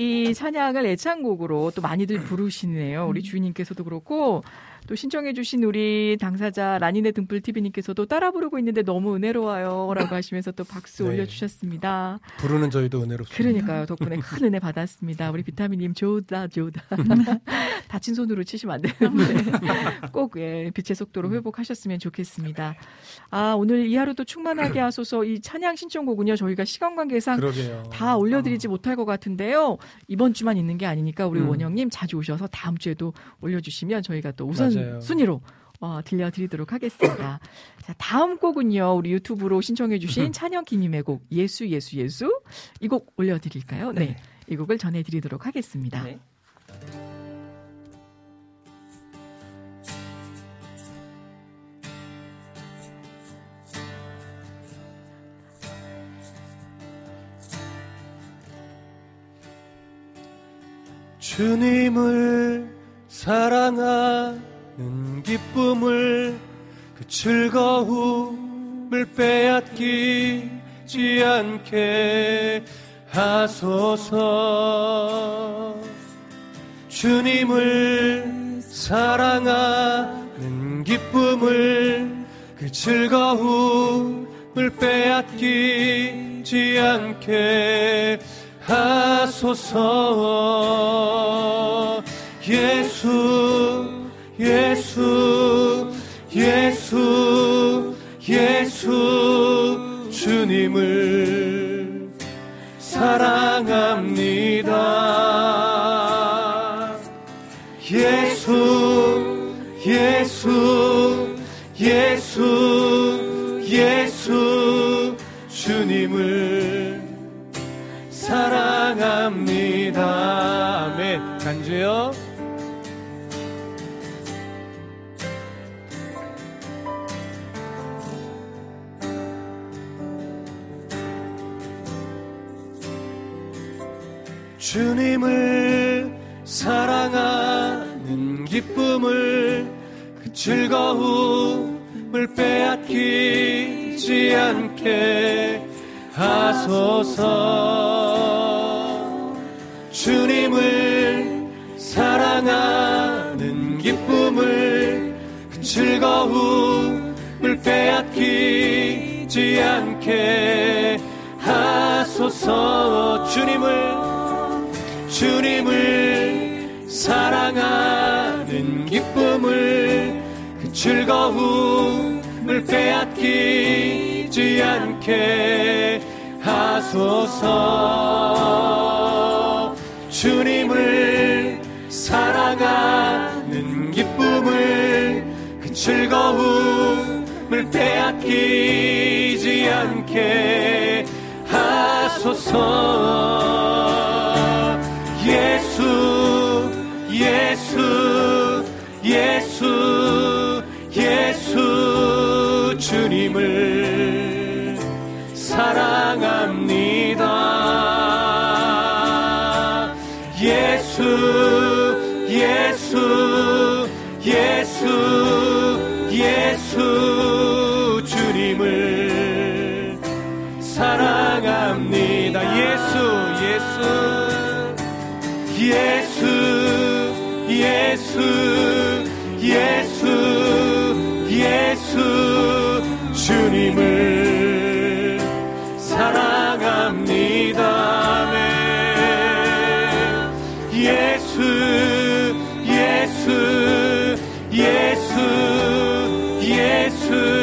이 찬양을 애창곡으로 또 많이들 부르시네요. 우리 주인님께서도 그렇고 또 신청해주신 우리 당사자 라니네 등불 TV님께서도 따라 부르고 있는데 너무 은혜로워요 라고 하시면서 또 박수 네. 올려주셨습니다. 부르는 저희도 은혜롭습니다. 그러니까요. 덕분에 큰 은혜 받았습니다. 우리 비타민님 좋다 좋다. 다친 손으로 치시면 안 되는데 꼭 예, 빛의 속도로 회복하셨으면 좋겠습니다. 아 오늘 이 하루도 충만하게 하소서 이 찬양 신청곡은요 저희가 시간 관계상 그러게요. 다 올려드리지 못할 것 같은데요. 이번 주만 있는 게 아니니까 우리 음. 원영님 자주 오셔서 다음 주에도 올려주시면 저희가 또 우선 맞아요. 순위로 어, 들려드리도록 하겠습니다. 자, 다음 곡은요. 우리 유튜브로 신청해주신 찬영 기님의 곡 예수 예수 예수 이 곡 올려드릴까요? 네. 이 곡을 전해드리도록 하겠습니다. 네. 주님을 사랑하 는 기쁨을 그 즐거움을 빼앗기지 않게 하소서. 주님을 사랑하는 기쁨을 그 즐거움을 빼앗기지 않게 하소서. 예수 예수 예수 예수 주님을 사랑합니다 예수 예수 예수 예수 주님을 사랑합니다. 아멘. 간주요. 주님을 사랑하는 기쁨을 그 즐거움을 빼앗기지 않게 하소서. 주님을 사랑하는 기쁨을 그 즐거움을 빼앗기지 않게 하소서. 주님을 주님을 사랑하는 기쁨을 그 즐거움을 빼앗기지 않게 하소서. 주님을 사랑하는 기쁨을 그 즐거움을 빼앗기지 않게 하소서 예수 예수 예수 예수 주님을 사랑합니다. 예수, 예수, 예수, 예수, 예수, 예수, 예수, 주님을 사랑합니다. 네. 예수, 예수, 예수, 예수,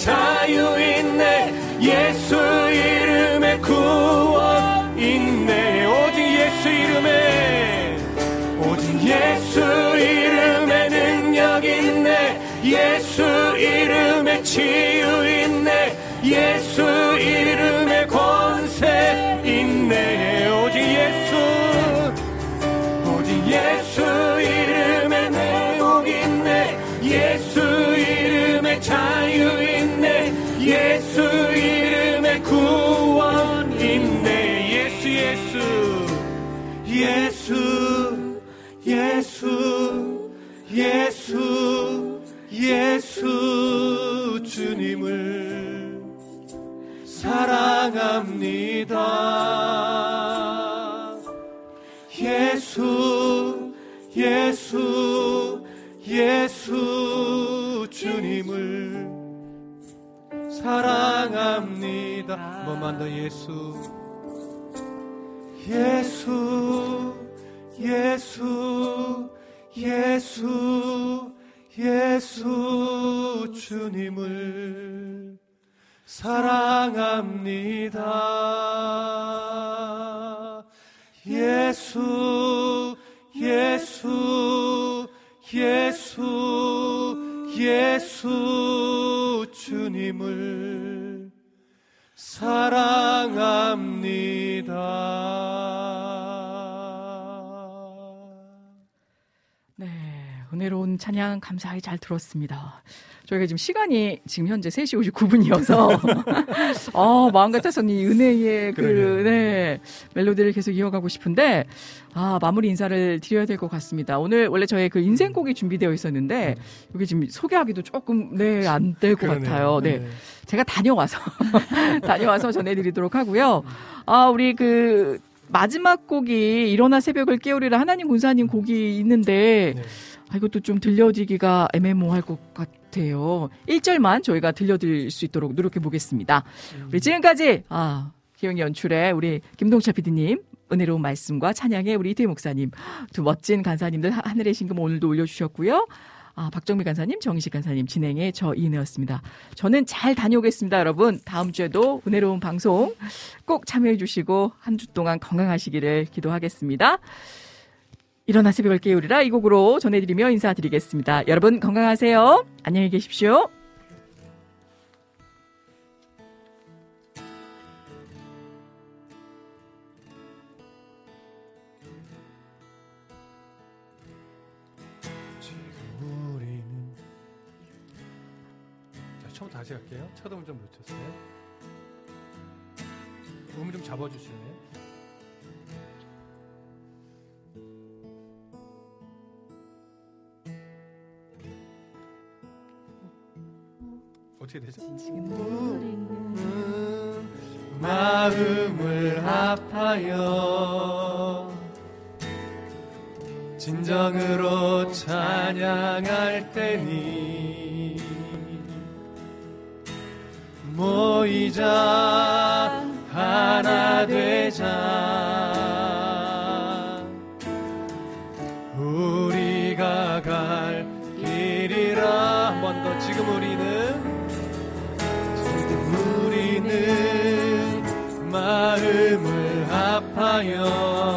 자유 있네 예수 이름에 구원 있네. 오직 예수 이름에 오직 예수 이름에 능력 있네. 예수 이름에 치유 있네. 예수 예수 예수 주님을 사랑합니다. 예수 예수 예수 주님을 사랑합니다. 한 번만 더 예수 예수 예수 예수 예수 주님을 사랑합니다. 예수 예수 예수 예수 주님을 사랑합니다. 은혜로운 찬양 감사히 잘 들었습니다. 저희가 지금 시간이 지금 현재 3시 59분이어서 어, 마음 같아서는 이 은혜의 그. 네, 멜로디를 계속 이어가고 싶은데 아, 마무리 인사를 드려야 될 것 같습니다. 오늘 원래 저의 그 인생곡이 준비되어 있었는데 이게 지금 소개하기도 조금 네, 안 될 것. 같아요. 네. 제가 다녀와서 다녀와서 전해 드리도록 하고요. 아 우리 그 마지막 곡이 일어나 새벽을 깨우리라 하나님 군사님 곡이 있는데 네. 아, 이것도 좀 들려드리기가 애매모호할 것 같아요. 1절만 저희가 들려드릴 수 있도록 노력해 보겠습니다. 우리 지금까지 아, 기영 연출의 우리 김동철 PD님 은혜로운 말씀과 찬양의 우리 이태 목사님 두 멋진 간사님들 하- 하늘의 신금 오늘도 올려주셨고요. 아, 박정미 간사님, 정희식 간사님 진행의 저 이은혜였습니다. 저는 잘 다녀오겠습니다, 여러분. 다음 주에도 은혜로운 방송 꼭 참여해 주시고 한 주 동안 건강하시기를 기도하겠습니다. 일어나 새벽을 깨우리라 이 곡으로 전해드리며 인사드리겠습니다. 여러분 건강하세요. 안녕히 계십시오. 음을 좀 놓쳤어요. 음을 좀 잡아주실래요? 어떻게 되죠? 마음을 합하여 진정으로 찬양할 때니 모이자. 하나 되자. 우리가 갈 길이라. 한 번 더. 지금 우리는 지금 우리는 마음을 합하여